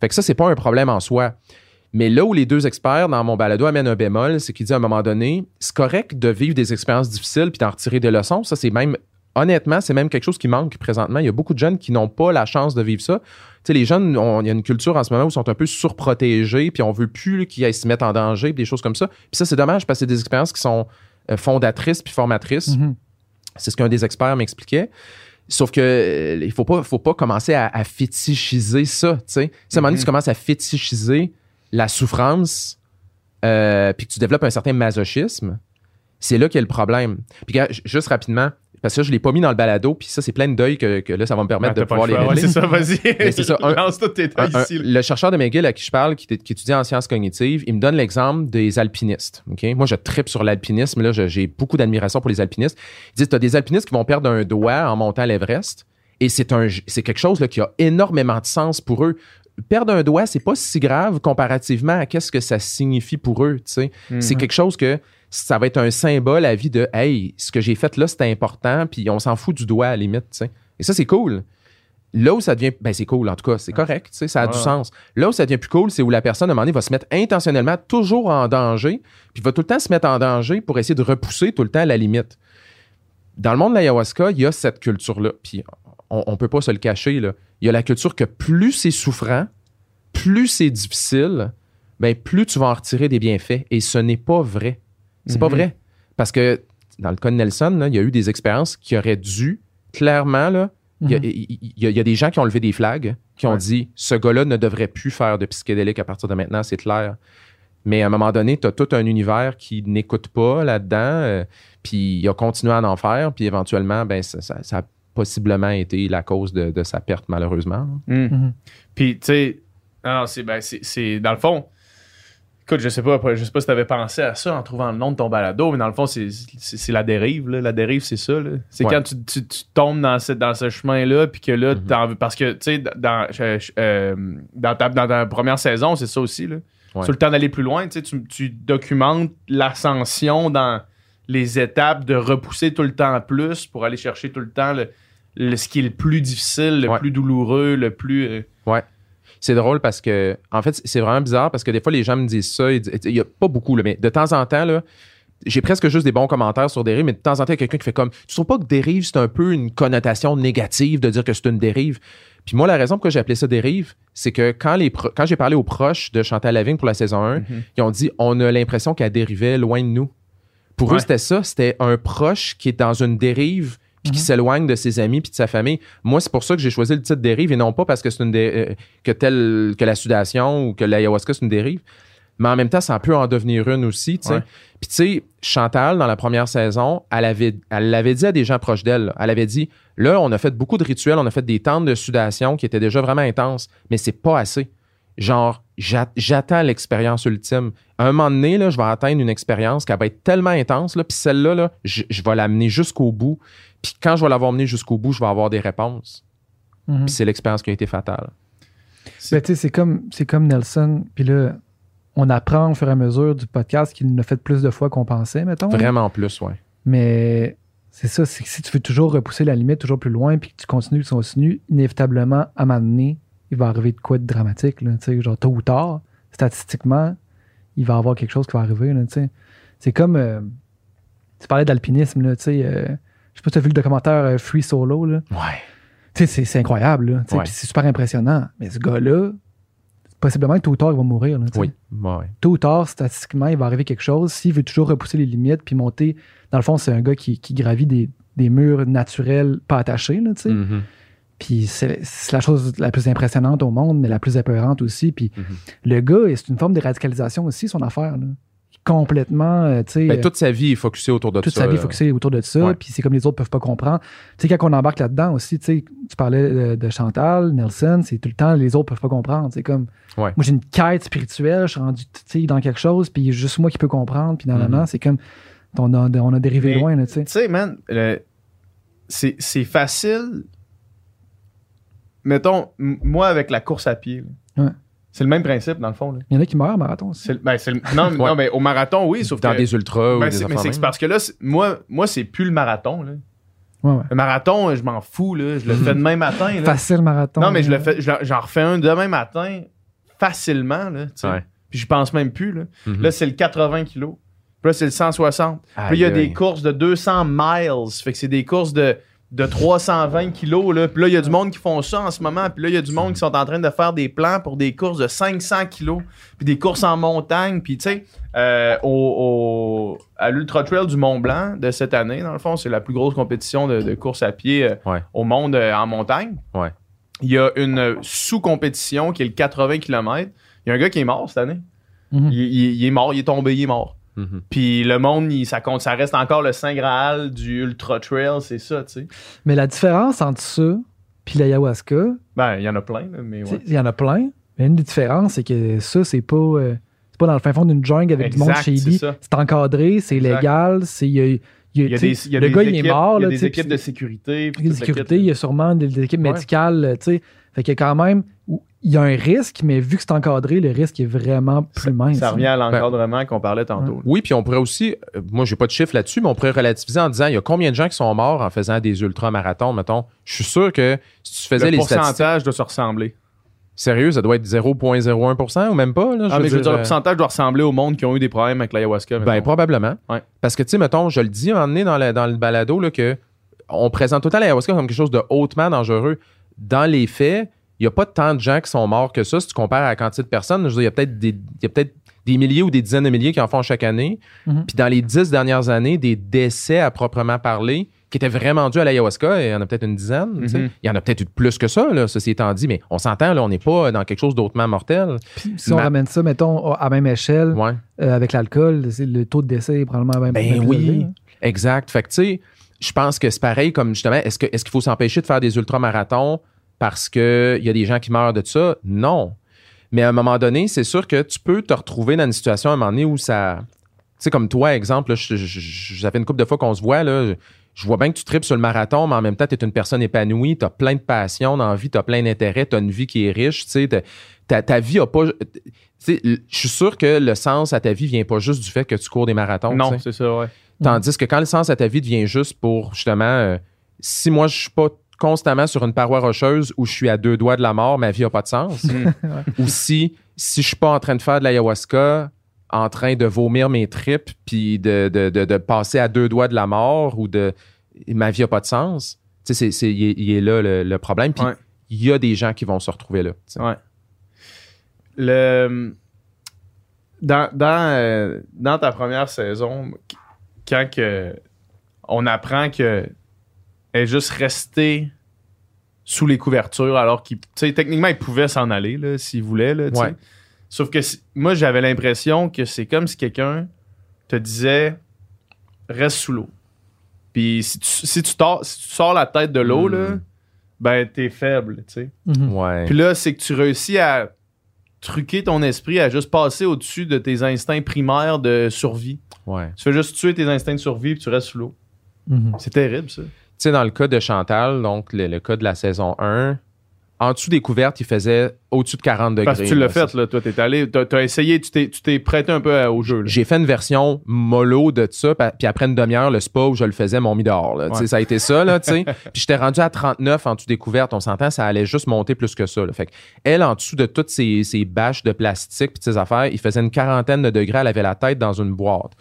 Speaker 4: Fait que ça, c'est pas un problème en soi. Mais là où les deux experts dans mon balado amènent un bémol, c'est qu'ils disent à un moment donné, c'est correct de vivre des expériences difficiles puis d'en retirer des leçons. Ça, c'est même, honnêtement, c'est même quelque chose qui manque présentement. Il y a beaucoup de jeunes qui n'ont pas la chance de vivre ça. Tu sais, les jeunes, on- il y a une culture en ce moment où ils sont un peu surprotégés, puis on veut plus qu'ils se mettre en danger, puis des choses comme ça. Puis ça, c'est dommage parce que c'est des expériences qui sont euh, fondatrices puis formatrices.
Speaker 3: Mhm.
Speaker 4: C'est ce qu'un des experts m'expliquait. Sauf que euh, il faut pas, faut pas commencer à, à fétichiser ça. Tu sais, Si à un moment donné,
Speaker 2: Mhm.
Speaker 4: tu commences à fétichiser la souffrance, euh, puis que tu développes un certain masochisme, c'est là qu'il y a le problème. Puis juste rapidement, parce que ça, je l'ai pas mis dans le balado, puis ça, c'est plein de deuil que, que là, ça va me permettre
Speaker 2: Ouais,
Speaker 4: de pouvoir
Speaker 2: le
Speaker 4: les.
Speaker 2: Ouais, c'est ça, vas-y. (laughs)
Speaker 4: Mais c'est ça, un- (laughs)
Speaker 2: Lance tous tes
Speaker 4: Un-
Speaker 2: détails
Speaker 4: un-
Speaker 2: ici.
Speaker 4: le chercheur de McGill à qui je parle, qui, qui étudie en sciences cognitives, il me donne l'exemple des alpinistes. Moi, je tripe sur l'alpinisme. Là, j'ai beaucoup d'admiration pour les alpinistes. Ils disent, tu as des alpinistes qui vont perdre un doigt en montant l'Everest. Et c'est un, c'est quelque chose là, qui a énormément de sens pour eux. Perdre un doigt, c'est pas si grave comparativement à qu'est-ce que ça signifie pour eux. sais? C'est quelque chose que ça va être un symbole à vie de Hey, ce que j'ai fait là, c'était important, puis on s'en fout du doigt à la limite. tu sais. Et ça, c'est cool. Là où ça devient. Ben, c'est cool, en tout cas, c'est correct, ça a du sens. Là où ça devient plus cool, c'est où la personne, à un moment donné, va se mettre intentionnellement toujours en danger, puis va tout le temps se mettre en danger pour essayer de repousser tout le temps la limite. Dans le monde de l'ayahuasca, il y a cette culture-là. Puis on, on peut pas se le cacher, là. Il y a la culture que plus c'est souffrant, plus c'est difficile, ben plus tu vas en retirer des bienfaits. Et ce n'est pas vrai. C'est pas
Speaker 2: Mhm.
Speaker 4: vrai. Parce que dans le cas de Nelson, là, il y a eu des expériences qui auraient dû, clairement, là, il y, a-
Speaker 3: Mhm.
Speaker 4: il- il y a- il y a des gens qui ont levé des flags, qui ont
Speaker 2: Ouais.
Speaker 4: dit ce gars-là ne devrait plus faire de psychédélique à partir de maintenant, c'est clair. Mais à un moment donné, tu as tout un univers qui n'écoute pas là-dedans, euh, puis il a continué à en faire, puis éventuellement, ben, ça, ça- ça a possiblement été la cause de, de sa perte, malheureusement.
Speaker 2: Mhm. Puis, tu sais, non, non, c'est, ben, c'est, c'est- dans le fond. Écoute, je sais pas, je sais pas si t'avais pensé à ça en trouvant le nom de ton balado, mais dans le fond, c'est, c'est, c'est la dérive. Là. La dérive, c'est ça. là. C'est
Speaker 4: Ouais.
Speaker 2: quand tu, tu- tu tombes dans ce, dans ce chemin-là, puis que là,
Speaker 4: Mhm.
Speaker 2: parce que, tu sais, dans, euh, dans, ta, dans ta première saison, c'est ça aussi. Là.
Speaker 4: Ouais.
Speaker 2: Sur le temps d'aller plus loin, tu tu, documentes l'ascension dans les étapes de repousser tout le temps plus pour aller chercher tout le temps le, le- ce qui est le plus difficile, le
Speaker 4: Ouais.
Speaker 2: plus douloureux, le plus. euh,
Speaker 4: c'est drôle parce que, en fait, c'est vraiment bizarre parce que des fois, les gens me disent ça. ils disent- Il y a pas beaucoup, là, mais de temps en temps, là, j'ai presque juste des bons commentaires sur dérive, mais de temps en temps, il y a quelqu'un qui fait comme Tu trouves pas que dérive, c'est un peu une connotation négative de dire que c'est une dérive? Puis moi, la raison pourquoi j'ai appelé ça dérive, c'est que quand, les quand j'ai parlé aux proches de Chantal Lavigne pour la saison 1,
Speaker 2: Mhm.
Speaker 4: ils ont dit On a l'impression qu'elle dérivait loin de nous. Pour eux, c'était ça. C'était un proche qui est dans une dérive puis qui
Speaker 3: Mhm.
Speaker 4: s'éloigne de ses amis puis de sa famille. Moi, c'est pour ça que j'ai choisi le titre dérive et non pas parce que c'est une dé- euh, que telle que la sudation ou que l'ayahuasca c'est une dérive. Mais en même temps, ça peut en devenir une aussi.
Speaker 2: Ouais.
Speaker 4: Puis tu sais, Chantal, dans la première saison, elle avait, elle l'avait dit à des gens proches d'elle. Elle avait dit, là, on a fait beaucoup de rituels, on a fait des tentes de sudation qui étaient déjà vraiment intenses, mais c'est pas assez. Genre, j'a- j'attends l'expérience ultime. À un moment donné, là, je vais atteindre une expérience qui va être tellement intense, là, puis celle-là, là, je, je vais l'amener jusqu'au bout. Puis quand je vais l'avoir menée jusqu'au bout, je vais avoir des réponses.
Speaker 3: Mhm.
Speaker 4: Puis c'est l'expérience qui a été fatale.
Speaker 3: Ben, tu sais, c'est comme, c'est comme Nelson. Puis là, on apprend au fur et à mesure du podcast qu'il l'a fait plus de fois qu'on pensait, mettons.
Speaker 4: Vraiment plus, ouais.
Speaker 3: Mais c'est ça, c'est que si tu veux toujours repousser la limite toujours plus loin, puis que tu continues, tu continues, inévitablement, à un moment donné, il va arriver de quoi de dramatique, là, tu sais, genre tôt ou tard, statistiquement, il va y avoir quelque chose qui va arriver, là, tu sais. C'est comme, euh, tu parlais d'alpinisme, là, tu sais, euh, sais pas si tu as vu le documentaire euh, Free Solo, là?
Speaker 4: Ouais.
Speaker 3: Tu sais, c'est- incroyable,
Speaker 4: Ouais.
Speaker 3: c'est super impressionnant. Mais ce gars-là, possiblement, tôt ou tard, il va mourir, là,
Speaker 4: Oui. Ouais.
Speaker 3: tôt ou tard, statistiquement, il va arriver quelque chose. S'il veut toujours repousser les limites puis monter, dans le fond, c'est un gars qui, qui gravit des, des murs naturels pas attachés, là.
Speaker 4: Mhm.
Speaker 3: Puis c'est la chose la plus impressionnante au monde, mais la plus épeurante aussi. Puis
Speaker 4: Mhm.
Speaker 3: le gars, c'est une forme de radicalisation aussi, son affaire, là. Complètement, euh.
Speaker 4: Ben,
Speaker 3: euh,
Speaker 4: toute sa vie est focusée autour de
Speaker 3: toute
Speaker 4: ça.
Speaker 3: sa vie
Speaker 4: là.
Speaker 3: focusée autour de ça,
Speaker 4: Ouais.
Speaker 3: puis c'est comme les autres peuvent pas comprendre. Tu sais, quand on embarque là-dedans aussi, tu parlais de, de Chantal, Nelson, c'est tout le temps les autres peuvent pas comprendre. C'est comme,
Speaker 4: Ouais.
Speaker 3: moi j'ai une quête spirituelle, je suis rendu, tu sais, dans quelque chose, puis il y a juste moi qui peux comprendre, puis dans
Speaker 4: Mhm.
Speaker 3: c'est comme, on a, on a dérivé
Speaker 2: Mais-
Speaker 3: loin, tu sais.
Speaker 2: Tu sais, man, c'est facile. Mettons, moi, avec la course à pied, là,
Speaker 3: Ouais.
Speaker 2: C'est le même principe, dans le fond. là.
Speaker 3: Il y en a qui meurent en marathon aussi.
Speaker 2: C'est le- ben, le- non,
Speaker 4: Ouais.
Speaker 2: non, mais au marathon, oui, sauf
Speaker 4: Dans
Speaker 2: que.
Speaker 4: des ultras ou
Speaker 2: Ben,
Speaker 4: des
Speaker 2: mais c'est parce que là, moi, moi c'est plus le marathon. Là.
Speaker 3: Ouais, ouais.
Speaker 2: Le marathon, je m'en fous. Là. Je le fais demain matin. là.
Speaker 3: Facile marathon.
Speaker 2: Non, mais je le fais, je- j'en refais un demain matin facilement. Là. Puis je pense même plus. Là,
Speaker 4: Mhm.
Speaker 2: là c'est le 80 kilos. Puis là, c'est le 160. Puis il y a des courses de 200 miles. Fait que c'est des courses de, de 320 kilos. Là. Puis là, il y a du monde qui font ça en ce moment. Puis là, il y a du monde qui sont en train de faire des plans pour des courses de 500 kilos. Puis des courses en montagne. Puis tu sais, euh, au, au- à l'Ultra Trail du Mont Blanc de cette année, dans le fond, c'est la plus grosse compétition de, de course à pied euh,
Speaker 4: Ouais.
Speaker 2: au monde euh, en montagne.
Speaker 4: Ouais.
Speaker 2: Il y a une sous-compétition qui est le 80 km. Il y a un gars qui est mort cette année.
Speaker 3: Mhm.
Speaker 2: Il, il- il est mort, il est tombé, il est mort.
Speaker 4: Mhm.
Speaker 2: Puis le monde, il- ça compte, ça reste encore le Saint Graal du Ultra Trail, c'est ça, tu sais.
Speaker 3: Mais la différence entre ça puis l'ayahuasca,
Speaker 2: Ben, il y en a plein, mais ouais.
Speaker 3: il y en a plein. Mais une des différences, c'est que ça, c'est pas, euh, c'est pas dans le fin fond d'une jungle avec du monde
Speaker 2: Exact,
Speaker 3: shady.
Speaker 2: c'est
Speaker 3: encadré, c'est
Speaker 2: Exact.
Speaker 3: légal, c'est. Il y a, y a-
Speaker 2: Il y a des, il y a
Speaker 3: le
Speaker 2: des
Speaker 3: gars,
Speaker 2: équipes,
Speaker 3: il est mort.
Speaker 2: il y a
Speaker 3: là,
Speaker 2: des équipes de sécurité.
Speaker 3: il y
Speaker 2: là.
Speaker 3: a sûrement des, des équipes
Speaker 2: Ouais.
Speaker 3: médicales, euh, tu sais. Fait qu'il y a quand même. Il y a un risque, mais vu que c'est encadré, le risque est vraiment plus mince.
Speaker 2: Ça revient à
Speaker 3: Ben,
Speaker 2: l'encadrement qu'on parlait tantôt.
Speaker 4: Oui, puis on pourrait aussi, euh, moi j'ai pas de chiffre là-dessus, mais on pourrait relativiser en disant il y a combien de gens qui sont morts en faisant des ultramarathons, mettons? Je suis sûr que si tu faisais
Speaker 2: Le
Speaker 4: les statistiques,
Speaker 2: pourcentage doit se ressembler.
Speaker 4: sérieux, ça doit être 0,01% ou même pas. Là,
Speaker 2: Ah, mais je veux dire, le
Speaker 4: euh,
Speaker 2: pourcentage doit ressembler au monde qui ont eu des problèmes avec l'ayahuasca.
Speaker 4: Ben,
Speaker 2: mettons.
Speaker 4: probablement.
Speaker 2: Ouais.
Speaker 4: Parce que, tu sais, mettons, je le dis un moment donné dans, la- dans le balado, là, que on présente tout le temps l'ayahuasca comme quelque chose de hautement dangereux. Dans les faits, il n'y a pas tant de gens qui sont morts que ça si tu compares à la quantité de personnes. Je veux dire, il y a peut-être des, il y a peut-être des milliers ou des dizaines de milliers qui en font chaque année.
Speaker 3: Mhm.
Speaker 4: Puis dans les dix dernières années, des décès à proprement parler qui étaient vraiment dus à l'ayahuasca, il y en a peut-être une dizaine.
Speaker 2: Mhm.
Speaker 4: Il y en a peut-être eu plus que ça, là, ceci étant dit, mais on s'entend, là, on n'est pas dans quelque chose d'autrement mortel.
Speaker 3: Si on ramène ça, mettons, à même échelle,
Speaker 4: Ouais.
Speaker 3: euh, avec l'alcool, le taux de décès est probablement même
Speaker 4: Ben
Speaker 3: même plus
Speaker 4: oui,
Speaker 3: hein.
Speaker 4: exact. Fait que, tu sais, je pense que c'est pareil comme justement, est-ce que est-ce qu'il faut s'empêcher de faire des ultramarathons? Parce qu'il y a des gens qui meurent de ça? Non. Mais à un moment donné, c'est sûr que tu peux te retrouver dans une situation à un moment donné où ça. Tu sais, comme toi, exemple, fait une couple de fois qu'on se voit, là. je- vois bien que tu tripes sur le marathon, mais en même temps, tu es une personne épanouie, tu as plein de passion dans la vie, tu as plein d'intérêts, tu as une vie qui est riche, tu sais, ta, ta vie a pas. tu sais, Je suis sûr que le sens à ta vie vient pas juste du fait que tu cours des marathons.
Speaker 2: Non, c'est ça, ouais.
Speaker 4: Tandis que quand le sens à ta vie devient juste pour justement, euh, si moi je suis pas constamment sur une paroi rocheuse où je suis à deux doigts de la mort, ma vie n'a pas de sens. (laughs) Ou si, si je suis pas en train de faire de l'ayahuasca, en train de vomir mes tripes, puis de, de, de, de passer à deux doigts de la mort, ou de ma vie n'a pas de sens. Tu sais, c'est, c'est- il, est, là le, le problème. Puis
Speaker 2: Ouais.
Speaker 4: il y a des gens qui vont se retrouver là. tu sais.
Speaker 2: Ouais. Le, dans, dans, euh, dans ta première saison, quand que on apprend que est juste restée sous les couvertures alors qu'il techniquement il pouvait s'en aller là, s'il voulait là.
Speaker 4: Ouais.
Speaker 2: sauf que si- moi j'avais l'impression que c'est comme si quelqu'un te disait reste sous l'eau puis si tu, si tu, si tu sors la tête de l'eau
Speaker 4: Mm.
Speaker 2: là ben t'es faible tu sais
Speaker 3: Mhm.
Speaker 4: Ouais.
Speaker 2: puis là, c'est que tu réussis à truquer ton esprit à juste passer au-dessus de tes instincts primaires de survie.
Speaker 4: ouais.
Speaker 2: Tu fais juste tuer tes instincts de survie puis tu restes sous l'eau.
Speaker 3: Mhm.
Speaker 2: C'est terrible, ça.
Speaker 4: Sais, dans le cas de Chantal, donc le, le cas de la saison 1, en dessous des couvertes, il faisait au-dessus de 40 degrés.
Speaker 2: Parce que tu l'as fait, là. Toi, t'es allé, t'as, t'as essayé, tu t'es, prêté un peu à- au jeu.
Speaker 4: J'ai fait une version mollo de ça, puis après une demi-heure, le spa où je le faisais m'ont mis dehors. là.
Speaker 2: Ouais.
Speaker 4: Ça a été ça, là, tu sais. (laughs) Puis j'étais rendu à 39 en dessous des couvertes. On s'entend, ça allait juste monter plus que ça. là. Fait que elle, en dessous de toutes ces, ces bâches de plastique puis de ses affaires, il faisait une quarantaine de degrés. Elle avait la tête dans une boîte.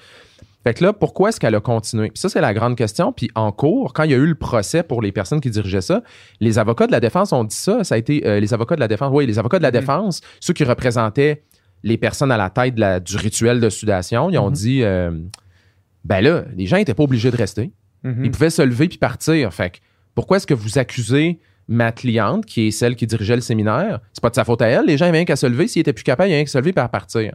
Speaker 4: Fait que là, pourquoi est-ce qu'elle a continué? Puis ça, c'est la grande question. Puis en cours, quand il y a eu le procès pour les personnes qui dirigeaient ça, les avocats de la défense ont dit ça. Ça a été euh, les avocats de la défense. Oui, les avocats de la
Speaker 2: Mhm.
Speaker 4: défense, ceux qui représentaient les personnes à la tête de la- du rituel de sudation, ils ont
Speaker 3: Mhm.
Speaker 4: dit euh, ben là, les gens n'étaient pas obligés de rester.
Speaker 2: Mhm.
Speaker 4: Ils pouvaient se lever puis partir. Fait que pourquoi est-ce que vous accusez ma cliente, qui est celle qui dirigeait le séminaire? C'est pas de sa faute à elle. Les gens avaient rien qu'à se lever. S'ils étaient plus capables, ils avaient rien qu'à se lever et à partir.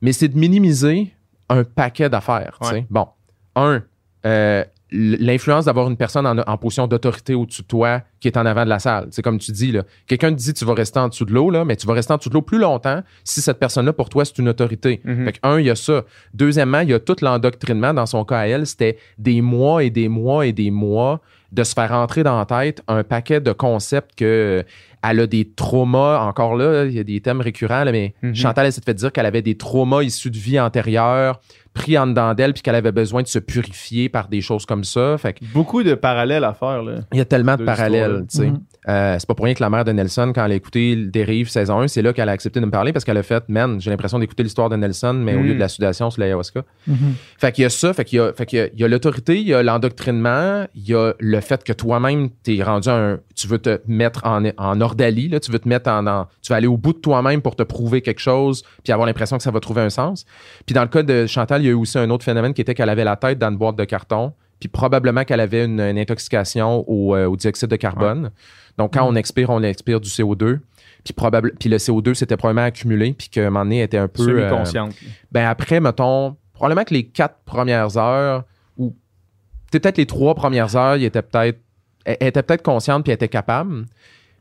Speaker 4: Mais c'est de minimiser un paquet d'affaires.
Speaker 2: Ouais.
Speaker 4: Bon, un, euh, l'influence d'avoir une personne en, en position d'autorité au-dessus de toi qui est en avant de la salle. C'est comme tu dis, là, quelqu'un te dit tu vas rester en dessous de l'eau, là, mais tu vas rester en dessous de l'eau plus longtemps si cette personne-là, pour toi, c'est une autorité.
Speaker 2: Mhm.
Speaker 4: Fait que, un, il y a ça. Deuxièmement, il y a tout l'endoctrinement. Dans son cas à elle, c'était des mois et des mois et des mois de se faire entrer dans la tête un paquet de concepts que euh, elle a des traumas. Encore là, il y a des thèmes récurrents, là, mais
Speaker 2: Mhm.
Speaker 4: Chantal, elle s'est fait dire qu'elle avait des traumas issus de vie antérieure, pris en dedans d'elle, puis qu'elle avait besoin de se purifier par des choses comme ça. Fait que,
Speaker 2: Beaucoup de parallèles à faire, là.
Speaker 4: il y a tellement de parallèles, tu sais.
Speaker 3: Mhm.
Speaker 4: Euh, c'est pas pour rien que la mère de Nelson, quand elle a écouté Dérive saison 1, c'est là qu'elle a accepté de me parler parce qu'elle a fait, man, j'ai l'impression d'écouter l'histoire de Nelson, mais au
Speaker 2: Mm.
Speaker 4: lieu de la sudation sur l'ayahuasca.
Speaker 3: Mhm.
Speaker 4: Fait qu'il y a ça, fait qu'il y a, fait qu'il y a- il y a l'autorité, il y a l'endoctrinement, il y a le fait que toi-même, t'es rendu un, tu veux te mettre en, en ordalie, là, tu veux te mettre en, en- tu vas aller au bout de toi-même pour te prouver quelque chose, puis avoir l'impression que ça va trouver un sens. Puis dans le cas de Chantal, il y a eu aussi un autre phénomène qui était qu'elle avait la tête dans une boîte de carton, puis probablement qu'elle avait une, une intoxication au, euh, au dioxyde de carbone. Donc quand
Speaker 3: Mm.
Speaker 4: on expire, on expire du CO2. Puis, probable, puis le CO2 s'était probablement accumulé, puis qu'à un moment donné, elle était un peu... euh,
Speaker 2: Semi-consciente.
Speaker 4: ben après, mettons, probablement que les quatre premières heures, ou peut-être les trois premières heures, il était peut-être, elle, elle était peut-être consciente puis elle était capable,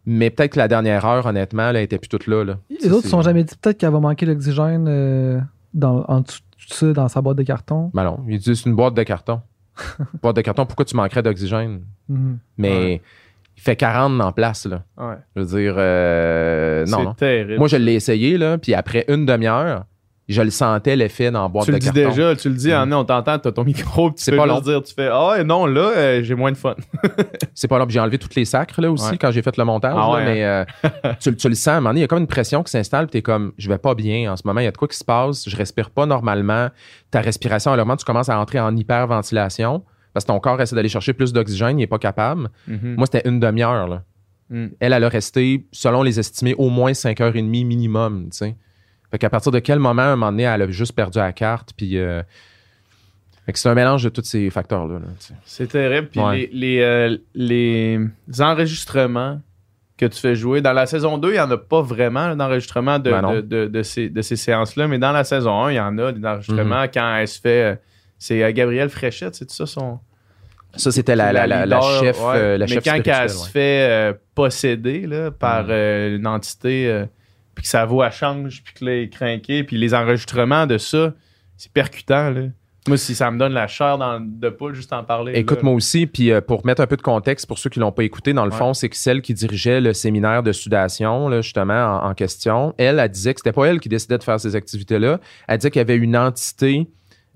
Speaker 4: mais peut-être que la dernière heure, honnêtement, là, elle était plus toute là. là.
Speaker 3: Les autres
Speaker 4: C'est-
Speaker 3: se sont jamais dit peut-être qu'elle va manquer d'oxygène euh, dans, en dessous de ça, dans sa boîte de carton.
Speaker 4: Ben non, ils disent c'est une boîte de carton. (laughs) Boîte de carton, pourquoi tu manquerais d'oxygène?
Speaker 3: Mhm.
Speaker 4: Mais
Speaker 2: Ouais.
Speaker 4: il fait 40 en place, là.
Speaker 2: Ouais.
Speaker 4: Je veux dire, euh, non,
Speaker 2: c'est
Speaker 4: non.
Speaker 2: terrible.
Speaker 4: Moi, je l'ai essayé, là, puis après une demi-heure, je le sentais, l'effet dans la boîte
Speaker 2: tu
Speaker 4: de
Speaker 2: le dis
Speaker 4: carton.
Speaker 2: déjà, tu le dis, en on t'entend, t'as ton micro, tu
Speaker 4: C'est
Speaker 2: fais
Speaker 4: pas long.
Speaker 2: dire, tu fais, ah ouais, non, là, euh, j'ai moins de fun. (laughs)
Speaker 4: C'est pas. Puis J'ai enlevé toutes les sacres là aussi
Speaker 2: Ouais.
Speaker 4: quand j'ai fait le montage.
Speaker 2: Ah
Speaker 4: là,
Speaker 2: ouais,
Speaker 4: mais euh, (laughs) tu, tu le sens, à un moment donné, il y a comme une pression qui s'installe. T'es comme, je vais pas bien en ce moment. Il y a de quoi qui se passe. Je respire pas normalement. Ta respiration, à un moment, tu commences à entrer en hyperventilation parce que ton corps essaie d'aller chercher plus d'oxygène. Il est pas capable.
Speaker 2: Mhm.
Speaker 4: Moi, c'était une demi-heure. là.
Speaker 2: Mm.
Speaker 4: Elle, elle a resté, selon les estimés, au moins 5 heures et demie minimum. Tu sais. Fait qu'à partir de quel moment, à un moment donné, elle a juste perdu la carte. Puis. euh, fait que c'est un mélange de tous ces facteurs-là. là.
Speaker 2: C'est terrible. Puis
Speaker 4: Ouais.
Speaker 2: les, les, euh, les enregistrements que tu fais jouer, dans la saison 2, il n'y en a pas vraiment là, d'enregistrements de,
Speaker 4: Ben
Speaker 2: de, de- de ces, de ces séances-là, mais dans la saison 1, il y en a des enregistrements
Speaker 4: Mhm.
Speaker 2: quand elle se fait. euh, C'est Gabrielle Fréchette, c'est ça son.
Speaker 4: Ça, c'était la, la, la, la chef,
Speaker 2: ouais.
Speaker 4: euh, la
Speaker 2: Mais
Speaker 4: chef
Speaker 2: quand elle
Speaker 4: ouais.
Speaker 2: se fait euh, posséder là, par
Speaker 4: Mhm.
Speaker 2: une entité, puis que sa voix change, puis que là, elle est puis les enregistrements de ça, c'est percutant. Là. Moi, si ça me donne la chair dans, de poule juste en parler.
Speaker 4: Écoute,
Speaker 2: là.
Speaker 4: moi aussi, puis euh, pour mettre un peu de contexte pour ceux qui l'ont pas écouté, dans le
Speaker 2: Ouais.
Speaker 4: fond, c'est que celle qui dirigeait le séminaire de sudation, là, justement, en, en question, elle, elle disait que c'était pas elle qui décidait de faire ces activités-là. Elle disait qu'il y avait une entité,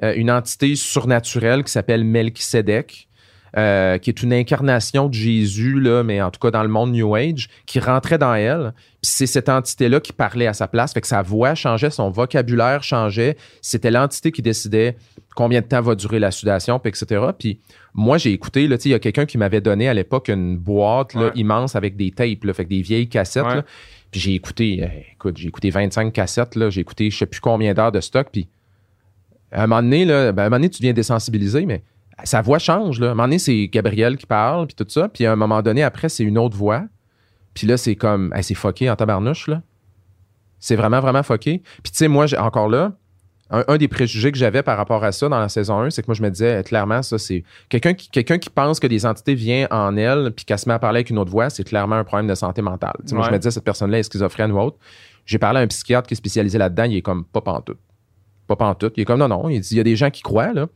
Speaker 4: euh, une entité surnaturelle qui s'appelle Melchisedec, euh, qui est une incarnation de Jésus, là, mais en tout cas dans le monde New Age, qui rentrait dans elle. Puis c'est cette entité-là qui parlait à sa place. Fait que sa voix changeait, son vocabulaire changeait. C'était l'entité qui décidait combien de temps va durer la sudation, puis etc. Puis moi, j'ai écouté, là, tu sais, il y a quelqu'un qui m'avait donné à l'époque une boîte là,
Speaker 2: Ouais.
Speaker 4: immense avec des tapes, là, fait que des vieilles cassettes.
Speaker 2: Ouais.
Speaker 4: là. Puis j'ai écouté, euh, écoute, j'ai écouté 25 cassettes, là, j'ai écouté je sais plus combien d'heures de stock, puis à un moment donné, là, ben, à un moment donné, tu deviens désensibilisé, mais sa voix change. Là. À un moment donné, c'est Gabriel qui parle, puis tout ça. Puis à un moment donné, après, c'est une autre voix. Puis là, c'est comme, hey, c'est fucké en tabarnouche, là. C'est vraiment, vraiment fucké. Puis tu sais, moi, j'ai- encore là, un, un des préjugés que j'avais par rapport à ça dans la saison 1, c'est que moi, je me disais, clairement, ça, c'est quelqu'un qui, quelqu'un qui pense que des entités viennent en elle, puis qu'elle se met à parler avec une autre voix, c'est clairement un problème de santé mentale. Moi, je me disais, cette personne-là est schizophrène ou autre. J'ai parlé à un psychiatre qui est spécialisé là-dedans, il est comme pas pantoute. Pas pantoute. Il est comme non, non. Il dit, il y a des gens qui croient, là,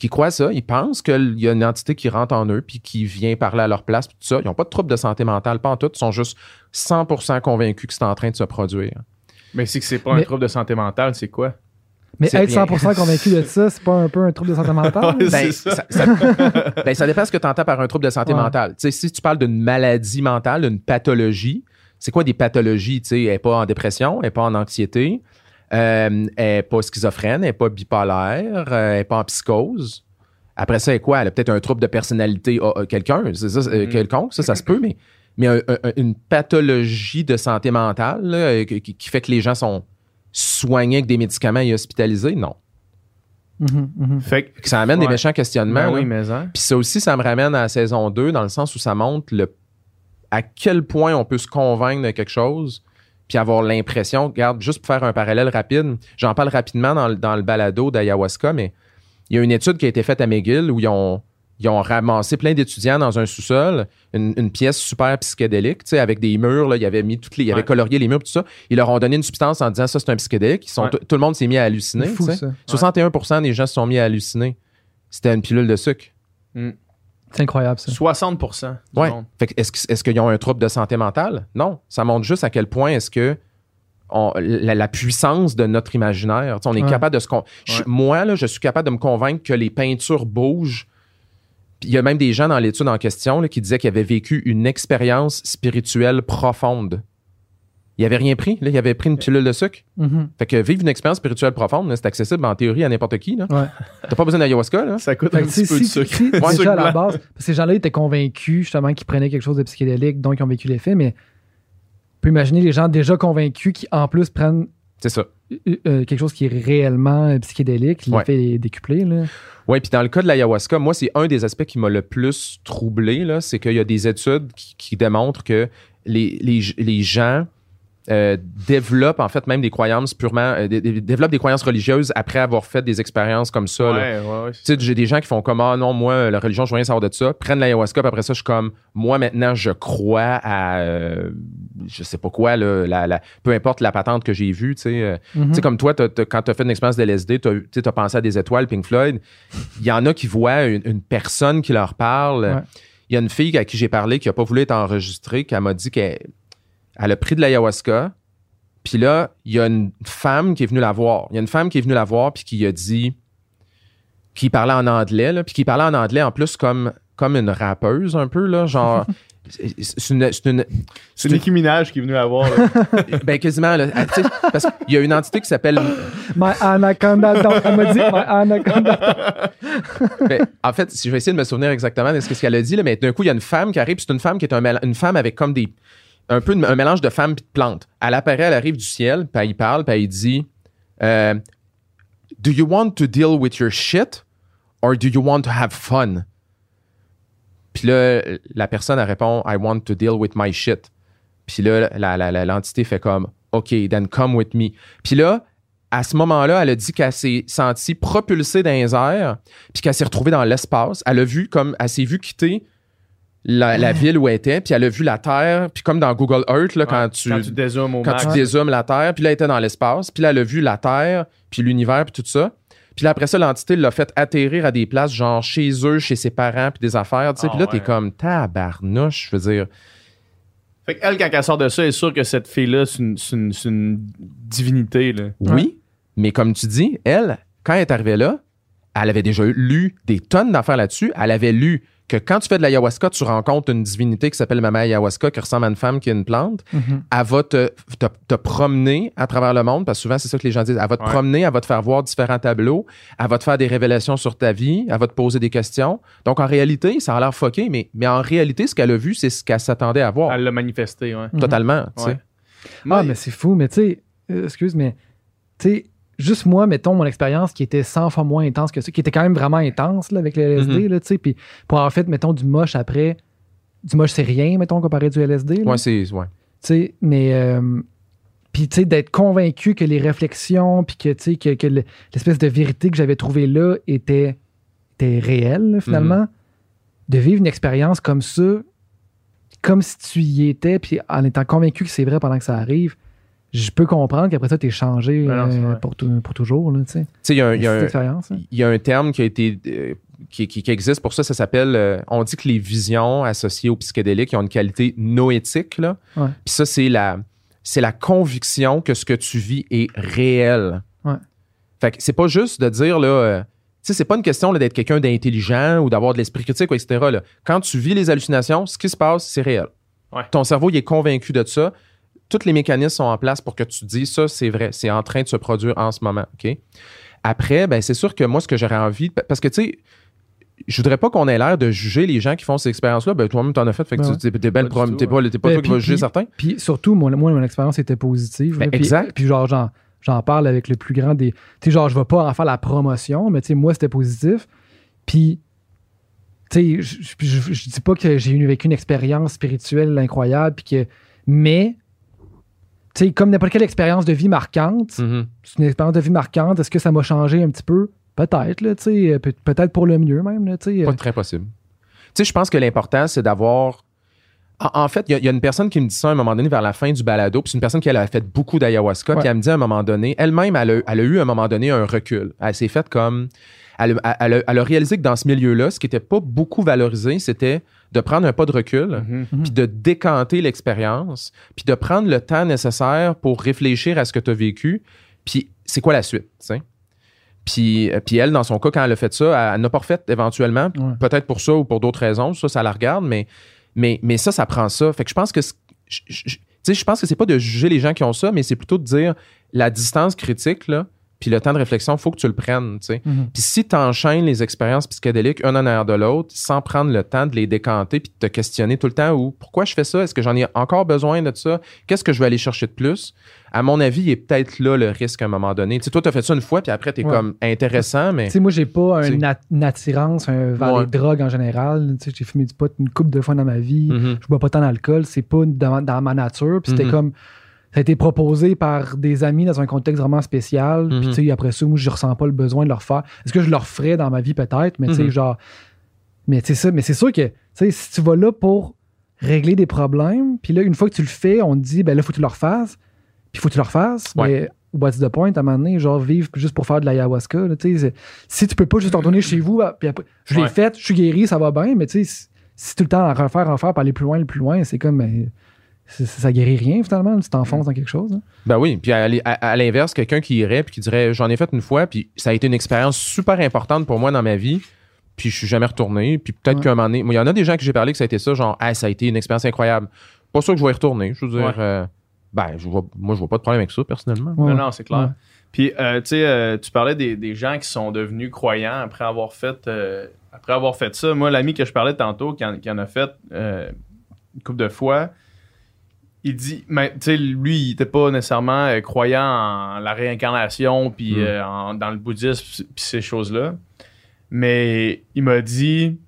Speaker 4: qui croient ça. Ils pensent qu'il y a une entité qui rentre en eux puis qui vient parler à leur place, puis tout ça. Ils n'ont pas de trouble de santé mentale, pas en tout. Ils sont juste 100% convaincus que c'est en train de se produire.
Speaker 2: Mais c'est que c'est pas
Speaker 3: Mais-
Speaker 2: un trouble de santé mentale, c'est quoi?
Speaker 3: Mais être
Speaker 4: rien.
Speaker 3: 100% convaincu de ça, c'est pas un peu un trouble de santé mentale? (laughs)
Speaker 2: Ouais,
Speaker 4: Ben,
Speaker 2: ça.
Speaker 4: ça, ça- (laughs) ben, ça dépend ce que tu entends par un trouble de santé
Speaker 3: Ouais.
Speaker 4: mentale. Tu sais, si tu parles d'une maladie mentale, d'une pathologie, c'est quoi des pathologies? Tu sais, elle n'est pas en dépression, elle n'est pas en anxiété, euh, elle n'est pas schizophrène, elle n'est pas bipolaire, euh, elle n'est pas en psychose. Après ça, elle est quoi? Elle a peut-être un trouble de personnalité, ah, ah, quelqu'un, c'est ça,
Speaker 2: Mhm.
Speaker 4: quelconque, ça, ça se peut, mais, mais un- un- une pathologie de santé mentale là, euh, qui, qui fait que les gens sont soignés avec des médicaments et hospitalisés, non.
Speaker 3: Mhm, mhm.
Speaker 2: Fait que.
Speaker 4: Que ça amène des méchants questionnements.
Speaker 2: Ben
Speaker 4: là.
Speaker 2: oui, mais hein.
Speaker 4: Puis ça aussi, ça me ramène à la saison 2, dans le sens où ça montre le, à quel point on peut se convaincre de quelque chose, puis avoir l'impression, regarde, juste pour faire un parallèle rapide, j'en parle rapidement dans, le- dans le balado d'Ayahuasca, mais il y a une étude qui a été faite à McGill où ils ont, ils ont ramassé plein d'étudiants dans un sous-sol, une, une pièce super psychédélique, tu sais, avec des murs, là, ils avaient mis toutes les, ils avaient
Speaker 2: Ouais.
Speaker 4: colorié les murs, tout ça. Ils leur ont donné une substance en disant ça, c'est un psychédélique. Ils sont,
Speaker 2: Ouais.
Speaker 4: tout le monde s'est mis à halluciner.
Speaker 3: Fou, ça.
Speaker 4: 61% des gens se sont mis à halluciner. C'était une pilule de sucre.
Speaker 3: C'est incroyable, ça.
Speaker 2: 60% du
Speaker 4: Ouais.
Speaker 2: monde.
Speaker 4: Fait que est-ce, est-ce qu'ils ont un trouble de santé mentale? Non. Ça montre juste à quel point est-ce que on- la, la puissance de notre imaginaire, tu sais, on est
Speaker 3: Ouais.
Speaker 4: capable de se... con- je-
Speaker 2: Ouais.
Speaker 4: moi, là, je suis capable de me convaincre que les peintures bougent. Puis il y a même des gens dans l'étude en question là, qui disaient qu'ils avaient vécu une expérience spirituelle profonde. Ils n'avaient rien pris. Là, ils avaient pris une pilule de sucre.
Speaker 3: Mhm.
Speaker 4: Fait que vivre une expérience spirituelle profonde, là, c'est accessible en théorie à n'importe qui. Là.
Speaker 3: Ouais.
Speaker 4: T'as pas besoin d'ayahuasca. Là.
Speaker 2: Ça coûte
Speaker 3: Fait
Speaker 2: un petit peu de sucre.
Speaker 3: si-
Speaker 2: Ouais.
Speaker 3: déjà à la base, parce que ces gens-là étaient convaincus justement qu'ils prenaient quelque chose de psychédélique, donc ils ont vécu l'effet, mais on peut imaginer les gens déjà convaincus qui en plus prennent
Speaker 4: C'est ça.
Speaker 3: euh, euh, quelque chose qui est réellement euh, psychédélique, l'effet est décuplé. Là.
Speaker 4: Oui, puis dans le cas de l'ayahuasca, moi, c'est un des aspects qui m'a le plus troublé, là, c'est qu'il y a des études qui, qui démontrent que les, les, les gens euh, développent en fait même des croyances purement, euh, dé- dé- développent des croyances religieuses après avoir fait des expériences comme ça. là.
Speaker 2: Ouais, ouais, ouais.
Speaker 4: Tu sais, j'ai des gens qui font comme Ah non, moi, la religion, je veux rien savoir de ça. Prennent l'ayahuasca, puis après ça, je suis comme Moi, maintenant, je crois à euh, je sais pas quoi, là, la, la- peu importe la patente que j'ai vue. Tu sais, euh,
Speaker 3: Mhm.
Speaker 4: tu sais, comme toi, t'as- t'as- quand tu as fait une expérience de LSD, tu as, pensé à des étoiles, Pink Floyd. Il y en a qui voient une, une personne qui leur parle.
Speaker 3: Ouais.
Speaker 4: Il y a une fille à qui j'ai parlé qui n'a pas voulu être enregistrée, qui m'a dit qu'elle elle a pris de l'ayahuasca. Puis là, il y a une femme qui est venue la voir. Il y a une femme qui est venue la voir puis qui a dit. qui parlait en anglais, là, puis qui parlait en anglais en plus comme, comme une rappeuse un peu, là, genre. (laughs) c'est- une, c'est une-
Speaker 2: C'est Nicki Minaj qui est venu la voir. là. (laughs)
Speaker 4: ben quasiment là, parce qu'il y a une entité qui s'appelle
Speaker 3: My anaconda dog. Elle m'a dit My anaconda. (laughs)
Speaker 4: Ben, en fait, si je vais essayer de me souvenir exactement de ce que- ce qu'elle a dit, là, mais d'un coup, il y a une femme qui arrive, puis c'est une femme qui est un une femme avec comme des. Un peu un mélange de femmes et de plantes. Elle apparaît, elle arrive du ciel, puis elle parle, puis elle dit euh, Do you want to deal with your shit or do you want to have fun? Puis là, la personne, elle répond I want to deal with my shit. Puis là, la- la- l'entité fait comme OK, then come with me. Puis là, à ce moment-là, elle a dit qu'elle s'est sentie propulsée dans les airs, puis qu'elle s'est retrouvée dans l'espace. Elle a vu comme, elle s'est vue quitter la, la ville où elle était, puis elle a vu la Terre, puis comme dans Google Earth, là, quand tu,
Speaker 2: Quand tu dézoomes au
Speaker 4: quand
Speaker 2: max.
Speaker 4: tu dézoomes la Terre, puis là, elle était dans l'espace, puis là, elle a vu la Terre, puis l'univers, puis tout ça. Puis là, après ça, l'entité l'a fait atterrir à des places, genre chez eux, chez ses parents, puis des affaires, tu sais.
Speaker 2: Ah
Speaker 4: puis là, t'es comme, tabarnouche, je veux dire.
Speaker 2: Fait qu'elle, quand elle sort de ça, elle est sûre que cette fille-là, c'est une, c'est une- c'est une divinité. Là.
Speaker 4: Oui, mais comme tu dis, elle, quand elle est arrivée là, elle avait déjà lu des tonnes d'affaires là-dessus. Elle avait lu que quand tu fais de l'ayahuasca, tu rencontres une divinité qui s'appelle Mama Ayahuasca, qui ressemble à une femme qui a une plante.
Speaker 3: Mhm.
Speaker 4: Elle va te, te, te promener à travers le monde, parce que souvent, c'est ça que les gens disent. Elle va te
Speaker 2: Ouais.
Speaker 4: promener, elle va te faire voir différents tableaux, elle va te faire des révélations sur ta vie, elle va te poser des questions. Donc, en réalité, ça a l'air fucké, mais, mais en réalité, ce qu'elle a vu, c'est ce qu'elle s'attendait à voir.
Speaker 2: Elle l'a manifesté, ouais.
Speaker 4: Totalement. tu sais.
Speaker 2: Ouais.
Speaker 3: Ah, mais c'est fou, mais tu sais, euh, excuse, mais tu sais, juste moi, mettons, mon expérience qui était 100 fois moins intense que ça, qui était quand même vraiment intense là, avec le LSD,
Speaker 4: Mhm.
Speaker 3: tu sais, puis pour avoir fait, mettons, du moche après, du moche, c'est rien, mettons, comparé du LSD. là.
Speaker 4: Ouais, c'est. Ouais.
Speaker 3: Tu sais, mais. euh, puis, tu sais, d'être convaincu que les réflexions, puis que, tu sais, que, que le- l'espèce de vérité que j'avais trouvée là était, était réelle, là, finalement. De vivre une expérience comme ça, comme si tu y étais, puis en étant convaincu que c'est vrai pendant que ça arrive, je peux comprendre qu'après ça, t'es changé
Speaker 2: Ben non,
Speaker 3: euh, pour, tou- pour toujours, là, tu sais.
Speaker 4: Tu il y a un- terme qui a été euh, qui, qui- qui existe pour ça, ça s'appelle euh, on dit que les visions associées aux psychédéliques ont une qualité noétique là.
Speaker 3: Ouais.
Speaker 4: Puis ça c'est la c'est la conviction que ce que tu vis est réel.
Speaker 3: Ouais.
Speaker 4: Fait que c'est pas juste de dire là euh, tu sais, c'est pas une question là, d'être quelqu'un d'intelligent ou d'avoir de l'esprit critique, ou etc. là. Quand tu vis les hallucinations, ce qui se passe, c'est réel.
Speaker 2: Ouais.
Speaker 4: Ton cerveau, il est convaincu de ça. Tous les mécanismes sont en place pour que tu te dises ça, c'est vrai, c'est en train de se produire en ce moment. OK? Après, ben, c'est sûr que moi, ce que j'aurais envie, parce que, tu sais, je voudrais pas qu'on ait l'air de juger les gens qui font ces expériences-là. Ben, toi-même, t'en as fait. Fait que
Speaker 3: Ben
Speaker 4: tu- t'es, t'es belle
Speaker 2: Pas
Speaker 4: t'es pas, t'es pas
Speaker 3: Ben,
Speaker 4: toi qui
Speaker 3: puis-
Speaker 4: vas juger certains.
Speaker 3: Puis surtout, moi, moi, mon expérience était positive.
Speaker 4: Ben,
Speaker 3: là.
Speaker 4: Exact.
Speaker 3: Puis genre, j'en, j'en parle avec le plus grand des. Tu sais, genre, je vais pas en faire la promotion, mais tu sais, moi, c'était positif. Puis, tu sais, je, je, je- je dis pas que j'ai eu- vécu une expérience spirituelle incroyable, puis que. Mais, sais, comme n'importe quelle expérience de vie marquante,
Speaker 4: Mhm.
Speaker 3: c'est une expérience de vie marquante, est-ce que ça m'a changé un petit peu? Peut-être, là, tu sais, peut- peut-être pour le mieux même, là, tu sais.
Speaker 4: Pas très possible. Tu sais, je pense que l'important, c'est d'avoir. En, en fait, il y, a- il y a une personne qui me dit ça à un moment donné vers la fin du balado, puis c'est une personne qui elle, a fait beaucoup d'ayahuasca, puis elle me dit à un moment donné, elle-même, elle a, elle a eu à un moment donné un recul. Elle s'est faite comme. Elle, elle a réalisé que dans ce milieu-là, ce qui n'était pas beaucoup valorisé, c'était de prendre un pas de recul,
Speaker 2: Mhm.
Speaker 4: puis de décanter l'expérience, puis de prendre le temps nécessaire pour réfléchir à ce que tu as vécu, puis c'est quoi la suite, tu sais? Puis, euh, puis elle, dans son cas, quand elle a fait ça, elle, n'a pas refait éventuellement,
Speaker 3: Ouais.
Speaker 4: peut-être pour ça ou pour d'autres raisons, ça, ça la regarde, mais, mais, mais ça, ça prend ça. Fait que je pense que, je, je- je- tu sais, je pense que c'est pas de juger les gens qui ont ça, mais c'est plutôt de dire la distance critique, là, puis le temps de réflexion, il faut que tu le prennes, tu sais.
Speaker 3: Mhm.
Speaker 4: Puis si tu enchaînes les expériences psychédéliques un en arrière de l'autre, sans prendre le temps de les décanter puis de te questionner tout le temps ou pourquoi je fais ça? Est-ce que j'en ai encore besoin de ça? Qu'est-ce que je vais aller chercher de plus? À mon avis, il est peut-être là le risque à un moment donné. Tu sais, toi, tu as fait ça une fois puis après, tu es
Speaker 3: Ouais.
Speaker 4: comme intéressant, mais.
Speaker 3: Tu sais, moi, j'ai pas
Speaker 4: C'est-
Speaker 3: une, at- une attirance un- vers
Speaker 4: Ouais.
Speaker 3: les drogues en général. Tu sais, j'ai fumé du pot une couple de fois dans ma vie.
Speaker 4: Mhm.
Speaker 3: Je bois pas tant d'alcool. C'est pas dans, dans ma nature. Puis c'était
Speaker 4: Mhm.
Speaker 3: comme. Ça a été proposé par des amis dans un contexte vraiment spécial. Puis,
Speaker 4: Mhm.
Speaker 3: tu sais, après ça, moi, je ressens pas le besoin de leur faire. Est-ce que je leur ferais dans ma vie, peut-être? Mais, tu sais,
Speaker 4: Mhm.
Speaker 3: genre. Mais, c'est ça. Mais c'est sûr que, si tu vas là pour régler des problèmes, puis là, une fois que tu le fais, on te dit, ben là, faut que tu le refasses. Puis, faut que tu le refasses.
Speaker 4: Ouais.
Speaker 3: Mais, what's the point, à un moment donné, genre, vivre juste pour faire de l'ayahuasca, Si tu peux pas juste retourner chez vous, ah, puis après, je l'ai
Speaker 2: Ouais.
Speaker 3: fait, je suis guéri, ça va bien, mais tu sais, si, tout le temps à refaire, à refaire, pour aller plus loin, le plus loin, c'est comme. ben, ça guérit rien finalement, tu t'enfonces dans quelque chose. hein?
Speaker 4: Ben oui, puis à, à- à l'inverse, quelqu'un qui irait puis qui dirait j'en ai fait une fois, puis ça a été une expérience super importante pour moi dans ma vie, puis je suis jamais retourné, puis peut-être
Speaker 3: Ouais.
Speaker 4: qu'un moment donné, il y en a des gens que j'ai parlé que ça a été ça, genre ah, ça a été une expérience incroyable. Pas sûr que je vais y retourner, je veux dire,
Speaker 2: Ouais.
Speaker 4: euh, ben je vois, moi je vois pas de problème avec ça personnellement.
Speaker 3: Ouais.
Speaker 2: Non, non, c'est clair.
Speaker 3: Ouais.
Speaker 2: Puis, euh, tu sais, euh, tu parlais des, des gens qui sont devenus croyants après avoir fait, euh, après avoir fait ça. Moi, l'ami que je parlais tantôt, qui en, qui en a fait euh, une couple de fois, il dit, mais, tu sais, lui, il était pas nécessairement euh, croyant en la réincarnation, puis
Speaker 4: Mm.
Speaker 2: euh, en- dans le bouddhisme, puis ces choses-là. Mais il m'a dit,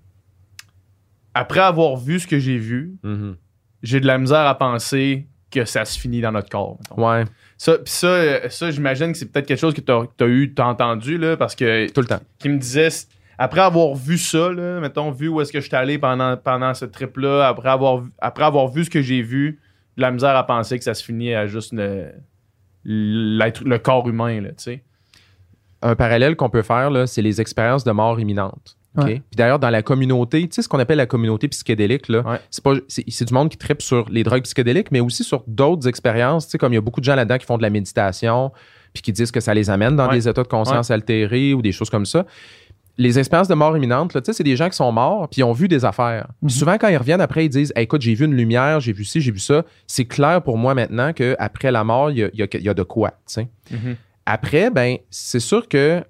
Speaker 2: après avoir vu ce que j'ai vu,
Speaker 4: Mhm.
Speaker 2: j'ai de la misère à penser que ça se finit dans notre corps. mettons.
Speaker 4: Ouais,
Speaker 2: Ça, pis ça, euh, ça j'imagine que c'est peut-être quelque chose que tu as, eu, t'as entendu, là, parce que
Speaker 4: tout le temps.
Speaker 2: qui me disait, c- après avoir vu ça, là, mettons, vu où est-ce que je suis allé pendant, pendant ce trip-là, après avoir, vu- après avoir vu ce que j'ai vu, de la misère à penser que ça se finit à juste le, corps humain, là, tu sais.
Speaker 4: Un parallèle qu'on peut faire là, c'est les expériences de mort imminente.
Speaker 3: Ouais.
Speaker 4: Puis d'ailleurs, dans la communauté, tu sais ce qu'on appelle la communauté psychédélique, là,
Speaker 2: Ouais.
Speaker 4: c'est, pas, c'est, c'est du monde qui tripe sur les drogues psychédéliques, mais aussi sur d'autres expériences. Tu sais, comme il y a beaucoup de gens là-dedans qui font de la méditation, puis qui disent que ça les amène dans
Speaker 2: Ouais.
Speaker 4: des états de conscience altérés ou des choses comme ça. Les expériences de mort imminente, là, tu sais, c'est des gens qui sont morts puis ils ont vu des affaires.
Speaker 3: Mhm.
Speaker 4: Souvent, quand ils reviennent après, ils disent Hey, Écoute, j'ai vu une lumière, j'ai vu ci, j'ai vu ça. C'est clair pour moi maintenant qu'après la mort, il y a, il y a- il y a de quoi.
Speaker 2: Mhm.
Speaker 4: Après, ben, c'est sûr que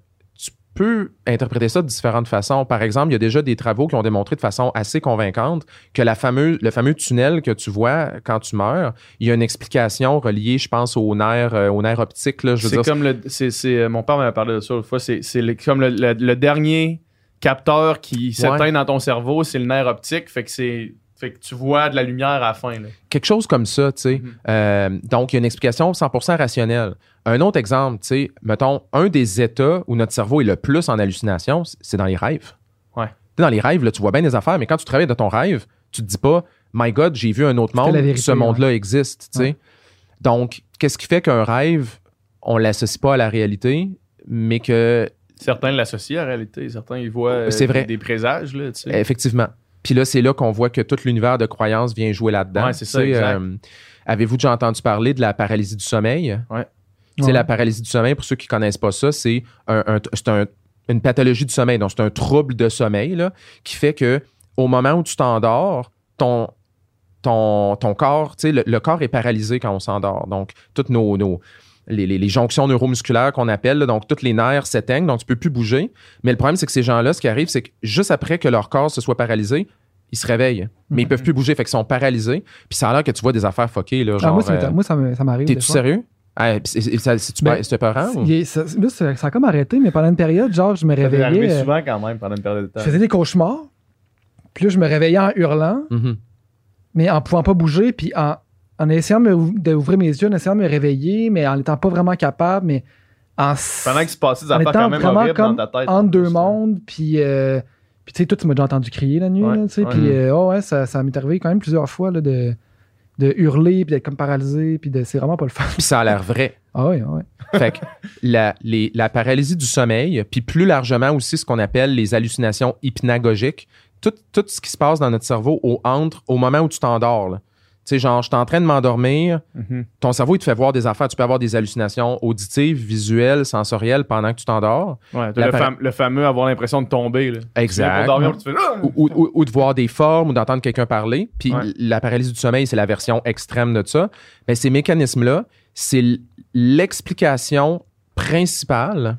Speaker 4: tu peux interpréter ça de différentes façons. Par exemple, il y a déjà des travaux qui ont démontré de façon assez convaincante que la fameuse, le fameux tunnel que tu vois quand tu meurs, il y a une explication reliée, je pense, au nerf, euh, au nerf optique.
Speaker 2: C'est comme le. euh, mon père m'avait parlé de ça l'autre fois. C'est comme le, le- le dernier capteur qui s'éteint
Speaker 4: Ouais.
Speaker 2: dans ton cerveau, c'est le nerf optique. Fait que c'est. Fait que tu vois de la lumière à la fin. Là.
Speaker 4: quelque chose comme ça, tu sais.
Speaker 2: Mhm.
Speaker 4: Euh, donc, il y a une explication 100% rationnelle. Un autre exemple, tu sais, mettons, un des états où notre cerveau est le plus en hallucination, c'est dans les rêves.
Speaker 2: Ouais.
Speaker 4: Dans les rêves, là, tu vois bien des affaires, mais quand tu travailles dans ton rêve, tu te dis pas, My God, j'ai vu un autre monde,
Speaker 3: vérité,
Speaker 4: ce monde-là existe, tu sais.
Speaker 3: Ouais.
Speaker 4: Donc, qu'est-ce qui fait qu'un rêve, on l'associe pas à la réalité, mais que
Speaker 2: Certains l'associent à la réalité. Certains ils voient euh,
Speaker 4: C'est vrai.
Speaker 2: Des, des présages. Là, tu sais.
Speaker 4: Effectivement. Puis là, c'est là qu'on voit que tout l'univers de croyances vient jouer là-dedans.
Speaker 2: Ouais, c'est ça,
Speaker 4: euh, Avez-vous déjà entendu parler de la paralysie du sommeil?
Speaker 2: Ouais.
Speaker 4: Tu sais,
Speaker 3: Ouais.
Speaker 4: la paralysie du sommeil, pour ceux qui connaissent pas ça, c'est un, un- c'est un- une pathologie du sommeil. Donc, c'est un trouble de sommeil là, qui fait que au moment où tu t'endors, ton, ton, ton corps, tu sais, le, le corps est paralysé quand on s'endort. Donc, toutes nos, nos- les, les- les jonctions neuromusculaires qu'on appelle, là, donc toutes les nerfs s'éteignent, donc tu peux plus bouger. Mais le problème, c'est que ces gens-là, ce qui arrive, c'est que juste après que leur corps se soit paralysé, ils se réveillent. Mais ils peuvent plus bouger, fait qu'ils sont paralysés. Puis ça a l'air que tu vois des affaires fuckées, là,
Speaker 3: Ah,
Speaker 4: genre...
Speaker 3: moi, ça,
Speaker 4: euh,
Speaker 3: moi, ça ça m'arrive.
Speaker 4: T'es-tu sérieux? Ah, ça- C'est-tu
Speaker 3: Ben,
Speaker 4: peurant? ou-
Speaker 3: est- ça, là, ça, ça a comme arrêté, mais pendant une période, genre, je me
Speaker 2: Ça
Speaker 3: réveillais.
Speaker 2: arriver
Speaker 3: euh,
Speaker 2: souvent quand même pendant une période de temps.
Speaker 3: je faisais des cauchemars. Puis là, je me réveillais en hurlant,
Speaker 4: Mhm.
Speaker 3: mais en pouvant pas bouger, puis en, en essayant d'ouvrir mes yeux, en essayant de me réveiller, mais en n'étant pas vraiment capable, mais en,
Speaker 2: Pendant qu'il se passait des
Speaker 3: en
Speaker 2: affaires
Speaker 3: étant
Speaker 2: quand même
Speaker 3: vraiment
Speaker 2: horribles
Speaker 3: comme
Speaker 2: dans ta tête.
Speaker 3: entre deux
Speaker 2: en plus,
Speaker 3: mondes, puis... euh, puis tu sais, toi, tu m'as déjà entendu crier la nuit,
Speaker 2: Ouais,
Speaker 3: tu sais,
Speaker 2: ouais.
Speaker 3: puis euh, oh, ouais, ça, ça m'est arrivé quand même plusieurs fois, là, de, de hurler, puis d'être comme paralysé, puis de... c'est vraiment pas le fun.
Speaker 4: Puis ça a l'air vrai.
Speaker 3: Ah ouais, ouais.
Speaker 4: Fait que la, les- la paralysie du sommeil, puis plus largement aussi ce qu'on appelle les hallucinations hypnagogiques, tout, tout ce qui se passe dans notre cerveau au, entre, au moment où tu t'endors. Tu sais, genre, je suis en train de m'endormir,
Speaker 2: Mhm.
Speaker 4: ton cerveau, il te fait voir des affaires. Tu peux avoir des hallucinations auditives, visuelles, sensorielles pendant que tu t'endors.
Speaker 2: Ouais, le, fam- le fameux avoir l'impression de tomber. Là.
Speaker 4: Exact.
Speaker 2: dormir, puis tu fais Ah!
Speaker 4: Ou, ou- ou- ou de voir des formes ou d'entendre quelqu'un parler. Puis
Speaker 2: Ouais.
Speaker 4: la paralysie du sommeil, c'est la version extrême de ça. Mais ces mécanismes-là, c'est l'explication principale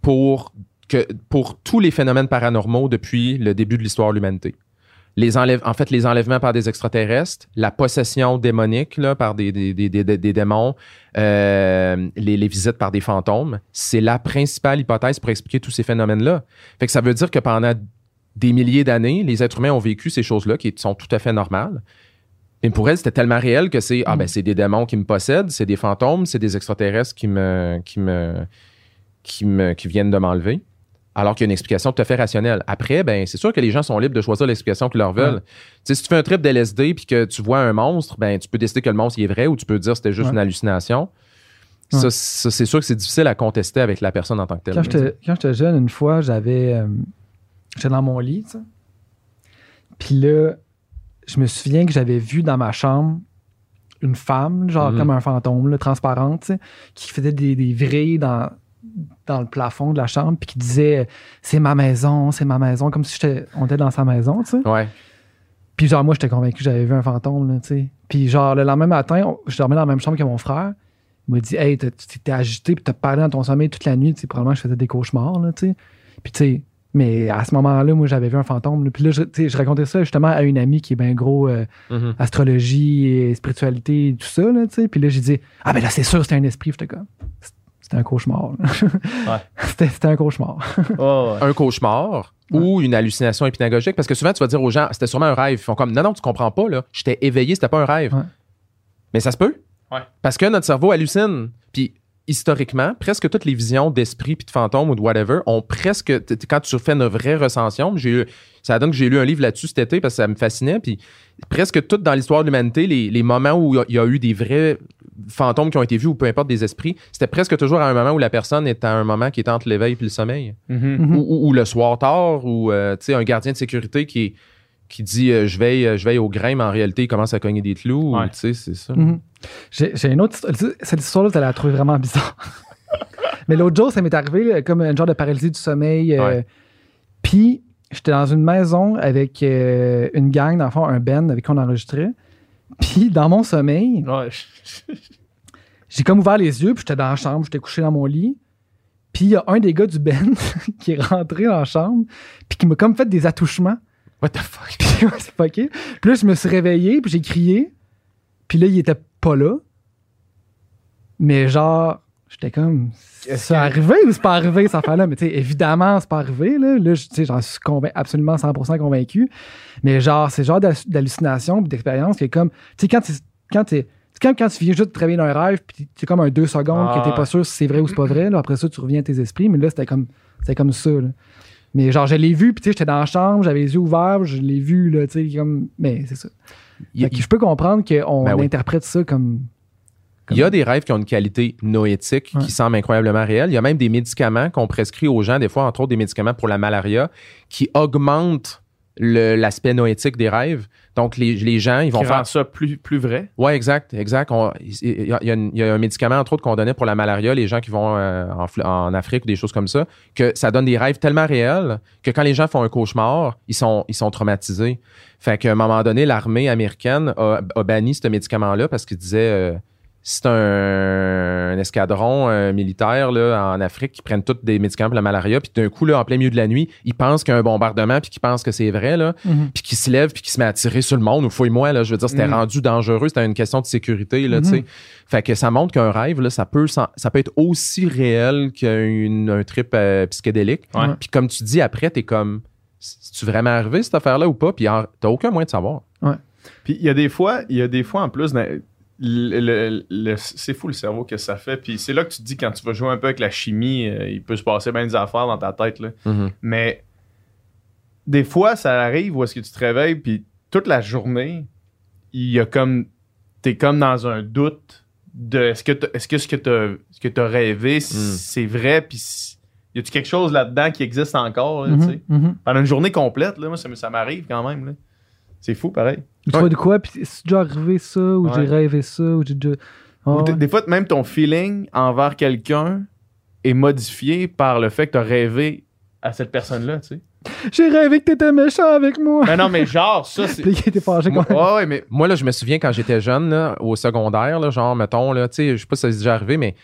Speaker 4: pour, que, pour tous les phénomènes paranormaux depuis le début de l'histoire de l'humanité. Les enlève, en fait, les enlèvements par des extraterrestres, la possession démonique là, par des, des, des, des- des démons, euh, les, les visites par des fantômes, c'est la principale hypothèse pour expliquer tous ces phénomènes-là. Fait que ça veut dire que pendant des milliers d'années, les êtres humains ont vécu ces choses-là qui sont tout à fait normales. Mais pour elles, c'était tellement réel que c'est ah ben c'est des démons qui me possèdent, c'est des fantômes, c'est des extraterrestres qui me qui me qui me qui viennent de m'enlever. Alors qu'il y a une explication tout à fait rationnelle. Après, ben c'est sûr que les gens sont libres de choisir l'explication qu'ils leur veulent.
Speaker 3: Ouais.
Speaker 4: Si tu fais un trip d'LSD puis que tu vois un monstre, ben tu peux décider que le monstre il est vrai ou tu peux dire que c'était juste
Speaker 3: Ouais.
Speaker 4: une hallucination.
Speaker 3: Ouais.
Speaker 4: Ça, ça, c'est sûr que c'est difficile à contester avec la personne en tant que telle.
Speaker 3: Quand j'étais, jeune, une fois, j'avais. euh, j'étais dans mon lit. Puis là, je me souviens que j'avais vu dans ma chambre une femme, genre
Speaker 4: Mhm.
Speaker 3: comme un fantôme, là, transparente, qui faisait des, des vrilles dans, dans le plafond de la chambre, puis qui disait C'est ma maison, c'est ma maison, comme si on était dans sa maison, tu sais.
Speaker 4: Ouais.
Speaker 3: Puis genre, moi, j'étais convaincu que j'avais vu un fantôme, là, tu sais. Puis genre, le lendemain matin, on- je dormais dans la même chambre que mon frère. Il m'a dit, hey, tu t'es agité, puis t'as parlé dans ton sommeil toute la nuit, tu sais, probablement que je faisais des cauchemars, là, tu sais. Puis tu sais, mais à ce moment-là, moi, j'avais vu un fantôme. là. Puis là, je, racontais ça justement à une amie qui est bien gros euh,
Speaker 4: Mhm.
Speaker 3: astrologie et spiritualité et tout ça, là, tu sais. Puis là, j'ai dit, ah ben là, c'est sûr, c'était un esprit. J'étais comme, c'était un cauchemar. (laughs) c'était, c'était un cauchemar.
Speaker 2: Oh, ouais.
Speaker 4: un cauchemar ou une hallucination hypnagogique parce que souvent tu vas dire aux gens c'était sûrement un rêve ils font comme non non tu comprends pas là j'étais éveillé c'était pas un rêve
Speaker 3: Ouais.
Speaker 4: mais ça se peut
Speaker 2: Ouais.
Speaker 4: parce que notre cerveau hallucine puis historiquement presque toutes les visions d'esprit puis de fantômes ou de whatever ont presque quand tu fais une vraie recension j'ai eu ça donne que j'ai lu un livre là-dessus cet été parce que ça me fascinait puis presque tout dans l'histoire de l'humanité les, les moments où il y a- il y a eu des vrais fantômes qui ont été vus ou peu importe des esprits c'était presque toujours à un moment où la personne est à un moment qui est entre l'éveil puis le sommeil
Speaker 2: Mhm.
Speaker 3: Mhm.
Speaker 4: ou, ou- ou le soir tard, ou euh, tu sais, un gardien de sécurité qui, qui dit euh, je, veille, euh, je veille au grain, mais en réalité, il commence à cogner des clous.
Speaker 2: Ouais.
Speaker 4: tu sais, c'est ça.
Speaker 3: Mhm. J'ai, j'ai une autre histoire. Cette histoire-là, tu la trouver vraiment bizarre. (laughs) Mais l'autre jour, ça m'est arrivé là, comme un genre de paralysie du sommeil. euh,
Speaker 4: Ouais.
Speaker 3: Puis, j'étais dans une maison avec euh, une gang, dans le fond, un band avec qui on enregistrait. Puis, dans mon sommeil,
Speaker 2: Ouais.
Speaker 3: j'ai comme ouvert les yeux, puis j'étais dans la chambre, j'étais couché dans mon lit. Puis, il y a un des gars du band (laughs) qui est rentré dans la chambre, puis qui m'a comme fait des attouchements.
Speaker 4: What the fuck? (laughs)
Speaker 3: Puis, ouais, c'est fucké. Puis là, je me suis réveillé, puis j'ai crié. Puis là, il était pas là. Mais genre, j'étais comme. C'est arrivé ou c'est pas arrivé, cette affaire-là? Mais tu sais, évidemment, c'est pas arrivé. Là, là tu j'en suis convain- absolument 100% convaincu. Mais genre, c'est genre d'hallu- d'hallucination d'expérience qui est comme. Tu sais, quand tu quand t'es- quand tu viens juste de travailler dans un rêve, puis c'est comme un deux secondes
Speaker 2: Ah,
Speaker 3: que t'es pas sûr si c'est vrai ou c'est pas vrai. Là, après ça, tu reviens à tes esprits. Mais là, c'était comme, c'était comme ça. là. Mais genre, je l'ai vu, puis tu sais, j'étais dans la chambre, j'avais les yeux ouverts, je l'ai vu, là, tu sais, comme. Mais c'est ça.
Speaker 4: Il,
Speaker 3: que je peux comprendre qu'on
Speaker 4: Ben oui.
Speaker 3: interprète ça comme.
Speaker 4: Il y a des rêves qui ont une qualité noétique
Speaker 3: Ouais.
Speaker 4: qui semble incroyablement réelle. Il y a même des médicaments qu'on prescrit aux gens, des fois, entre autres des médicaments pour la malaria, qui augmentent l'aspect noétique des rêves. Donc, les, les gens, ils vont
Speaker 2: Qui
Speaker 4: faire
Speaker 2: rend ça plus, plus vrai.
Speaker 4: Ouais, exact, exact. On- Il y, a, il y un médicament, entre autres, qu'on donnait pour la malaria, les gens qui vont euh, en, Afrique ou des choses comme ça, que ça donne des rêves tellement réels que quand les gens font un cauchemar, ils sont, ils sont traumatisés. Fait qu'à un moment donné, l'armée américaine a, a banni ce médicament-là parce qu'il disait euh, c'est un, un escadron euh, militaire là, en Afrique qui prennent tous des médicaments pour la malaria, puis d'un coup, là, en plein milieu de la nuit, ils pensent qu'il y a un bombardement, puis qu'ils pensent que c'est vrai, là puis qui se lève puis qui se met à tirer sur le monde ou fouille-moi là. Je veux dire c'était
Speaker 2: Mm.
Speaker 4: rendu dangereux c'était une question de sécurité là
Speaker 3: Mhm.
Speaker 4: tu sais. Fait que ça montre qu'un rêve là ça peut s'en- ça peut être aussi réel qu'un trip euh, psychédélique.
Speaker 2: Ouais.
Speaker 4: puis comme tu dis après t'es comme c'est-tu vraiment arrivé cette affaire là ou pas? Puis en- t'as aucun moyen de savoir.
Speaker 2: Puis il y a des fois, il y a des fois en plus, c'est fou le cerveau que ça fait. Puis c'est là que tu te dis quand tu vas jouer un peu avec la chimie, euh, il peut se passer bien des affaires dans ta tête. Là.
Speaker 4: Mhm.
Speaker 2: Mais des fois, ça arrive où est-ce que tu te réveilles, puis toute la journée, il y a comme. T'es comme dans un doute de est-ce que, t'as- est-ce que ce que ce que as rêvé,
Speaker 4: Mm.
Speaker 2: c'est vrai, puis y a-tu quelque chose là-dedans qui existe encore, là, tu sais?
Speaker 3: Mhm, mhm.
Speaker 2: Pendant une journée complète, là, moi, ça, m'arrive quand même. là. C'est fou, pareil.
Speaker 3: Ou Tu
Speaker 4: Ouais.
Speaker 3: vois de quoi, puis c'est déjà arrivé ça, ou
Speaker 2: Ouais.
Speaker 3: j'ai rêvé ça, ou j'ai déjà. Ah
Speaker 2: Ou des-
Speaker 3: ouais.
Speaker 2: Des fois, même ton feeling envers quelqu'un est modifié par le fait que tu as rêvé à cette personne-là, tu sais.
Speaker 3: J'ai rêvé que t'étais méchant avec moi.
Speaker 2: Mais non, mais genre, ça, (laughs) c'est.
Speaker 3: Puis il était fâché
Speaker 4: Moi-
Speaker 2: Ouais, ouais, mais.
Speaker 4: moi là je me souviens quand j'étais jeune là, au secondaire là, genre mettons là tu sais je sais pas si ça s'est déjà arrivé mais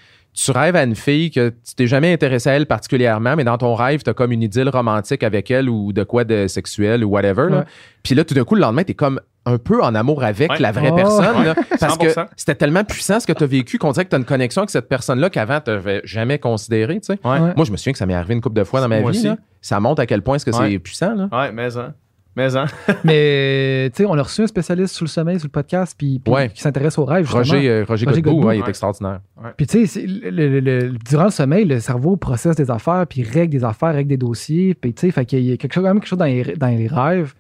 Speaker 4: tu rêves à une fille que tu t'es jamais intéressé à elle particulièrement, mais dans ton rêve, tu as comme une idylle romantique avec elle ou de quoi de sexuel ou whatever. là.
Speaker 3: Ouais.
Speaker 4: Puis là, tout d'un coup, le lendemain, tu es comme un peu en amour avec
Speaker 2: Ouais.
Speaker 4: la vraie
Speaker 3: Oh.
Speaker 4: personne. là, parce que
Speaker 2: 100%.
Speaker 4: c'était tellement puissant ce que tu as vécu qu'on dirait que tu as une connexion avec cette personne-là qu'avant, tu n'avais jamais considéré.
Speaker 2: Ouais.
Speaker 4: Moi, je me souviens que ça m'est arrivé une couple de fois dans ma
Speaker 2: Moi
Speaker 4: vie. là. Ça montre à quel point est-ce que
Speaker 2: Ouais.
Speaker 4: c'est puissant. Là.
Speaker 2: Ouais, mais hein. Mais hein. (laughs)
Speaker 3: Mais, tu sais, on a reçu un spécialiste sur le sommeil, sur le podcast, puis, puis
Speaker 4: Ouais.
Speaker 3: qui s'intéresse aux rêves, justement.
Speaker 4: Roger, euh, Roger,
Speaker 3: Roger
Speaker 4: Godbout,
Speaker 3: Godbout.
Speaker 4: ouais, il est
Speaker 2: Ouais.
Speaker 4: extraordinaire.
Speaker 3: Puis, tu sais, c'est le- le- le- durant le sommeil, le cerveau processe des affaires, puis règle des affaires, règle des dossiers. Puis, tu sais, fait qu'il y a quelque chose, quand même quelque chose dans les, dans les rêves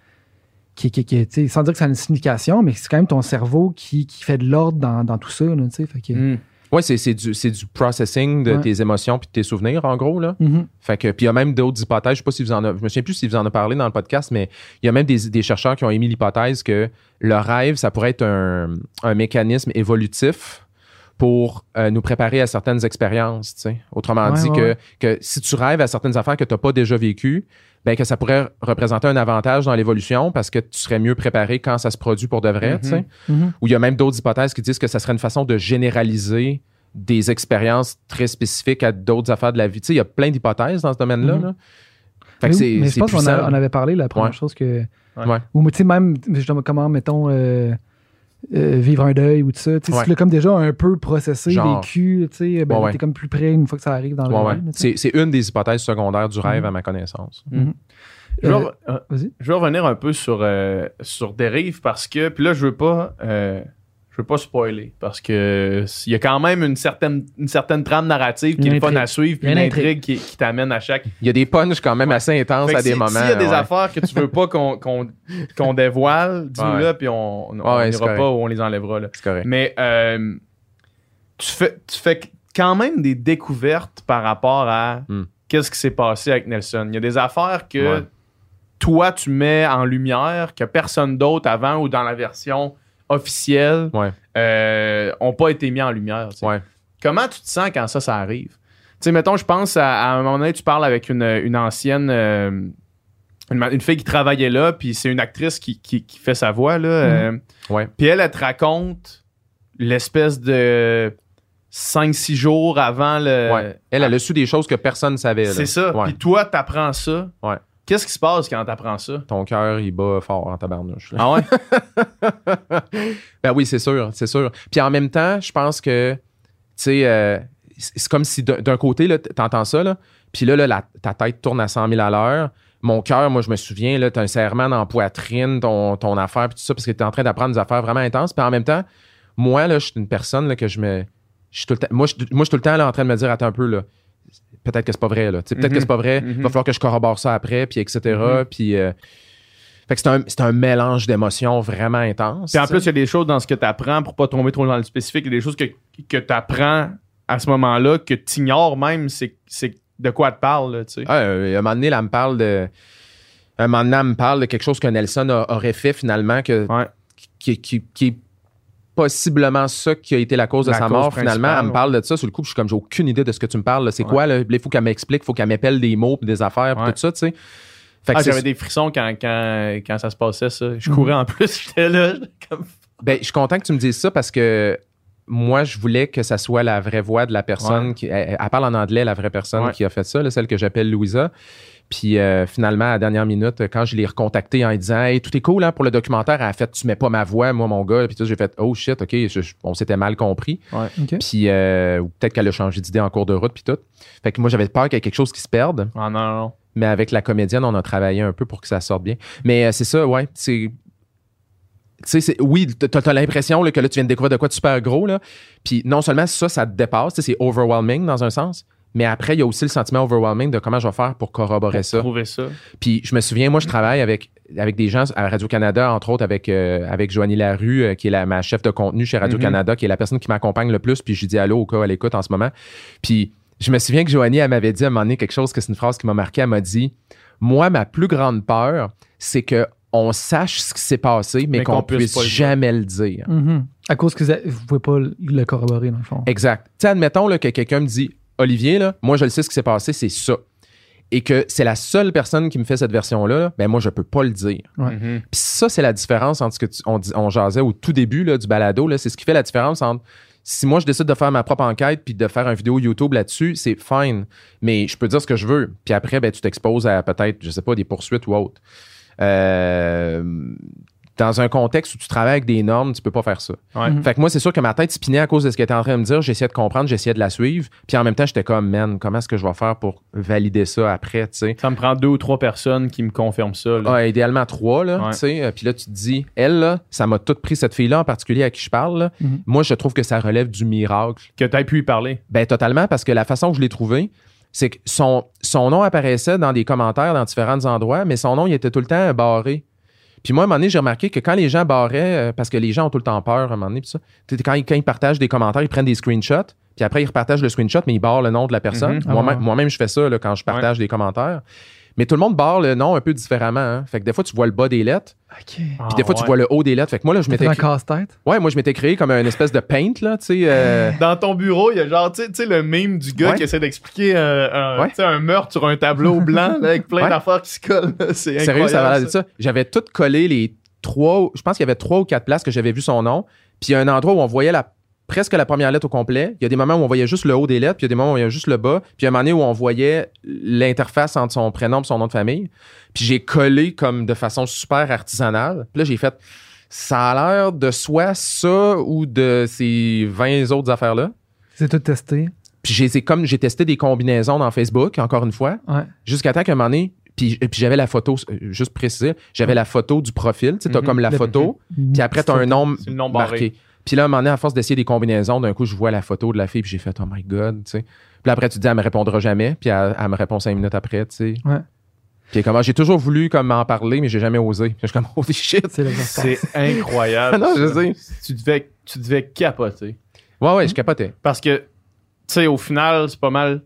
Speaker 3: qui, qui, qui- tu sais, sans dire que ça a une signification, mais c'est quand même ton cerveau qui, qui fait de l'ordre dans, dans tout ça, là, tu sais. Fait que.
Speaker 2: Mm.
Speaker 4: Ouais, c'est, c'est du, c'est du processing de
Speaker 3: Ouais.
Speaker 4: tes émotions puis de tes souvenirs, en gros. Là.
Speaker 3: Mhm.
Speaker 4: Fait que, puis il y a même d'autres hypothèses. Je sais pas si vous en avez, je me souviens plus si vous en avez parlé dans le podcast, mais il y a même des, des chercheurs qui ont émis l'hypothèse que le rêve, ça pourrait être un, un mécanisme évolutif pour euh, nous préparer à certaines expériences. Autrement
Speaker 3: Ouais,
Speaker 4: dit,
Speaker 3: ouais,
Speaker 4: que, que si tu rêves à certaines affaires que tu n'as pas déjà vécues, ben que ça pourrait représenter un avantage dans l'évolution parce que tu serais mieux préparé quand ça se produit pour de vrai.
Speaker 2: Mhm.
Speaker 4: Ou il y a même d'autres hypothèses qui disent que ça serait une façon de généraliser des expériences très spécifiques à d'autres affaires de la vie. Tu sais, il y a plein d'hypothèses dans ce domaine-là.
Speaker 3: Mhm.
Speaker 4: Fait que
Speaker 3: Mais, je pense qu'on on avait parlé la première
Speaker 4: Ouais.
Speaker 3: chose que.
Speaker 4: Ouais.
Speaker 3: Ou tu sais, même, justement, comment, mettons, euh, euh, vivre un deuil ou tout ça. Tu sais,
Speaker 4: Ouais.
Speaker 3: Si tu l'as comme déjà un peu processé,
Speaker 4: Genre.
Speaker 3: vécu, tu sais, ben,
Speaker 4: Ouais, ouais.
Speaker 3: t'es comme plus près une fois que ça arrive dans le
Speaker 4: Ouais. C'est c'est une des hypothèses secondaires du rêve,
Speaker 3: Mhm.
Speaker 4: à ma connaissance.
Speaker 3: Mhm.
Speaker 2: Je veux,
Speaker 3: Euh,
Speaker 2: euh, je veux revenir un peu sur, euh, sur Dérive parce que. Puis là, je veux pas. Je veux pas spoiler parce que il y a quand même une certaine, une certaine trame narrative qui est fun à suivre, puis une intrigue qui, qui t'amène à chaque.
Speaker 4: Il y a des punches quand même assez intenses à des
Speaker 2: si-
Speaker 4: moments.
Speaker 2: S'il y a des
Speaker 4: ouais.
Speaker 2: affaires que tu veux pas qu'on qu'on qu'on dévoile, dis-nous
Speaker 4: Ouais.
Speaker 2: puis on on
Speaker 4: Ouais,
Speaker 2: on
Speaker 4: c'est
Speaker 2: ira
Speaker 4: correct.
Speaker 2: pas ou on les enlèvera. Là.
Speaker 4: C'est correct.
Speaker 2: Mais euh, tu, fais, tu fais quand même des découvertes par rapport à
Speaker 4: Hmm.
Speaker 2: qu'est-ce qui s'est passé avec Nelson. Il y a des affaires que
Speaker 4: Ouais.
Speaker 2: toi, tu mets en lumière que personne d'autre avant ou dans la version officielle
Speaker 4: Ouais.
Speaker 2: euh, ont pas été mis en lumière. tu sais.
Speaker 4: Ouais.
Speaker 2: Comment tu te sens quand ça, ça arrive? Tu sais, mettons, je pense à, à un moment donné, tu parles avec une, une ancienne, euh, une, fille qui travaillait là, puis c'est une actrice qui, qui, qui fait sa voix, là. euh,
Speaker 4: Ouais.
Speaker 2: puis elle, elle te raconte l'espèce de 5-6 jours avant le.
Speaker 4: Ouais. Elle, elle a su des choses que personne ne savait.
Speaker 2: Euh, C'est ça. Puis toi, t'apprends ça.
Speaker 4: Ouais.
Speaker 2: Qu'est-ce qui se passe quand t'apprends ça?
Speaker 4: Ton cœur, il bat fort en tabarnouche. là.
Speaker 2: Ah ouais? (laughs)
Speaker 4: ben oui, c'est sûr, c'est sûr. Puis en même temps, je pense que, tu sais, euh, c'est comme si d'un côté, t'entends ça, là, puis là, là, la- ta tête tourne à 100 000 à l'heure. Mon cœur, moi, je me souviens, là, t'as un serrement dans la poitrine, ton, ton affaire, puis tout ça, parce que t'es en train d'apprendre des affaires vraiment intenses. Puis en même temps, moi, là, je suis une personne là, que je me. Je suis tout le temps, moi, je, moi, je suis tout le temps là, en train de me dire, attends un peu, là. Peut-être que c'est pas vrai, là. Tu Peut-être
Speaker 2: Mhm.
Speaker 4: que c'est pas vrai.
Speaker 2: Mhm.
Speaker 4: Il va falloir que je corrobore ça après, puis etc.
Speaker 2: Mhm.
Speaker 4: Puis. euh, fait que c'est un, c'est un mélange d'émotions vraiment intense.
Speaker 2: Puis en
Speaker 4: tu
Speaker 2: plus, il y a des choses dans ce que t'apprends, pour pas tomber trop dans le spécifique, il y a des choses que, que t'apprends à ce moment-là que t'ignores même, c'est c'est de quoi te parle, là, tu sais.
Speaker 4: Ah, euh, un moment donné, là, elle me parle de. Un moment donné, elle me parle de quelque chose que Nelson a- aurait fait finalement, que,
Speaker 2: Ouais.
Speaker 4: qui, qui- qui est possiblement ça qui a été la cause de
Speaker 2: La
Speaker 4: sa
Speaker 2: cause
Speaker 4: mort finalement. Elle me parle de ça sur le coup, je suis comme, j'ai aucune idée de ce que tu me parles. C'est
Speaker 2: Ouais.
Speaker 4: quoi, là? Il faut qu'elle m'explique, il faut qu'elle m'appelle des mots, puis des affaires, puis
Speaker 2: Ouais.
Speaker 4: tout ça, tu sais.
Speaker 2: Ah, j'avais des frissons quand, quand, quand ça se passait, ça. Je
Speaker 3: Mhm.
Speaker 2: courais en plus, (laughs) j'étais là. comme...
Speaker 4: Ben, je suis content que tu me dises ça parce que moi, je voulais que ça soit la vraie voix de la personne.
Speaker 2: Ouais.
Speaker 4: Qui, elle, elle parle en anglais, la vraie personne
Speaker 2: Ouais.
Speaker 4: qui a fait ça, là, celle que j'appelle Louisa. Puis euh, finalement, à la dernière minute, quand je l'ai recontacté en lui disant Hey, tout est cool hein, pour le documentaire, elle a fait Tu mets pas ma voix, moi, mon gars. Puis tout, j'ai fait Oh shit, OK, je- je- on s'était mal compris. Puis euh, ou peut-être qu'elle a changé d'idée en cours de route, puis tout. Fait que moi, j'avais peur qu'il y ait quelque chose qui se perde.
Speaker 2: Ah non, non, non.
Speaker 4: Mais avec la comédienne, on a travaillé un peu pour que ça sorte bien. Mais euh, c'est ça, ouais. C'est. Tu sais, oui, t'as as, l'impression que là, tu viens de découvrir de quoi de super gros. Là. Puis non seulement ça, ça te dépasse, c'est overwhelming dans un sens, mais après, il y a aussi le sentiment overwhelming de comment je vais faire pour corroborer ça.
Speaker 2: Trouver ça.
Speaker 4: Puis je me souviens, moi, je travaille avec, avec des gens à Radio-Canada, entre autres avec, euh, avec Joanie Larue, euh, qui est la, ma chef de contenu chez Radio-Canada, qui est la personne qui m'accompagne le plus. Puis je lui dis allô au cas où elle écoute en ce moment. Puis je me souviens que Joanie, elle m'avait dit à un moment donné quelque chose, que c'est une phrase qui m'a marqué. Elle m'a dit Moi, ma plus grande peur, c'est que on sache ce qui s'est passé, mais,
Speaker 2: Mais
Speaker 4: qu'on
Speaker 2: qu'on puisse
Speaker 4: puisse
Speaker 2: pas le dire.
Speaker 4: jamais le dire.
Speaker 3: Mhm. À cause que vous vous pouvez pas le corroborer, dans le fond.
Speaker 4: Exact. Admettons là, que quelqu'un me dit Olivier, là, moi, je le sais ce qui s'est passé, c'est ça. Et que c'est la seule personne qui me fait cette version-là, ben moi, je peux pas le dire.
Speaker 3: Ouais.
Speaker 2: Mhm.
Speaker 4: Puis ça, c'est la différence entre ce que tu- on, dit- on jasait au tout début là, du balado. là. C'est ce qui fait la différence entre si moi je décide de faire ma propre enquête puis de faire une vidéo YouTube là-dessus, c'est fine. Mais je peux dire ce que je veux. Puis après, ben, tu t'exposes à peut-être, je sais pas, des poursuites ou autre. Euh, dans un contexte où tu travailles avec des normes, tu peux pas faire ça.
Speaker 2: Ouais.
Speaker 3: Mhm.
Speaker 4: Fait que moi, c'est sûr que ma tête spinait à cause de ce qu'elle était en train de me dire. J'essayais de comprendre, j'essayais de la suivre. Puis en même temps, j'étais comme, man, comment est-ce que je vais faire pour valider ça après, tu sais?
Speaker 2: Ça me prend deux ou trois personnes qui me confirment ça. là.
Speaker 4: Ouais, idéalement trois, là,
Speaker 2: Ouais.
Speaker 4: tu sais. Puis là, tu te dis, elle, là, ça m'a tout pris, cette fille-là en particulier à qui je parle. là.
Speaker 3: Mhm.
Speaker 4: Moi, je trouve que ça relève du miracle.
Speaker 2: Que tu aies pu y parler.
Speaker 4: Ben, totalement, parce que la façon que je l'ai trouvé, c'est que son, son nom apparaissait dans des commentaires dans différents endroits, mais son nom, il était tout le temps barré. Puis moi, à un moment donné, j'ai remarqué que quand les gens barraient, euh, parce que les gens ont tout le temps peur à un moment donné, puis ça, quand, ils, quand ils partagent des commentaires, ils prennent des screenshots, puis après, ils repartagent le screenshot, mais ils barrent le nom de la personne.
Speaker 2: Mhm.
Speaker 3: Ah
Speaker 4: Moi-même,
Speaker 3: ouais.
Speaker 4: je fais ça là, quand je partage des commentaires. Mais tout le monde barre le nom un peu différemment. hein. Fait que des fois, tu vois le bas des lettres,
Speaker 3: OK.
Speaker 4: puis des fois, tu vois le haut des lettres. Fait que moi, là, je
Speaker 3: C'était
Speaker 4: m'étais
Speaker 3: un casse-tête?
Speaker 4: Ouais, moi, je m'étais créé comme une espèce de paint, là, tu sais. euh, (laughs)
Speaker 2: Dans ton bureau, il y a genre, tu sais- tu sais, le meme du gars
Speaker 4: Ouais.
Speaker 2: qui essaie d'expliquer euh, un,
Speaker 4: Ouais.
Speaker 2: tu sais, un meurtre sur un tableau (laughs) blanc là, avec plein
Speaker 4: Ouais.
Speaker 2: d'affaires qui se collent. là. C'est incroyable.
Speaker 4: Sérieux, ça va l'air de
Speaker 2: ça.
Speaker 4: ça. J'avais tout collé les trois, je pense qu'il y avait trois ou quatre places que j'avais vu son nom. Puis il y a un endroit où on voyait la, presque la première lettre au complet. Il y a des moments où on voyait juste le haut des lettres, puis il y a des moments où on voyait juste le bas. Puis il y a un moment donné où on voyait l'interface entre son prénom et son nom de famille. Puis j'ai collé comme de façon super artisanale. Puis là, j'ai fait, ça a l'air de soit ça ou de ces 20 autres affaires-là.
Speaker 3: C'est tout testé.
Speaker 4: Puis j'ai comme j'ai testé des combinaisons dans Facebook, encore une fois.
Speaker 3: Ouais.
Speaker 4: Jusqu'à temps qu'à un moment donné, puis, puis j'avais la photo, euh, juste préciser, j'avais la photo du profil. Tu sais, t'as
Speaker 2: Mhm.
Speaker 4: comme la photo, puis après, t'as un nom
Speaker 2: C'est le nom barré.
Speaker 4: Puis là, à un moment donné, à force d'essayer des combinaisons, d'un coup, je vois la photo de la fille, puis j'ai fait, oh my God, tu sais. Puis après, tu te dis, elle me répondra jamais, puis elle, elle me répond cinq minutes après, tu sais.
Speaker 3: Ouais.
Speaker 4: Puis comment, j'ai toujours voulu comme en parler, mais j'ai jamais osé. Puis je suis comme, (laughs) holy shit.
Speaker 3: C'est
Speaker 2: incroyable. (laughs)
Speaker 4: Non, je sais.
Speaker 2: Tu devais, tu devais capoter.
Speaker 4: Ouais, ouais, je capotais.
Speaker 2: Parce que, tu sais, au final, c'est pas mal.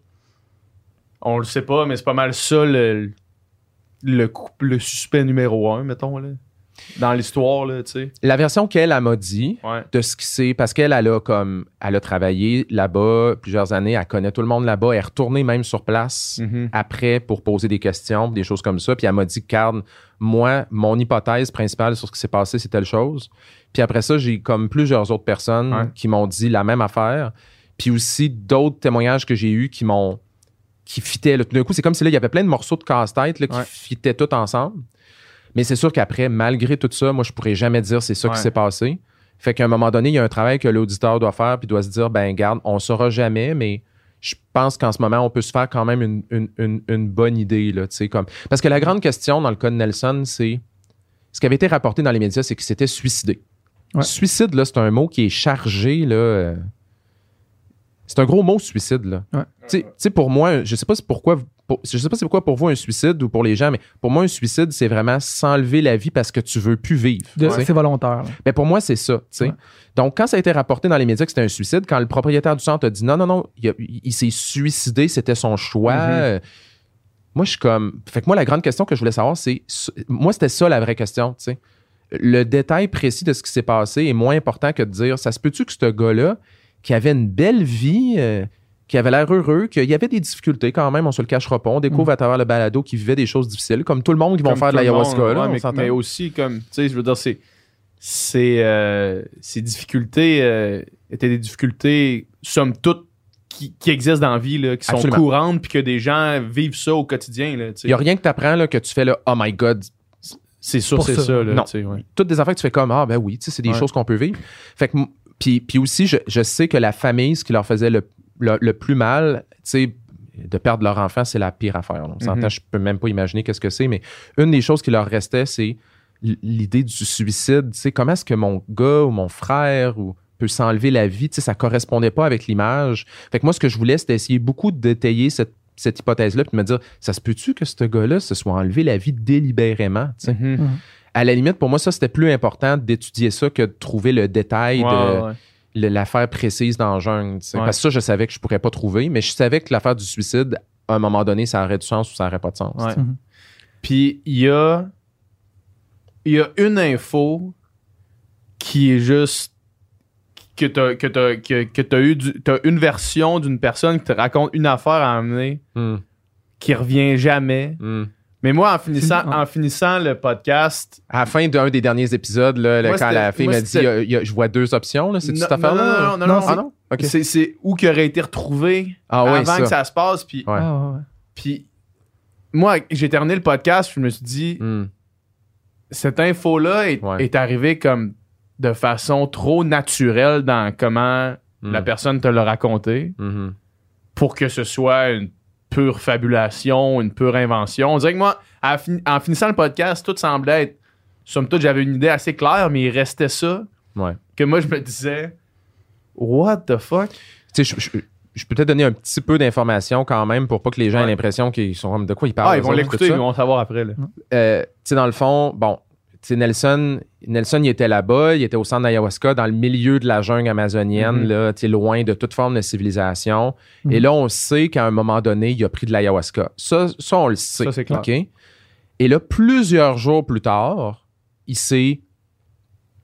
Speaker 2: On le sait pas, mais c'est pas mal ça le, le, coup- le suspect numéro un, mettons. Là. Dans l'histoire, là, tu sais.
Speaker 4: La version qu'elle elle m'a dit,
Speaker 2: Ouais.
Speaker 4: de ce qui c'est parce qu'elle elle a comme elle a travaillé là-bas plusieurs années, elle connaît tout le monde là-bas, elle est retournée même sur place
Speaker 2: Mhm.
Speaker 4: après pour poser des questions, des choses comme ça, puis elle m'a dit Carl, moi mon hypothèse principale sur ce qui s'est passé c'est telle chose. Puis après ça, j'ai comme plusieurs autres personnes
Speaker 2: Ouais.
Speaker 4: qui m'ont dit la même affaire, puis aussi d'autres témoignages que j'ai eus qui m'ont qui fitaient tout d'un coup, c'est comme si là il y avait plein de morceaux de casse-tête là, qui
Speaker 2: Ouais.
Speaker 4: fitaient tout ensemble. Mais c'est sûr qu'après, malgré tout ça, moi, je pourrais jamais dire c'est ça
Speaker 2: Ouais.
Speaker 4: qui s'est passé. Fait qu'à un moment donné, il y a un travail que l'auditeur doit faire puis doit se dire, ben garde, on saura jamais, mais je pense qu'en ce moment, on peut se faire quand même une, une- une- une bonne idée. Là, comme... Parce que la grande question dans le cas de Nelson, c'est ce qui avait été rapporté dans les médias, c'est qu'il s'était suicidé.
Speaker 3: Ouais.
Speaker 4: Suicide, là, c'est un mot qui est chargé. Là, euh, c'est un gros mot, suicide. Là.
Speaker 3: Ouais.
Speaker 4: Tu sais- tu sais, pour moi, je sais pas pourquoi. Pour- je sais pas c'est pourquoi pour vous un suicide ou pour les gens, mais pour moi, un suicide, c'est vraiment s'enlever la vie parce que tu veux plus vivre.
Speaker 3: C'est volontaire.
Speaker 4: Mais pour moi, c'est ça.
Speaker 3: Ouais.
Speaker 4: Donc, quand ça a été rapporté dans les médias que c'était un suicide, quand le propriétaire du centre a dit non, non, non, il, s'est suicidé, c'était son choix.
Speaker 2: Mhm.
Speaker 4: euh, moi, je suis comme. Fait que moi, la grande question que je voulais savoir, c'est. Moi, c'était ça la vraie question. tu sais. Le détail précis de ce qui s'est passé est moins important que de dire ça se peut-tu que ce gars-là, qui avait une belle vie, euh, qui avait l'air heureux, qu'il y avait des difficultés quand même, on se le cachera pas. On découvre à travers le balado qu'il vivait des choses difficiles, comme tout le monde qui vont faire de
Speaker 2: le
Speaker 4: l'ayahuasca. là,
Speaker 2: ouais, mais, aussi, comme, tu sais, je veux dire, c'est. c'est, euh, ces difficultés euh, étaient des difficultés, somme toute, qui, qui existent dans la vie, là, qui sont
Speaker 4: Absolument.
Speaker 2: courantes, puis que des gens vivent ça au quotidien. Là.
Speaker 4: Il n'y a rien que tu apprends que tu fais là, oh my God,
Speaker 2: C'est sûr, c'est
Speaker 3: ça.
Speaker 2: ça. là,
Speaker 4: Non.
Speaker 2: ouais.
Speaker 4: toutes des affaires que tu fais comme ah ben oui, c'est des
Speaker 2: Ouais.
Speaker 4: choses qu'on peut vivre. Fait que puis, puis aussi je, je sais que la famille ce qui leur faisait le, le, le plus mal, tu sais de perdre leur enfant, c'est la pire affaire. là. On s'entend,
Speaker 2: Mhm.
Speaker 4: je peux même pas imaginer qu'est-ce que c'est, mais une des choses qui leur restait, c'est l'idée du suicide. Tu sais, comment est-ce que mon gars ou mon frère ou peut s'enlever la vie, tu sais, ça correspondait pas avec l'image. Fait que moi, ce que je voulais, c'était essayer beaucoup de détailler cette, cette hypothèse-là, puis de me dire, ça se peut-tu que ce gars-là se soit enlevé la vie délibérément? tu sais?
Speaker 2: Mhm.
Speaker 4: à la limite, pour moi, ça, c'était plus important d'étudier ça que de trouver le détail
Speaker 2: Ouais,
Speaker 4: de
Speaker 2: ouais.
Speaker 4: L'affaire précise dans le jungle.
Speaker 2: Ouais.
Speaker 4: Parce que ça, je savais que je pourrais pas trouver, mais je savais que l'affaire du suicide, à un moment donné, ça aurait du sens ou ça aurait pas de sens.
Speaker 2: Ouais.
Speaker 3: Mhm.
Speaker 2: Puis il y a, il y a une info qui est juste que t'as que t'as que, que t'as eu du- t'as une version d'une personne qui te raconte une affaire à amener
Speaker 4: Hum,
Speaker 2: qui revient jamais.
Speaker 4: hum.
Speaker 2: Mais moi en finissant en finissant le podcast,
Speaker 4: À la fin d'un des derniers épisodes, là,
Speaker 2: Moi,
Speaker 4: quand la fille m'a dit
Speaker 2: c'était-
Speaker 4: il y a- il y a- je vois deux options, là, c'est cette affaire-là?
Speaker 2: non, non, non,
Speaker 3: Non,
Speaker 2: non,
Speaker 4: Ah
Speaker 2: c'est où qui aurait été retrouvé
Speaker 4: Ah
Speaker 2: avant
Speaker 4: ça.
Speaker 2: que ça se passe puis
Speaker 4: Ouais.
Speaker 3: Ah, ouais, ouais.
Speaker 2: puis moi j'ai terminé le podcast, je me suis dit
Speaker 4: Hum,
Speaker 2: cette info-là est,
Speaker 4: Ouais.
Speaker 2: est arrivée comme de façon trop naturelle dans comment
Speaker 4: hum,
Speaker 2: la personne te l'a raconté
Speaker 4: hum,
Speaker 2: pour que ce soit une pure fabulation, une pure invention. On dirait que moi, en finissant le podcast, tout semblait être. Somme toute, j'avais une idée assez claire, mais il restait ça.
Speaker 4: Ouais.
Speaker 2: que moi, je me disais. What the fuck?
Speaker 4: Tu sais, je, je- je peux peut-être donner un petit peu d'informations quand même pour pas que les gens aient l'impression qu'ils sont comme de quoi ils parlent.
Speaker 2: Ah, ils vont l'écouter, ils vont savoir après. Là.
Speaker 4: euh, tu sais, dans le fond, bon, tu sais, Nelson, Nelson, il était là-bas, il était au centre d'ayahuasca, dans le milieu de la jungle amazonienne,
Speaker 2: Mhm.
Speaker 4: là, loin de toute forme de civilisation.
Speaker 3: Mhm.
Speaker 4: Et là, on sait qu'à un moment donné, il a pris de l'ayahuasca. Ça, ça, on le sait.
Speaker 2: Ça, c'est clair.
Speaker 4: Et là, plusieurs jours plus tard, il s'est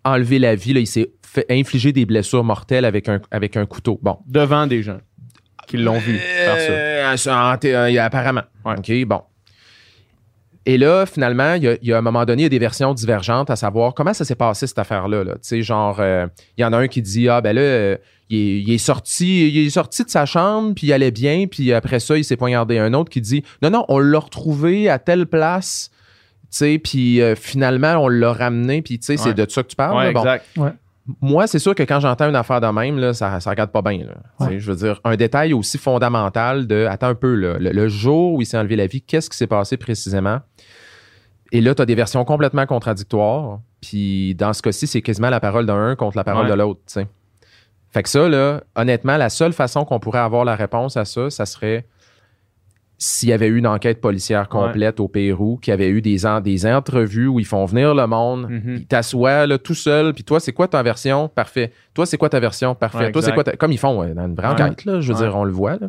Speaker 4: enlevé la vie, là, il s'est fait infliger des blessures mortelles avec un, avec un couteau. Bon.
Speaker 2: Devant des gens qui l'ont vu faire ça.
Speaker 4: Euh, euh, apparemment.
Speaker 2: Ouais.
Speaker 4: OK, bon. Et là, finalement, il y, a, il y a à un moment donné, il y a des versions divergentes à savoir comment ça s'est passé, cette affaire-là. là. Tu sais, genre, euh, il y en a un qui dit Ah, ben là, euh, il, est, il est sorti, il est sorti de sa chambre, puis il allait bien, puis après ça, il s'est poignardé. Un autre qui dit Non, non, on l'a retrouvé à telle place, tu sais, puis euh, finalement, on l'a ramené, puis tu sais, c'est de ça que tu parles.
Speaker 2: Ouais,
Speaker 4: là. Bon,
Speaker 2: exact.
Speaker 4: moi, c'est sûr que quand j'entends une affaire de même, là, ça, ça regarde pas bien. là. Je veux dire, un détail aussi fondamental de attends un peu, là, le, le jour où il s'est enlevé la vie, qu'est-ce qui s'est passé précisément? Et là, tu as des versions complètement contradictoires. Puis dans ce cas-ci, c'est quasiment la parole d'un contre la parole
Speaker 2: Ouais.
Speaker 4: de l'autre. Fait que ça, là, honnêtement, la seule façon qu'on pourrait avoir la réponse à ça, ça serait s'il y avait eu une enquête policière complète au Pérou, qu'il y avait eu des, en- des entrevues où ils font venir le monde,
Speaker 2: Mhm.
Speaker 4: ils t'assoient là, tout seul, puis toi, c'est quoi ta version? Parfait. Toi, c'est quoi ta version? Parfait.
Speaker 2: Ouais,
Speaker 4: toi, c'est quoi ta... Comme ils font ouais, dans une vraie
Speaker 2: Ouais.
Speaker 4: enquête, là, je veux
Speaker 2: Ouais.
Speaker 4: dire, on le voit. Là.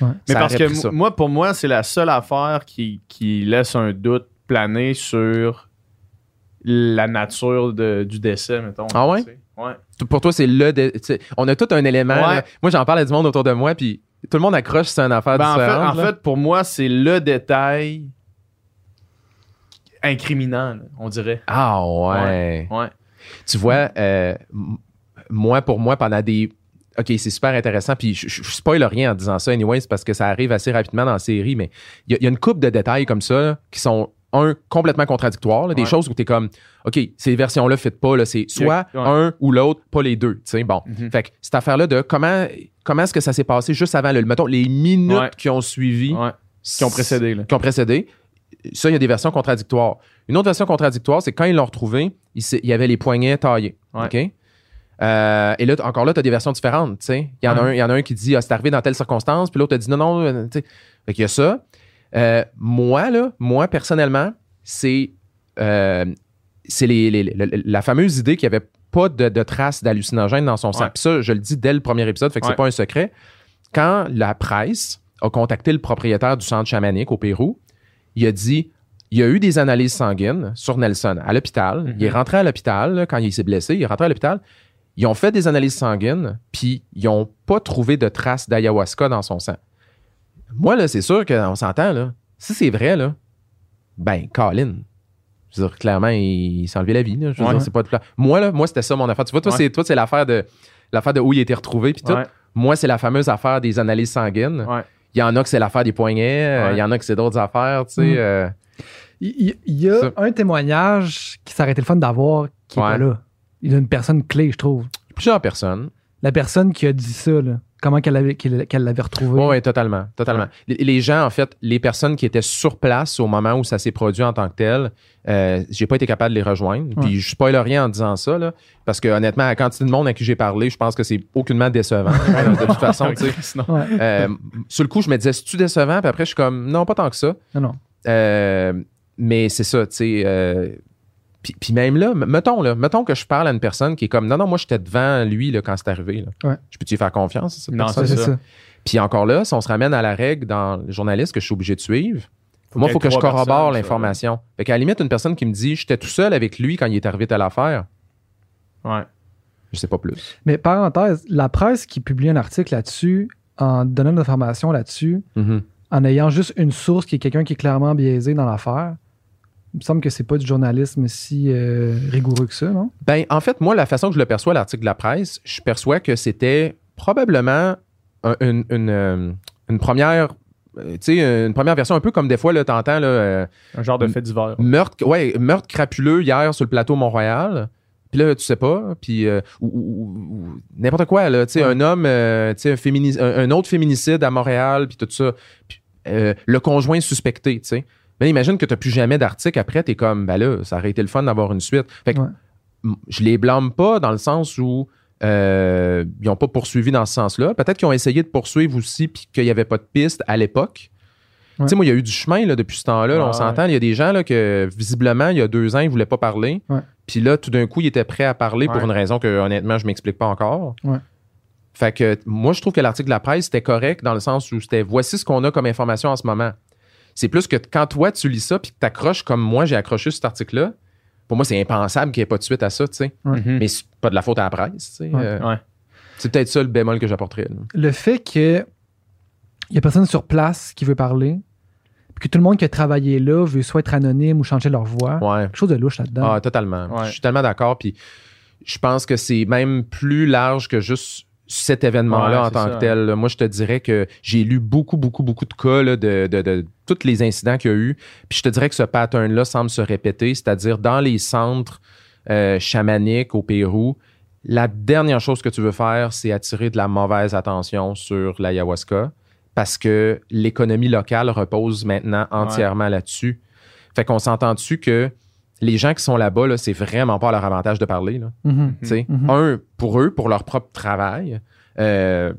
Speaker 3: Ouais.
Speaker 2: Mais parce que
Speaker 4: ça.
Speaker 2: moi, pour moi, c'est la seule affaire qui, qui laisse un doute planer sur la nature de- du décès, mettons.
Speaker 4: Ah ouais?
Speaker 2: Ouais.
Speaker 4: Pour toi, c'est le. on a tout un élément.
Speaker 2: Ouais.
Speaker 4: Moi, j'en parle à du monde autour de moi, puis tout le monde accroche sur une affaire
Speaker 2: Ben, en fait,
Speaker 4: différente.
Speaker 2: en fait, pour moi, c'est le détail incriminant, on dirait.
Speaker 4: Ah ouais.
Speaker 2: Ouais.
Speaker 4: Tu vois, euh, moi, pour moi, pendant des. OK, c'est super intéressant. Puis je, je spoil rien en disant ça, anyways, parce que ça arrive assez rapidement dans la série, mais il y, y a une coupe de détails comme ça qui sont, un, complètement contradictoires. là, des
Speaker 2: Ouais.
Speaker 4: choses où tu es comme, OK, ces versions-là ne fit pas. là, C'est soit
Speaker 2: Ouais.
Speaker 4: un ou l'autre, pas les deux. Bon.
Speaker 2: Mhm.
Speaker 4: Fait que cette affaire-là de comment, comment est-ce que ça s'est passé juste avant, le, mettons, les minutes
Speaker 2: Ouais.
Speaker 4: qui ont suivi.
Speaker 2: Qui ont précédé, là.
Speaker 4: qui ont précédé. Ça, il y a des versions contradictoires. Une autre version contradictoire, c'est quand ils l'ont retrouvé, il, y avait les poignets taillés. OK? Euh, et là, encore là, tu as des versions différentes. Il y, en a un- il y en a un qui dit ah, c'est arrivé dans telle circonstance, puis l'autre a dit non, non. euh, tu sais. Fait qu'il y a ça. Euh, moi, là, moi, personnellement, c'est euh, c'est les- les- les- la fameuse idée qu'il n'y avait pas de, de traces d'hallucinogènes dans son sang.
Speaker 2: Ouais.
Speaker 4: Puis ça, je le dis dès le premier épisode, fait que
Speaker 2: Ouais.
Speaker 4: c'est pas un secret. Quand la presse a contacté le propriétaire du centre chamanique au Pérou, il a dit il y a eu des analyses sanguines sur Nelson à l'hôpital.
Speaker 2: Mhm.
Speaker 4: Il est rentré à l'hôpital là, quand il s'est blessé. Il est rentré à l'hôpital. Ils ont fait des analyses sanguines, puis ils n'ont pas trouvé de traces d'ayahuasca dans son sang. Moi, là, c'est sûr qu'on s'entend, là. Si c'est vrai, là, ben, Colin. Je veux dire, clairement, il, il s'est enlevé la vie, là. Je veux
Speaker 2: Ouais.
Speaker 4: dire, c'est pas de Moi, là, moi, c'était ça mon affaire. Tu vois, toi,
Speaker 2: Ouais.
Speaker 4: c'est, toi, c'est l'affaire de, l'affaire de où il a été retrouvé, puis tout.
Speaker 2: Ouais.
Speaker 4: Moi, c'est la fameuse affaire des analyses sanguines.
Speaker 2: Ouais.
Speaker 4: Il y en a que c'est l'affaire des poignets, euh, il y en a que c'est d'autres affaires, tu sais.
Speaker 3: Mm.
Speaker 4: euh,
Speaker 3: Il, y a
Speaker 4: Ça.
Speaker 3: un témoignage qui s'arrêtait le fun d'avoir qui est pas là. Il y a une personne clé, je trouve.
Speaker 4: plusieurs personnes.
Speaker 3: La personne qui a dit ça, là, comment qu'elle avait- qu'elle qu'elle l'avait retrouvé.
Speaker 4: Oui, totalement. totalement. Les, les gens, en fait, les personnes qui étaient sur place au moment où ça s'est produit en tant que tel, euh, j'ai pas été capable de les rejoindre. Puis je spoil rien en disant ça, là, parce que honnêtement, la quantité de monde à qui j'ai parlé, je pense que c'est aucunement décevant. (laughs) de toute façon, tu sais.
Speaker 2: Sinon-
Speaker 3: Ouais.
Speaker 4: Euh, sur le coup, je me disais, c'est-tu décevant? Puis après, je suis comme, non, pas tant que ça.
Speaker 3: Non, non.
Speaker 4: Euh, mais c'est ça, tu sais. Puis, puis même là, mettons, là, mettons que je parle à une personne qui est comme, non, non, moi, j'étais devant lui là, quand c'est arrivé. Là.
Speaker 3: Ouais.
Speaker 4: Je peux-tu lui faire confiance? à cette
Speaker 2: Non,
Speaker 4: personne?
Speaker 3: Ça.
Speaker 2: ça.
Speaker 4: Puis encore là, si on se ramène à la règle dans le journaliste que je suis obligé de suivre, moi, il faut que je corrobore l'information. Fait qu'à la limite, une personne qui me dit j'étais tout seul avec lui quand il est arrivé à l'affaire,
Speaker 2: Ouais.
Speaker 4: je sais pas plus.
Speaker 3: Mais parenthèse, la presse qui publie un article là-dessus, en donnant de l'information là-dessus,
Speaker 4: Mhm.
Speaker 3: en ayant juste une source qui est quelqu'un qui est clairement biaisé dans l'affaire, il me semble que c'est pas du journalisme si euh, rigoureux que ça, non?
Speaker 4: Ben, en fait, moi, la façon que je le perçois, l'article de la presse, je perçois que c'était probablement un- une, une, euh, une première. euh, Tu sais, une première version, un peu comme des fois, là, t'entends, là, euh,
Speaker 2: Un genre de fait divers.
Speaker 4: meurtre, ouais, meurtre crapuleux hier sur le plateau Mont-Royal. Puis là, tu sais pas. Puis, euh, ou, ou- ou- n'importe quoi, là. Tu sais,
Speaker 3: Ouais.
Speaker 4: un homme, euh, tu sais, un, un, un autre féminicide à Montréal, puis tout ça. Euh, le conjoint suspecté, tu sais. Mais imagine que tu n'as plus jamais d'article après, tu es comme, ben là, ça aurait été le fun d'avoir une suite. Fait que,
Speaker 3: Ouais.
Speaker 4: je les blâme pas dans le sens où euh, ils n'ont pas poursuivi dans ce sens-là. Peut-être qu'ils ont essayé de poursuivre aussi, puis qu'il n'y avait pas de piste à l'époque.
Speaker 3: Ouais.
Speaker 4: Tu sais, moi, il y a eu du chemin là, depuis ce temps-là. là, on
Speaker 2: Ouais,
Speaker 4: s'entend. Il y a des gens là, que, visiblement, il y a deux ans, ils ne voulaient pas parler.
Speaker 3: Ouais.
Speaker 4: Puis là, tout d'un coup, ils étaient prêts à parler pour une raison que, honnêtement, je ne m'explique pas encore.
Speaker 3: Ouais.
Speaker 4: Fait que moi, je trouve que l'article de la presse, c'était correct dans le sens où c'était voici ce qu'on a comme information en ce moment. C'est plus que quand toi, tu lis ça puis que tu accroches comme moi, j'ai accroché cet article-là. Pour moi, c'est impensable qu'il n'y ait pas de suite à ça, tu sais.
Speaker 2: Mhm.
Speaker 4: Mais c'est pas de la faute à la presse, tu sais.
Speaker 3: Ouais.
Speaker 4: Euh,
Speaker 2: Ouais.
Speaker 4: C'est peut-être ça le bémol que j'apporterais. là.
Speaker 3: Le fait que il y a personne sur place qui veut parler, puis que tout le monde qui a travaillé là veut soit être anonyme ou changer leur voix,
Speaker 4: Ouais.
Speaker 3: quelque chose de louche là-dedans.
Speaker 4: Ah, totalement.
Speaker 2: Ouais.
Speaker 4: Je suis tellement d'accord. Puis je pense que c'est même plus large que juste cet événement-là
Speaker 2: Ouais,
Speaker 4: en tant
Speaker 2: ça,
Speaker 4: que tel. là. Moi, je te dirais que j'ai lu beaucoup, beaucoup, beaucoup de cas là, de, de, de tous les incidents qu'il y a eu. Puis je te dirais que ce pattern-là semble se répéter, c'est-à-dire dans les centres euh, chamaniques au Pérou, la dernière chose que tu veux faire, c'est attirer de la mauvaise attention sur l'ayahuasca parce que l'économie locale repose maintenant entièrement là-dessus. Fait qu'on s'entend dessus que les gens qui sont là-bas, là, c'est vraiment pas à leur avantage de parler. Là,
Speaker 3: Mhm.
Speaker 4: Sais.
Speaker 3: Mhm.
Speaker 4: Un, pour eux, pour leur propre travail, euh,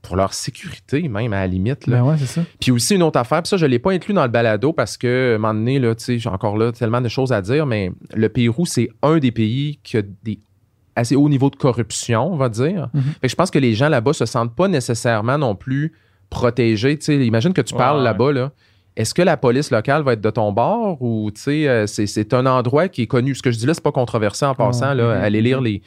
Speaker 4: pour leur sécurité même, à la limite. Là.
Speaker 3: Ben ouais, c'est ça.
Speaker 4: Puis aussi une autre affaire, puis ça, je ne l'ai pas inclus dans le balado parce que, à un moment donné, là, tu sais, j'ai encore là tellement de choses à dire, mais le Pérou, c'est un des pays qui a des assez hauts niveaux de corruption, on va dire.
Speaker 3: Mhm.
Speaker 4: Fait que je pense que les gens là-bas se sentent pas nécessairement non plus protégés. Imagine que tu
Speaker 2: Ouais,
Speaker 4: parles
Speaker 2: ouais.
Speaker 4: là-bas, là. Est-ce que la police locale va être de ton bord ou tu sais, euh, c'est, c'est un endroit qui est connu? Ce que je dis là, c'est pas controversé en passant. Là, allez lire les.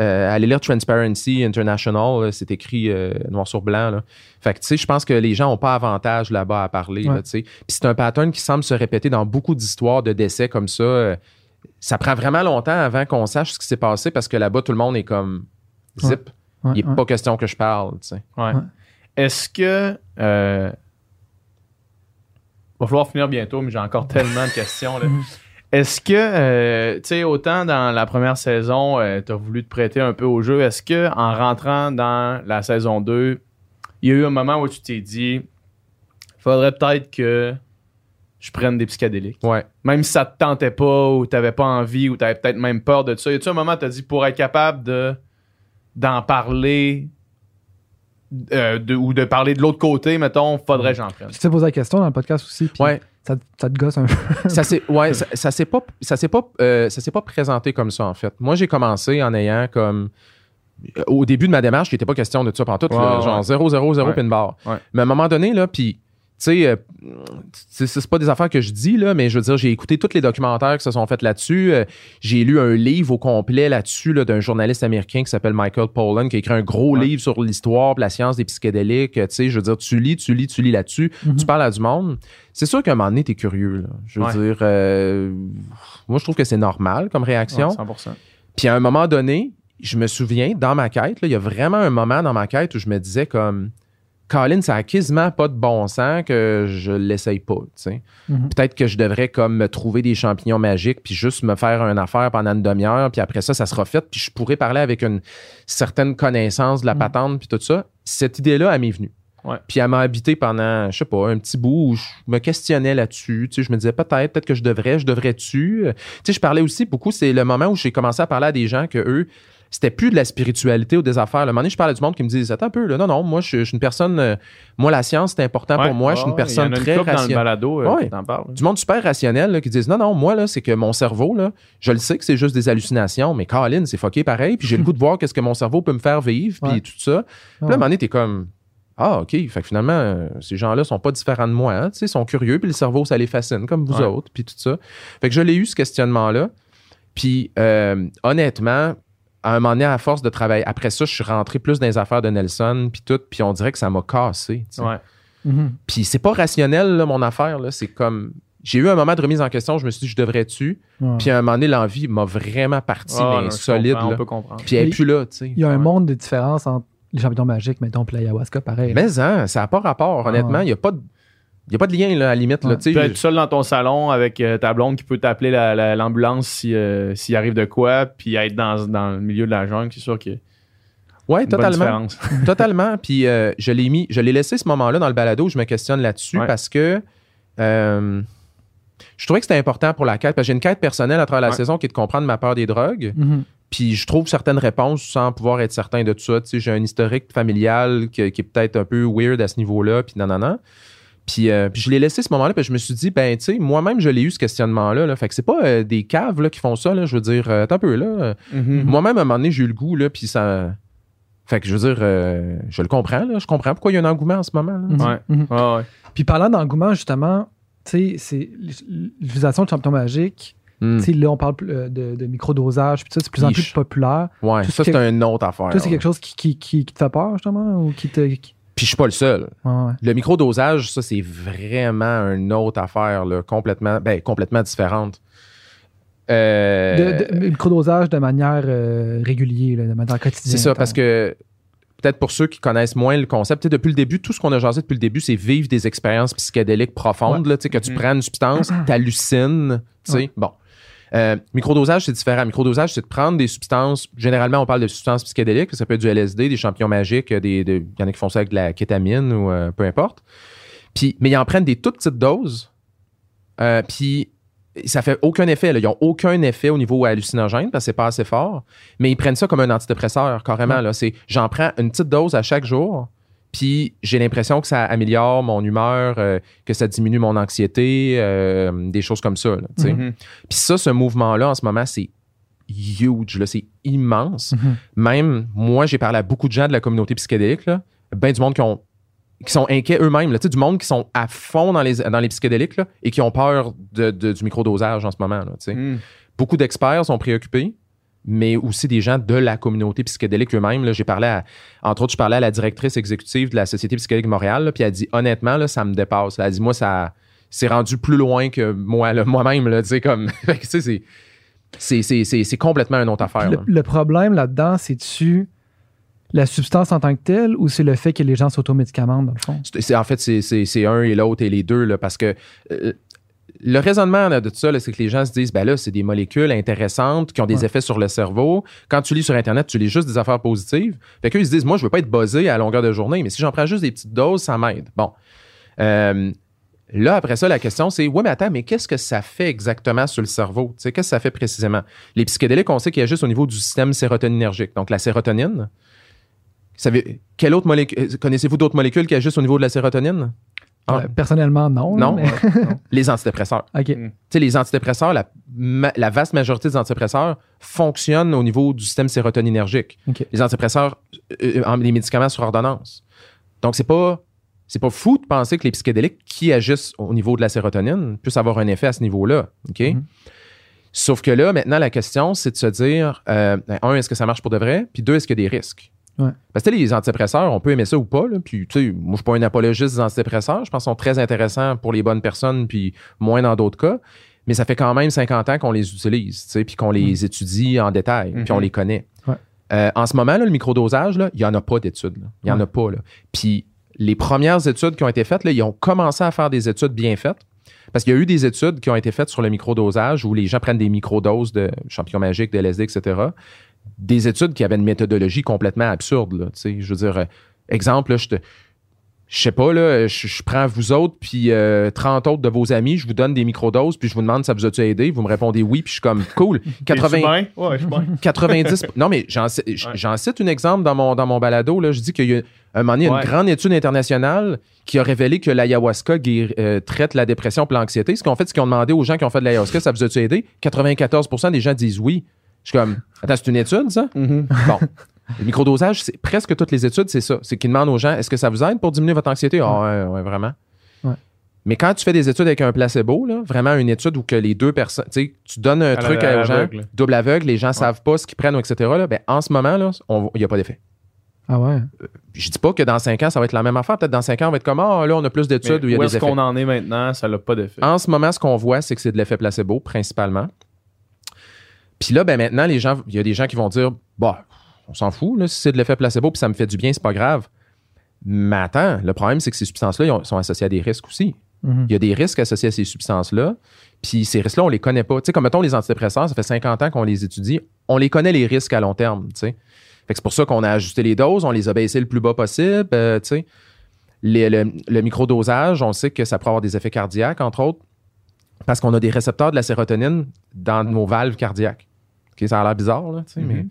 Speaker 4: euh, allez lire Transparency International, c'est écrit euh, noir sur blanc. Là. Fait que, tu sais, je pense que les gens n'ont pas avantage là-bas à parler.
Speaker 3: Ouais.
Speaker 4: là, tu sais. Puis c'est un pattern qui semble se répéter dans beaucoup d'histoires de décès comme ça. Ça prend vraiment longtemps avant qu'on sache ce qui s'est passé parce que là-bas, tout le monde est comme zip.
Speaker 3: Ouais,
Speaker 4: Il n'est
Speaker 3: ouais.
Speaker 4: pas question que je parle. tu sais.
Speaker 2: Ouais.
Speaker 3: Ouais.
Speaker 2: Est-ce que. Euh, va falloir finir bientôt, mais j'ai encore (laughs) tellement de questions. là.
Speaker 3: Mhm.
Speaker 2: Est-ce que, euh, tu sais, autant dans la première saison, tu as voulu te prêter un peu au jeu, est-ce que en rentrant dans la saison 2, il y a eu un moment où tu t'es dit, faudrait peut-être que je prenne des psychédéliques?
Speaker 4: Ouais.
Speaker 2: Même si ça te tentait pas, ou t'avais pas envie, ou t'avais peut-être même peur de ça. Y a-tu un moment où t'as dit, pour être capable de d'en parler, euh, de- ou de parler de l'autre côté, mettons, faudrait que j'en prenne?
Speaker 3: Tu t'es posé la question dans le podcast aussi, puis
Speaker 4: Ouais.
Speaker 3: ça, ça te gosse un peu.
Speaker 4: ça s'est ouais, ça, ça s'est pas ça s'est pas euh, ça s'est pas présenté comme ça en fait. Moi j'ai commencé en ayant comme euh, au début de ma démarche, il n'était pas question de ça pendant tout,
Speaker 2: Ouais,
Speaker 4: là,
Speaker 2: ouais.
Speaker 4: genre 0 0 0
Speaker 2: Ouais.
Speaker 4: pin bar.
Speaker 2: Ouais.
Speaker 4: Mais à un moment donné là puis tu sais euh, c'est c'est pas des affaires que je dis là, mais je veux dire j'ai écouté tous les documentaires qui se sont faits là-dessus, Euh, j'ai lu un livre au complet là-dessus là, d'un journaliste américain qui s'appelle Michael Pollan qui a écrit un gros
Speaker 2: Ouais.
Speaker 4: livre sur l'histoire, la science des psychédéliques, euh, tu sais, je veux dire tu lis, tu lis, tu lis là-dessus,
Speaker 3: Mhm.
Speaker 4: tu parles à du monde. C'est sûr qu'à un moment donné, t'es curieux. Là. Je veux
Speaker 2: Ouais.
Speaker 4: dire, euh, moi, je trouve que c'est normal comme réaction.
Speaker 2: Ouais, 100%.
Speaker 4: Puis à un moment donné, je me souviens, dans ma quête, là, il y a vraiment un moment dans ma quête où je me disais comme, Colin, ça a quasiment pas de bon sens que je l'essaye pas. tu sais.
Speaker 3: Mhm.
Speaker 4: Peut-être que je devrais comme me trouver des champignons magiques puis juste me faire une affaire pendant une demi-heure puis après ça, ça sera fait puis je pourrais parler avec une certaine connaissance de la
Speaker 3: Mhm.
Speaker 4: patente puis tout ça. Cette idée-là, elle m'est venue.
Speaker 2: Ouais.
Speaker 4: Puis elle m'a habité pendant, je sais pas, un petit bout où je me questionnais là-dessus. Tu sais, je me disais peut-être, peut-être que je devrais, je devrais-tu? Tu sais, je parlais aussi beaucoup, c'est le moment où j'ai commencé à parler à des gens que eux, c'était plus de la spiritualité ou des affaires. Le moment donné, je parlais du monde qui me disait, attends un peu, là, non, non, moi, je, je suis une personne, euh, moi, la science, c'est important
Speaker 2: Ouais.
Speaker 4: pour moi, je suis une
Speaker 2: Ouais,
Speaker 4: personne
Speaker 2: y en a
Speaker 4: très rationnelle.
Speaker 2: euh,
Speaker 4: Ouais. Du monde super rationnel là, qui disent non, non, moi, là, c'est que mon cerveau, là, je le sais que c'est juste des hallucinations, mais Colin, c'est fucké pareil, puis j'ai le (laughs) goût de voir qu'est-ce que mon cerveau peut me faire vivre, puis
Speaker 3: Ouais.
Speaker 4: tout ça. Puis là, à un moment donné, t'es comme Ah, OK. Fait que finalement, euh, ces gens-là sont pas différents de moi. hein, tu sais, ils sont curieux, puis le cerveau, ça les fascine, comme vous autres, puis tout ça. Fait que je l'ai eu, ce questionnement-là. Puis, euh, honnêtement, à un moment donné, à force de travailler, après ça, je suis rentré plus dans les affaires de Nelson, puis tout, puis on dirait que ça m'a cassé. tu sais.
Speaker 2: Ouais.
Speaker 3: Mhm.
Speaker 4: Puis c'est pas rationnel, là, mon affaire. Là. C'est comme. J'ai eu un moment de remise en question, je me suis dit, je devrais-tu?
Speaker 3: Ouais.
Speaker 4: Puis à un moment donné, l'envie m'a vraiment parti,
Speaker 2: Ah,
Speaker 4: mais
Speaker 2: non,
Speaker 4: solide. là.
Speaker 2: On peut comprendre.
Speaker 4: Puis elle est
Speaker 3: Il-
Speaker 4: plus là, tu sais.
Speaker 3: Il y a un
Speaker 2: Ouais.
Speaker 3: monde de différence entre les champignons magiques, mettons, puis l'ayahuasca, pareil.
Speaker 4: Mais hein, ça n'a pas rapport,
Speaker 3: Ah,
Speaker 4: honnêtement.
Speaker 3: ouais.
Speaker 4: Il n'y a pas de. Il y a pas de lien, là, à la limite. Là, tu
Speaker 2: peux être seul dans ton salon avec euh, ta blonde qui peut t'appeler la- la- l'ambulance euh, s'il arrive de quoi, puis être dans, dans le milieu de la jungle, c'est sûr une bonne
Speaker 4: totalement. (laughs) (laughs) totalement. Puis euh, je l'ai mis, je l'ai laissé ce moment-là dans le balado où je me questionne là-dessus
Speaker 2: Ouais.
Speaker 4: parce que je trouvais que c'était important pour la quête. Parce que j'ai une quête personnelle à travers la
Speaker 2: Ouais.
Speaker 4: saison qui est de comprendre ma peur des drogues.
Speaker 3: Mhm.
Speaker 4: Puis je trouve certaines réponses sans pouvoir être certain de tout ça. Tu sais, j'ai un historique familial qui, qui est peut-être un peu weird à ce niveau-là, puis non. Puis, euh, puis je l'ai laissé ce moment-là, puis je me suis dit, ben, tu sais, moi-même, je l'ai eu ce questionnement-là. Là. Fait que c'est pas euh, des caves là, qui font ça, là. Je veux dire, euh, attends un peu, là.
Speaker 2: Mhm.
Speaker 4: Moi-même, à un moment donné, j'ai eu le goût, là, puis ça. Fait que je veux dire, euh, je le comprends, là. Je comprends pourquoi il y a un engouement en ce moment, là.
Speaker 2: Ouais.
Speaker 3: Mhm.
Speaker 2: Ouais, ouais.
Speaker 3: Puis parlant d'engouement, justement, tu sais, c'est l'utilisation de champignons magiques.
Speaker 4: Hmm.
Speaker 3: Tu sais, là, on parle euh, de, de microdosage, puis ça, c'est de plus en plus populaire.
Speaker 4: Ouais,
Speaker 3: Tout
Speaker 4: ça,
Speaker 3: ce
Speaker 4: c'est
Speaker 3: que-
Speaker 4: une autre affaire.
Speaker 3: Toi, c'est quelque chose qui, qui, qui, qui te fait peur, justement, ou qui te. qui-
Speaker 4: Puis je suis pas le seul.
Speaker 3: Ouais, ouais.
Speaker 4: Le microdosage, ça, c'est vraiment une autre affaire, là, complètement, ben, complètement différente. Euh,
Speaker 3: De, de- microdosage de manière euh, régulière, de manière quotidienne.
Speaker 4: C'est ça, parce que peut-être pour ceux qui connaissent moins le concept, depuis le début, tout ce qu'on a jasé depuis le début, c'est vivre des expériences psychédéliques profondes, là, que tu
Speaker 2: Mhm.
Speaker 4: prends une substance, (clears throat) t'hallucines, tu sais.
Speaker 3: Ouais.
Speaker 4: Bon. Euh, microdosage, c'est différent. Microdosage, c'est de prendre des substances. Généralement, on parle de substances psychédéliques. Ça peut être du LSD, des champignons magiques. Des, des- il y en a qui font ça avec de la kétamine ou euh, peu importe. Puis, mais ils en prennent des toutes petites doses. Euh, puis, ça fait aucun effet. là. Ils n'ont aucun effet au niveau hallucinogène parce que c'est pas assez fort. Mais ils prennent ça comme un antidépresseur, carrément. C'est, j'en prends une petite dose à chaque jour. Puis j'ai l'impression que ça améliore mon humeur, euh, que ça diminue mon anxiété, euh, des choses comme ça. là.
Speaker 2: Mhm.
Speaker 4: Puis ça, ce mouvement-là, en ce moment, c'est huge, là, c'est immense.
Speaker 3: Mhm.
Speaker 4: Même moi, j'ai parlé à beaucoup de gens de la communauté psychédélique, là, ben du monde qui ont qui sont inquiets eux-mêmes, là, du monde qui sont à fond dans les, dans les psychédéliques là, et qui ont peur de, de- du microdosage en ce moment. Là.
Speaker 2: Hmm.
Speaker 4: Beaucoup d'experts sont préoccupés, mais aussi des gens de la communauté psychédélique eux-mêmes. J'ai parlé à, entre autres, je parlais à la directrice exécutive de la Société psychédélique Montréal, là, puis elle a dit honnêtement, là, ça me dépasse. Elle a dit moi, ça c'est rendu plus loin que moi, moi-même, tu sais, comme. (laughs) C'est. Complètement une autre affaire.
Speaker 3: Le,
Speaker 4: là.
Speaker 3: le problème là-dedans, c'est-tu la substance en tant que telle ou c'est le fait que les gens s'automédicamentent, dans le fond?
Speaker 4: En fait, c'est un et l'autre et les deux, là, parce que euh, le raisonnement là, de tout ça, c'est que les gens se disent, ben là, c'est des molécules intéressantes qui ont des
Speaker 3: Ouais.
Speaker 4: effets sur le cerveau. Quand tu lis sur Internet, tu lis juste des affaires positives. Fait qu'eux, ils se disent, moi, je veux pas être buzzé à longueur de journée, mais si j'en prends juste des petites doses, ça m'aide. Bon. Euh, Là, après ça, la question, c'est ouais, mais attends, mais qu'est-ce que ça fait exactement sur le cerveau? Tu sais, qu'est-ce que ça fait précisément? Les psychédéliques, on sait qu'il y a juste au niveau du système sérotoninergique. Donc, la sérotonine. Savez, quelle autre molécule, connaissez-vous d'autres molécules qui agissent au niveau de la sérotonine? Ah.
Speaker 3: Euh, personnellement, non.
Speaker 4: Non.
Speaker 3: mais- (laughs)
Speaker 4: Les antidépresseurs.
Speaker 3: OK.
Speaker 4: Tu sais, les antidépresseurs, la, ma- la vaste majorité des antidépresseurs fonctionnent au niveau du système sérotoninergique.
Speaker 3: OK.
Speaker 4: Les antidépresseurs, euh, en- les médicaments sur ordonnance. Donc, c'est pas, c'est pas fou de penser que les psychédéliques qui agissent au niveau de la sérotonine puissent avoir un effet à ce niveau-là. OK?
Speaker 3: Mhm.
Speaker 4: Sauf que là, maintenant, la question, c'est de se dire, euh, un, est-ce que ça marche pour de vrai? Puis deux, est-ce qu'il y a des risques?
Speaker 3: Ouais.
Speaker 4: Parce que les antidépresseurs, on peut aimer ça ou pas. Là, puis, tu sais, moi, je suis pas un apologiste des antidépresseurs. Je pense qu'ils sont très intéressants pour les bonnes personnes, puis moins dans d'autres cas. Mais ça fait quand même 50 ans qu'on les utilise, tu sais, puis qu'on les étudie en détail, puis on
Speaker 2: Mhm.
Speaker 4: les connaît.
Speaker 3: Ouais.
Speaker 4: Euh, en ce moment, là, le microdosage, il n'y en a pas d'études. Il n'y en a pas. Là. Puis les premières études qui ont été faites, là, ils ont commencé à faire des études bien faites. Parce qu'il y a eu des études qui ont été faites sur le microdosage où les gens prennent des microdoses de champignons magiques, de LSD, etc. Des études qui avaient une méthodologie complètement absurde. Là, je veux dire, euh, exemple, là, je te. Je sais pas, là, je, je prends vous autres, puis euh, 30 autres de vos amis, je vous donne des microdoses, puis je vous demande ça vous a-tu aidé? Vous me répondez oui, puis je suis comme cool. (laughs) 80,
Speaker 2: Es-tu bien? Ouais, je suis bien. (laughs)
Speaker 4: 90. non, mais j'en ci- j'en cite un exemple dans mon, dans mon balado. Là. Je dis qu'il y a un moment donné,
Speaker 2: Ouais.
Speaker 4: une grande étude internationale qui a révélé que l'ayahuasca euh, traite la dépression et l'anxiété. Ce qu'on fait, c'est qu'ils ont demandé aux gens qui ont fait de l'ayahuasca, ça vous a-tu aidé? 94% des gens disent oui. Je suis comme, attends, c'est une étude, ça?
Speaker 2: Mhm.
Speaker 4: Bon. Le microdosage, c'est presque toutes les études, c'est ça. C'est qu'ils demandent aux gens, est-ce que ça vous aide pour diminuer votre anxiété? Ah, ouais, ouais, vraiment.
Speaker 3: Ouais.
Speaker 4: Mais quand tu fais des études avec un placebo, là, vraiment une étude où que les deux personnes, tu sais, tu donnes un
Speaker 2: À
Speaker 4: truc
Speaker 2: la- à
Speaker 4: aux gens, double aveugle, les gens savent pas ce qu'ils prennent, etc. Là, ben, en ce moment, il n'y a pas d'effet.
Speaker 3: Ah ouais.
Speaker 4: Je dis pas que dans cinq ans, ça va être la même affaire. Peut-être dans cinq ans, on va être comme, ah, là, on a plus
Speaker 2: Mais
Speaker 4: d'études où il y a
Speaker 2: où
Speaker 4: des
Speaker 2: est-ce
Speaker 4: effets.
Speaker 2: qu'on en est maintenant? Ça n'a pas d'effet.
Speaker 4: En ce moment, ce qu'on voit, c'est que c'est de l'effet placebo, principalement. Puis là, ben maintenant, les gens, il y a des gens qui vont dire, bah, on s'en fout, là, si c'est de l'effet placebo, puis ça me fait du bien, c'est pas grave. Mais attends, le problème, c'est que ces substances-là, sont associées à des risques aussi.
Speaker 3: Mhm.
Speaker 4: Il y a des risques associés à ces substances-là. Puis ces risques-là, on les connaît pas. Tu sais, comme mettons les antidépresseurs, ça fait 50 ans qu'on les étudie. On les connaît, les risques à long terme. Tu sais. Fait que c'est pour ça qu'on a ajusté les doses, on les a baissées le plus bas possible. euh, tu sais. Les- le, le microdosage, on sait que ça pourrait avoir des effets cardiaques, entre autres, parce qu'on a des récepteurs de la sérotonine dans nos valves cardiaques. Ça a l'air bizarre, là, tu sais, mais.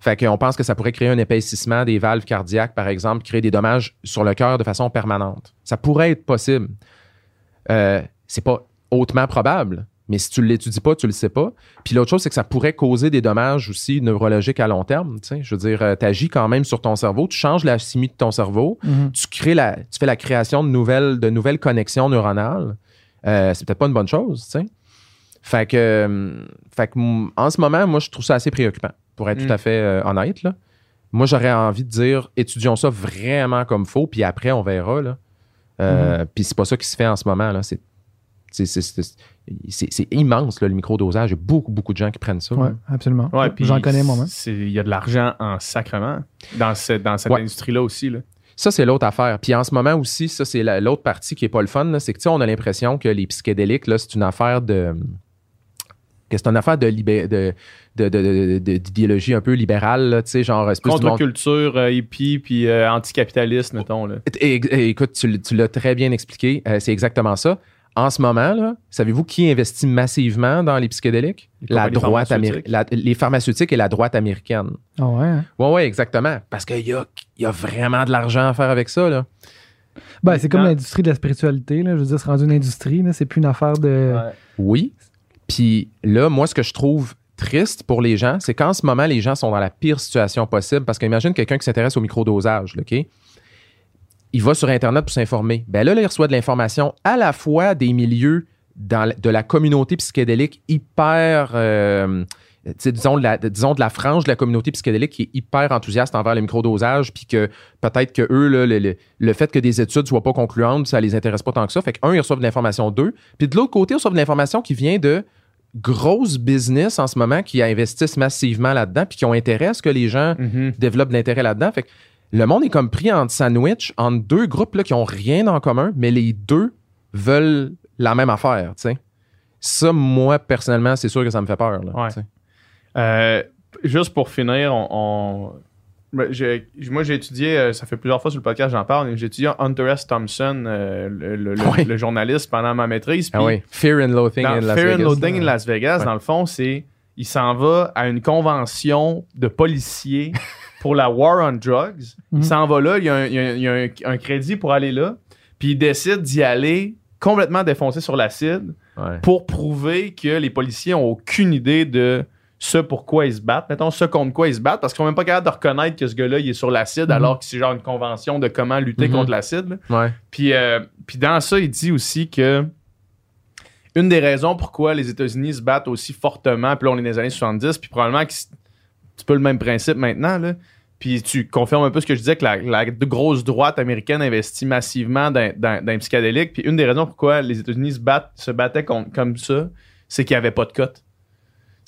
Speaker 4: Fait qu'on pense que ça pourrait créer un épaississement des valves cardiaques, par exemple, créer des dommages sur le cœur de façon permanente. Ça pourrait être possible. Euh, c'est pas hautement probable, mais si tu ne l'étudies pas, tu le sais pas. Puis l'autre chose, c'est que ça pourrait causer des dommages aussi neurologiques à long terme. Je veux dire, tu agis quand même sur ton cerveau, tu changes la chimie de ton cerveau,
Speaker 3: Mhm.
Speaker 4: tu crées la, tu fais la création de nouvelles, de nouvelles connexions neuronales. Euh, c'est peut-être pas une bonne chose, tu sais. Fait que, euh, fait que, en ce moment, moi, je trouve ça assez préoccupant, pour être
Speaker 2: Mm.
Speaker 4: tout à fait euh, honnête. Là. Moi, j'aurais envie de dire, étudions ça vraiment comme faut, puis après, on verra. Là. Euh, Puis c'est pas ça qui se fait en ce moment. Là. C'est, c'est, immense, là, le microdosage. Il y a beaucoup, beaucoup de gens qui prennent ça. Là.
Speaker 3: absolument.
Speaker 2: Ouais,
Speaker 3: J'en connais moi-même.
Speaker 2: Il y a de l'argent en sacrement dans, ce- dans cette
Speaker 4: Ouais.
Speaker 2: industrie-là aussi. Là.
Speaker 4: Ça, c'est l'autre affaire. Puis en ce moment aussi, ça, c'est la- l'autre partie qui est pas le fun. là, C'est que, tu sais, on a l'impression que les psychédéliques, là, c'est une affaire de. Que c'est une affaire de, libé- de, de- de- de- de- d'idéologie un peu libérale, là, tu sais, genre. monde-
Speaker 2: Contre-culture, euh, hippie, puis euh, anticapitaliste, mettons. Là.
Speaker 4: Et- et- écoute, tu, l'as très bien expliqué. Euh, c'est exactement ça. En ce moment, là, savez-vous qui investit massivement dans les psychédéliques?
Speaker 2: Les
Speaker 4: La droite
Speaker 2: pharmaceutiques.
Speaker 4: américaine. Les pharmaceutiques et la droite américaine.
Speaker 3: Ah ouais. hein?
Speaker 4: Oui, oui, exactement. Parce qu'il y a, il y a vraiment de l'argent à faire avec ça. Là.
Speaker 3: Ben, c'est comme l'industrie de la spiritualité. Là. Je veux dire, c'est rendu une industrie. Là. C'est plus une affaire de.
Speaker 4: Oui. Puis là, moi, ce que je trouve triste pour les gens, c'est qu'en ce moment, les gens sont dans la pire situation possible. Parce qu'imagine quelqu'un qui s'intéresse au microdosage, OK? il va sur Internet pour s'informer. Ben là, là, il reçoit de l'information à la fois des milieux de la communauté psychédélique hyper. euh, disons, de la, disons de la frange de la communauté psychédélique qui est hyper enthousiaste envers le microdosage, puis que peut-être que eux, là, le, le- le fait que des études soient pas concluantes, ça les intéresse pas tant que ça. Fait qu'un, ils reçoivent de l'information d'eux. Puis de l'autre côté, ils reçoivent de l'information qui vient de grosses business en ce moment qui investissent massivement là-dedans, puis qui ont intérêt à ce que les gens
Speaker 2: Mhm.
Speaker 4: développent de l'intérêt là-dedans. Fait que le monde est comme pris en sandwich entre deux groupes là, qui ont rien en commun, mais les deux veulent la même affaire. tu sais. Ça, moi, personnellement, c'est sûr que ça me fait peur. là,
Speaker 2: Ouais. Euh, juste pour finir, on, moi j'ai étudié, euh, ça fait plusieurs fois sur le podcast, j'en parle, j'ai étudié Hunter S. Thompson, euh, le, journaliste pendant ma maîtrise.
Speaker 4: Ah oui. Fear and Loathing in Las
Speaker 2: Fear and
Speaker 4: Vegas.
Speaker 2: Loathing in Las Vegas,
Speaker 4: Ouais.
Speaker 2: dans le fond, c'est il s'en va à une convention de policiers (laughs) pour la War on Drugs.
Speaker 3: Mhm.
Speaker 2: Il s'en va là, il y a, un, il y a un- il y a un- un crédit pour aller là, puis il décide d'y aller complètement défoncé sur l'acide
Speaker 4: Ouais.
Speaker 2: pour prouver que les policiers ont aucune idée de ce pourquoi ils se battent. Mettons, ce contre quoi ils se battent, parce qu'ils sont même pas capables de reconnaître que ce gars-là, il est sur l'acide,
Speaker 3: Mhm.
Speaker 2: alors que c'est genre une convention de comment lutter
Speaker 4: Mhm.
Speaker 2: contre l'acide. là.
Speaker 4: Ouais.
Speaker 2: Puis, euh, puis dans ça, il dit aussi que une des raisons pourquoi les États-Unis se battent aussi fortement, puis là, on est dans les années 70, puis probablement que c'est un petit peu le même principe maintenant, là. Puis tu confirmes un peu ce que je disais, que la, la grosse droite américaine investit massivement dans, dans, dans les psychédéliques. Puis une des raisons pourquoi les États-Unis se, battent, se battaient contre- comme ça, c'est qu'il n'y avait pas de cote.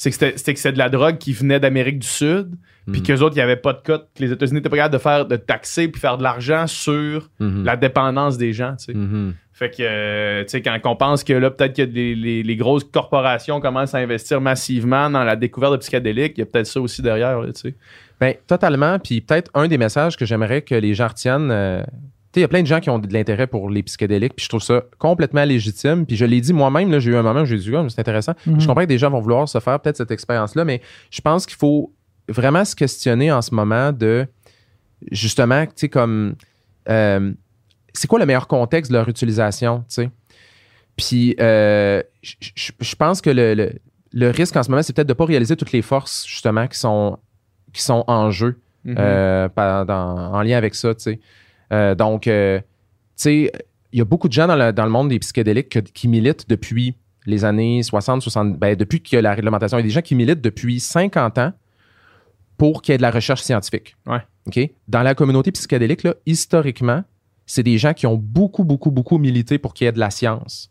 Speaker 2: C'est que c'était c'est de la drogue qui venait d'Amérique du Sud, puis
Speaker 4: Mm.
Speaker 2: qu'eux autres, il n'y avait pas de cote, que les États-Unis n'étaient pas capables de faire, de taxer puis faire de l'argent sur
Speaker 4: Mhm.
Speaker 2: la dépendance des gens, tu sais.
Speaker 4: Mhm.
Speaker 2: Fait que, euh, tu sais, quand on pense que là, peut-être que les, les- les grosses corporations commencent à investir massivement dans la découverte de psychédéliques, il y a peut-être ça aussi derrière, là, tu sais.
Speaker 4: Ben, totalement. Puis peut-être un des messages que j'aimerais que les gens retiennent. euh, il y a plein de gens qui ont de l'intérêt pour les psychédéliques, puis je trouve ça complètement légitime. Puis je l'ai dit moi-même, là, j'ai eu un moment où j'ai dit, Ah, c'est intéressant.
Speaker 3: Mhm.
Speaker 4: Je comprends que des gens vont vouloir se faire peut-être cette expérience-là, mais je pense qu'il faut vraiment se questionner en ce moment de justement, tu sais, comme euh, c'est quoi le meilleur contexte de leur utilisation, tu sais? Puis euh, je- pense que le, le- le risque en ce moment, c'est peut-être de ne pas réaliser toutes les forces, justement, qui sont, qui sont en jeu
Speaker 2: Mhm.
Speaker 4: euh, dans- en lien avec ça, tu sais. Euh, donc, euh, tu sais, il y a beaucoup de gens dans le, dans le monde des psychédéliques que- qui militent depuis les années 60, 60, ben, depuis que la réglementation, il y a des gens qui militent depuis 50 ans pour qu'il y ait de la recherche scientifique.
Speaker 2: Ouais.
Speaker 4: OK? Dans la communauté psychédélique, là, historiquement, c'est des gens qui ont beaucoup, beaucoup, beaucoup milité pour qu'il y ait de la science.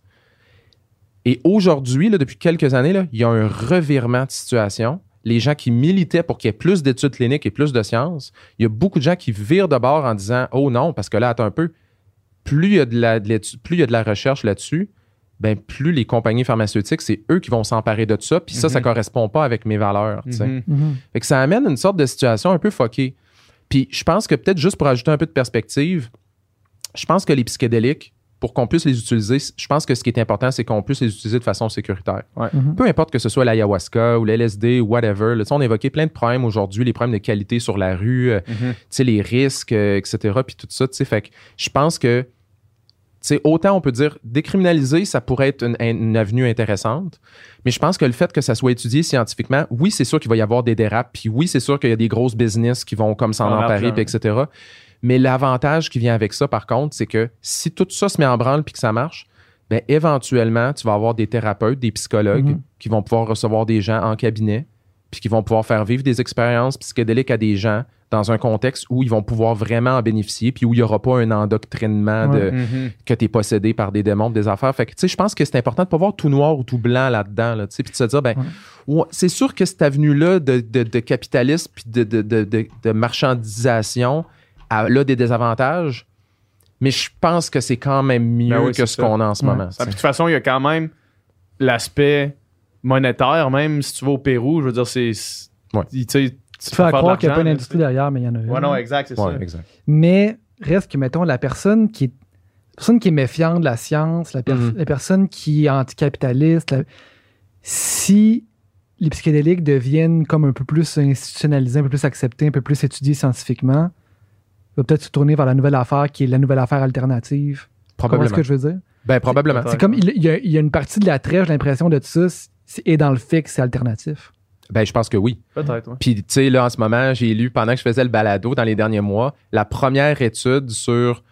Speaker 4: Et aujourd'hui, depuis quelques années, là, il y a un revirement de situation. Les gens qui militaient pour qu'il y ait plus d'études cliniques et plus de sciences, il y a beaucoup de gens qui virent de bord en disant Oh non, parce que là, attends un peu, plus il y a de la, de plus il y a de la recherche là-dessus, ben plus les compagnies pharmaceutiques, c'est eux qui vont s'emparer de ça. Puis ça, ça
Speaker 2: Mhm.
Speaker 4: correspond pas avec mes valeurs. tu sais. Fait que ça amène une sorte de situation un peu foquée. Puis je pense que peut-être juste pour ajouter un peu de perspective, je pense que les psychédéliques, pour qu'on puisse les utiliser, je pense que ce qui est important, c'est qu'on puisse les utiliser de façon sécuritaire.
Speaker 3: Mhm.
Speaker 4: Peu importe que ce soit l'ayahuasca ou l'LSD ou whatever. là, on a évoqué plein de problèmes aujourd'hui, les problèmes de qualité sur la rue, euh,
Speaker 2: Mhm.
Speaker 4: sais, les risques, euh, etc. Puis tout ça. tu sais. Fait que je pense que tu sais, autant on peut dire décriminaliser, ça pourrait être une, une avenue intéressante, mais je pense que le fait que ça soit étudié scientifiquement, oui, c'est sûr qu'il va y avoir des dérapes, puis oui, c'est sûr qu'il y a des grosses business qui vont comme s'en
Speaker 2: En
Speaker 4: emparer, puis etc. Mais l'avantage qui vient avec ça, par contre, c'est que si tout ça se met en branle puis que ça marche, ben éventuellement, tu vas avoir des thérapeutes, des psychologues
Speaker 3: Mhm.
Speaker 4: qui vont pouvoir recevoir des gens en cabinet, puis qui vont pouvoir faire vivre des expériences psychédéliques à des gens dans un contexte où ils vont pouvoir vraiment en bénéficier, puis où il n'y aura pas un endoctrinement de
Speaker 3: Ouais.
Speaker 2: Mhm.
Speaker 4: que tu es possédé par des démons, des affaires. Fait que, tu sais, je pense que c'est important de ne pas voir tout noir ou tout blanc là-dedans, là, tu sais, puis de se dire, ben, ouais, c'est sûr que cette avenue-là de, de, de capitalisme puis de, de, de, marchandisation a là des désavantages, mais je pense que c'est quand même mieux
Speaker 2: Ben oui,
Speaker 4: que ce
Speaker 2: ça.
Speaker 4: qu'on a en ce
Speaker 3: Ouais.
Speaker 4: moment.
Speaker 2: Ça,
Speaker 4: tu
Speaker 2: de toute façon, il y a quand même l'aspect monétaire, même si tu vas au Pérou, je veux dire, c'est.
Speaker 4: Ouais.
Speaker 2: Tu
Speaker 3: Tu fais à croire qu'il n'y a pas d'industrie derrière, mais il y en a une.
Speaker 2: Ouais, non, exact, c'est
Speaker 4: Ouais,
Speaker 2: ça.
Speaker 4: exact.
Speaker 3: Mais reste que, mettons, la personne qui est, la personne qui est méfiante de la science, la, per-
Speaker 4: Mhm.
Speaker 3: la personne qui est anticapitaliste, la- si les psychédéliques deviennent comme un peu plus institutionnalisés, un peu plus acceptés, un peu plus étudiés scientifiquement, va peut-être se tourner vers la nouvelle affaire qui est la nouvelle affaire alternative.
Speaker 4: Probablement.
Speaker 3: que je veux dire?
Speaker 4: Ben, probablement.
Speaker 3: C'est comme, il, il y a, il y a une partie de l'attrait, j'ai l'impression de tout ça, est dans le fait que c'est alternatif.
Speaker 4: Ben, je pense que oui.
Speaker 2: Peut-être, ouais.
Speaker 4: Puis, tu sais, là, en ce moment, j'ai lu, pendant que je faisais le balado dans les derniers mois, la première étude sur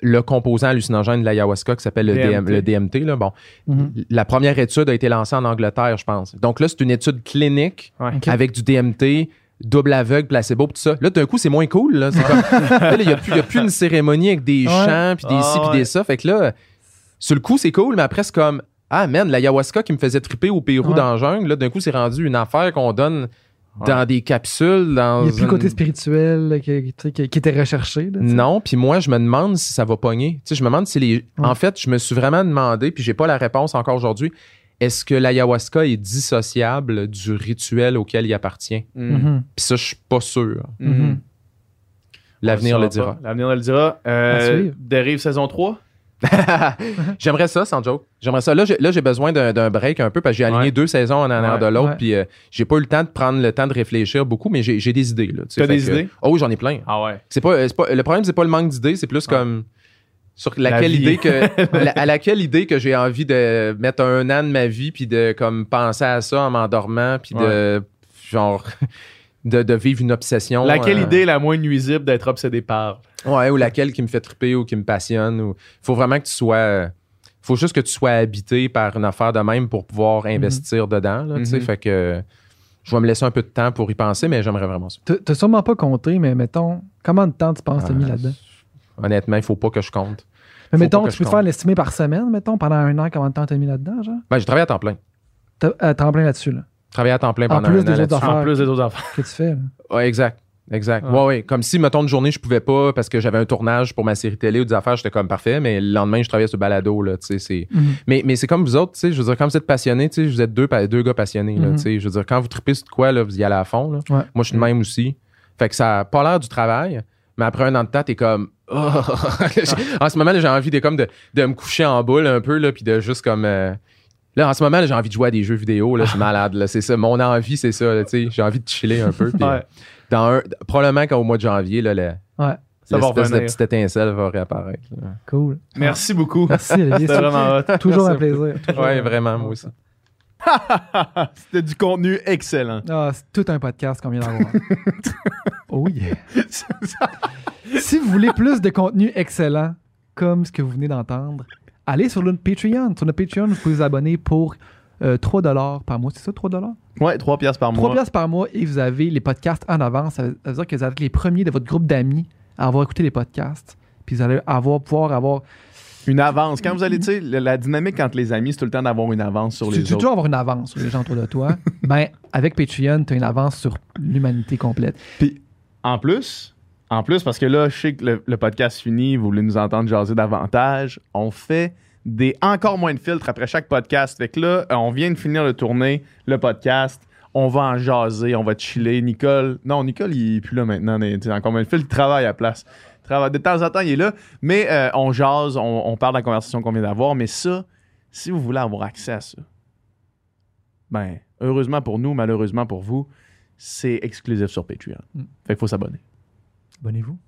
Speaker 4: le composant hallucinogène de l'ayahuasca qui s'appelle le,
Speaker 2: DMT.
Speaker 4: DM le DMT. Là, bon,
Speaker 3: Mhm.
Speaker 4: la première étude a été lancée en Angleterre, je pense. Donc là, c'est une étude clinique
Speaker 2: Ouais.
Speaker 4: Avec du DMT, double aveugle, placebo, pis tout ça. Là, d'un coup, c'est moins cool. Là. (laughs) Il n'y a, plus- il y a plus une cérémonie avec des
Speaker 3: Ouais.
Speaker 4: chants, puis des
Speaker 2: Ah,
Speaker 4: ci, puis
Speaker 2: ouais.
Speaker 4: des ça. Fait que là, sur le coup, c'est cool, mais après, c'est comme Ah, man, l'ayahuasca qui me faisait triper au Pérou
Speaker 3: Ouais.
Speaker 4: dans la jungle, là, d'un coup, c'est rendu une affaire qu'on donne dans des capsules. Dans
Speaker 3: Il n'y a plus le côté spirituel là, qui, était recherché. là.
Speaker 4: Non, puis moi, je me demande si ça va pogner. Je me demande si les. En fait, je me suis vraiment demandé, puis j'ai pas la réponse encore aujourd'hui. Est-ce que l'ayahuasca est dissociable du rituel auquel il appartient?
Speaker 2: Mm.
Speaker 4: Puis ça, je suis pas sûr.
Speaker 3: Mhm.
Speaker 4: L'avenir le dira.
Speaker 2: pas. L'avenir le dira. Euh. Dérive saison 3. (laughs)
Speaker 4: J'aimerais ça, sans joke. J'aimerais ça. Là, j'ai, là, j'ai besoin d'un, d'un break un peu parce que j'ai aligné
Speaker 2: Ouais.
Speaker 4: deux saisons en arrière
Speaker 2: Ouais.
Speaker 4: de l'autre. Puis euh, j'ai pas eu le temps de prendre le temps de réfléchir beaucoup, mais j'ai, j'ai des idées. Là, tu sais.
Speaker 2: T'as des
Speaker 4: que-
Speaker 2: idées?
Speaker 4: Oh oui, j'en ai plein.
Speaker 2: Ah ouais.
Speaker 4: C'est pas, c'est pas, le problème, c'est pas le manque d'idées, c'est plus comme sur laquelle idée que (laughs) la- à laquelle idée que j'ai envie de mettre un an de ma vie puis de comme penser à ça en m'endormant puis de genre (laughs) de, de vivre une obsession.
Speaker 2: Laquelle
Speaker 4: euh,
Speaker 2: idée est la moins nuisible d'être obsédé par?
Speaker 4: Ouais, ou laquelle qui me fait triper ou qui me passionne. Ou... Faut vraiment que tu sois. Faut juste que tu sois habité par une affaire de même pour pouvoir investir dedans. Là, tu sais.
Speaker 2: Mhm.
Speaker 4: Fait que je vais me laisser un peu de temps pour y penser, mais j'aimerais vraiment ça.
Speaker 3: T'as- sûrement pas compté, mais mettons, combien de temps tu penses que t'as mis
Speaker 4: Ah,
Speaker 3: là-dedans?
Speaker 4: Honnêtement, il faut pas que je compte.
Speaker 3: Mais
Speaker 4: faut
Speaker 3: mettons, tu peux
Speaker 4: compte.
Speaker 3: faire l'estimé par semaine, mettons, pendant un an, combien de temps t'as mis là-dedans, genre?
Speaker 4: Ben, j'ai travaillé à temps plein.
Speaker 3: T'as euh, t'en plein là-dessus, là,
Speaker 4: Travaillé à temps plein
Speaker 3: En
Speaker 4: pendant
Speaker 3: plus
Speaker 4: un
Speaker 3: des
Speaker 4: an
Speaker 3: autres.
Speaker 2: En plus des autres affaires.
Speaker 3: que tu fais. là.
Speaker 4: Ouais, exact. Exact.
Speaker 2: Ouais.
Speaker 4: Ouais, ouais. Comme si, mettons, une journée, je pouvais pas parce que j'avais un tournage pour ma série télé ou des affaires, j'étais comme parfait, mais le lendemain, je travaillais sur balado, là, tu sais, c'est...
Speaker 3: Mhm.
Speaker 4: Mais, mais c'est comme vous autres, tu sais, je veux dire, quand vous êtes passionnés, tu sais, vous êtes deux, deux gars passionnés, là,
Speaker 3: Mhm.
Speaker 4: tu sais, je veux dire, quand vous tripez sur de quoi, là, vous y allez à fond, là.
Speaker 3: Ouais.
Speaker 4: Moi, je suis de même aussi. Fait que ça a pas l'air du travail, mais après un an de temps, t'es comme... (laughs) oh. en ce moment, j'ai envie de, comme de, de me coucher en boule un peu, là, puis de juste comme... euh, Là, en ce moment, j'ai envie de jouer à des jeux vidéo, là, je suis (laughs) malade, là, c'est ça. Mon envie, c'est ça, là, tu sais, j'ai envie de chiller un peu, puis,
Speaker 2: Ouais.
Speaker 4: dans un, probablement qu'au mois de janvier, là, le,
Speaker 3: Ouais,
Speaker 2: Ça va
Speaker 4: de petite étincelle va réapparaître. là.
Speaker 3: cool.
Speaker 2: Merci beaucoup.
Speaker 3: Merci, Olivier.
Speaker 2: C'était
Speaker 3: c'est
Speaker 2: vraiment hot.
Speaker 3: toujours un plaisir.
Speaker 4: Ouais, vraiment, moi aussi. (laughs)
Speaker 2: C'était du contenu excellent.
Speaker 3: Ah, c'est tout un podcast qu'on vient d'avoir. (laughs) oh yeah. si vous voulez plus de contenu excellent, comme ce que vous venez d'entendre, allez sur notre Patreon. Sur notre Patreon, vous pouvez vous abonner pour euh, 3 par mois. C'est ça, 3
Speaker 2: Ouais, 3 piastres par
Speaker 3: 3
Speaker 2: mois.
Speaker 3: piastres par mois et vous avez les podcasts en avance. Ça veut ça veut dire que vous êtes les premiers de votre groupe d'amis à avoir écouté les podcasts. Puis vous allez avoir, pouvoir avoir.
Speaker 2: Une avance. Quand vous allez, tu sais, la, dynamique entre les amis, c'est tout le temps d'avoir une avance sur
Speaker 3: Tu
Speaker 2: les
Speaker 3: tu
Speaker 2: autres.
Speaker 3: toujours avoir une avance sur les gens autour de toi. (laughs) ben, avec Patreon, tu as une avance sur l'humanité complète.
Speaker 2: Puis, en plus, en plus, parce que là, je sais que le, le podcast finit, vous voulez nous entendre jaser davantage, on fait des encore moins de filtres après chaque podcast. Fait que là, euh, on vient de finir de tourner le podcast. On va en jaser, on va chiller. Nicole, non, Nicole, il est plus là maintenant. mais, tu sais, Encore moins de filtres, il travaille à la place. De temps en temps, il est là. Mais euh, on jase, on, on parle de la conversation qu'on vient d'avoir. Mais ça, si vous voulez avoir accès à ça, ben, heureusement pour nous, malheureusement pour vous, c'est exclusif sur Patreon.
Speaker 3: Mm.
Speaker 2: Fait qu'il faut s'abonner.
Speaker 3: Abonnez-vous.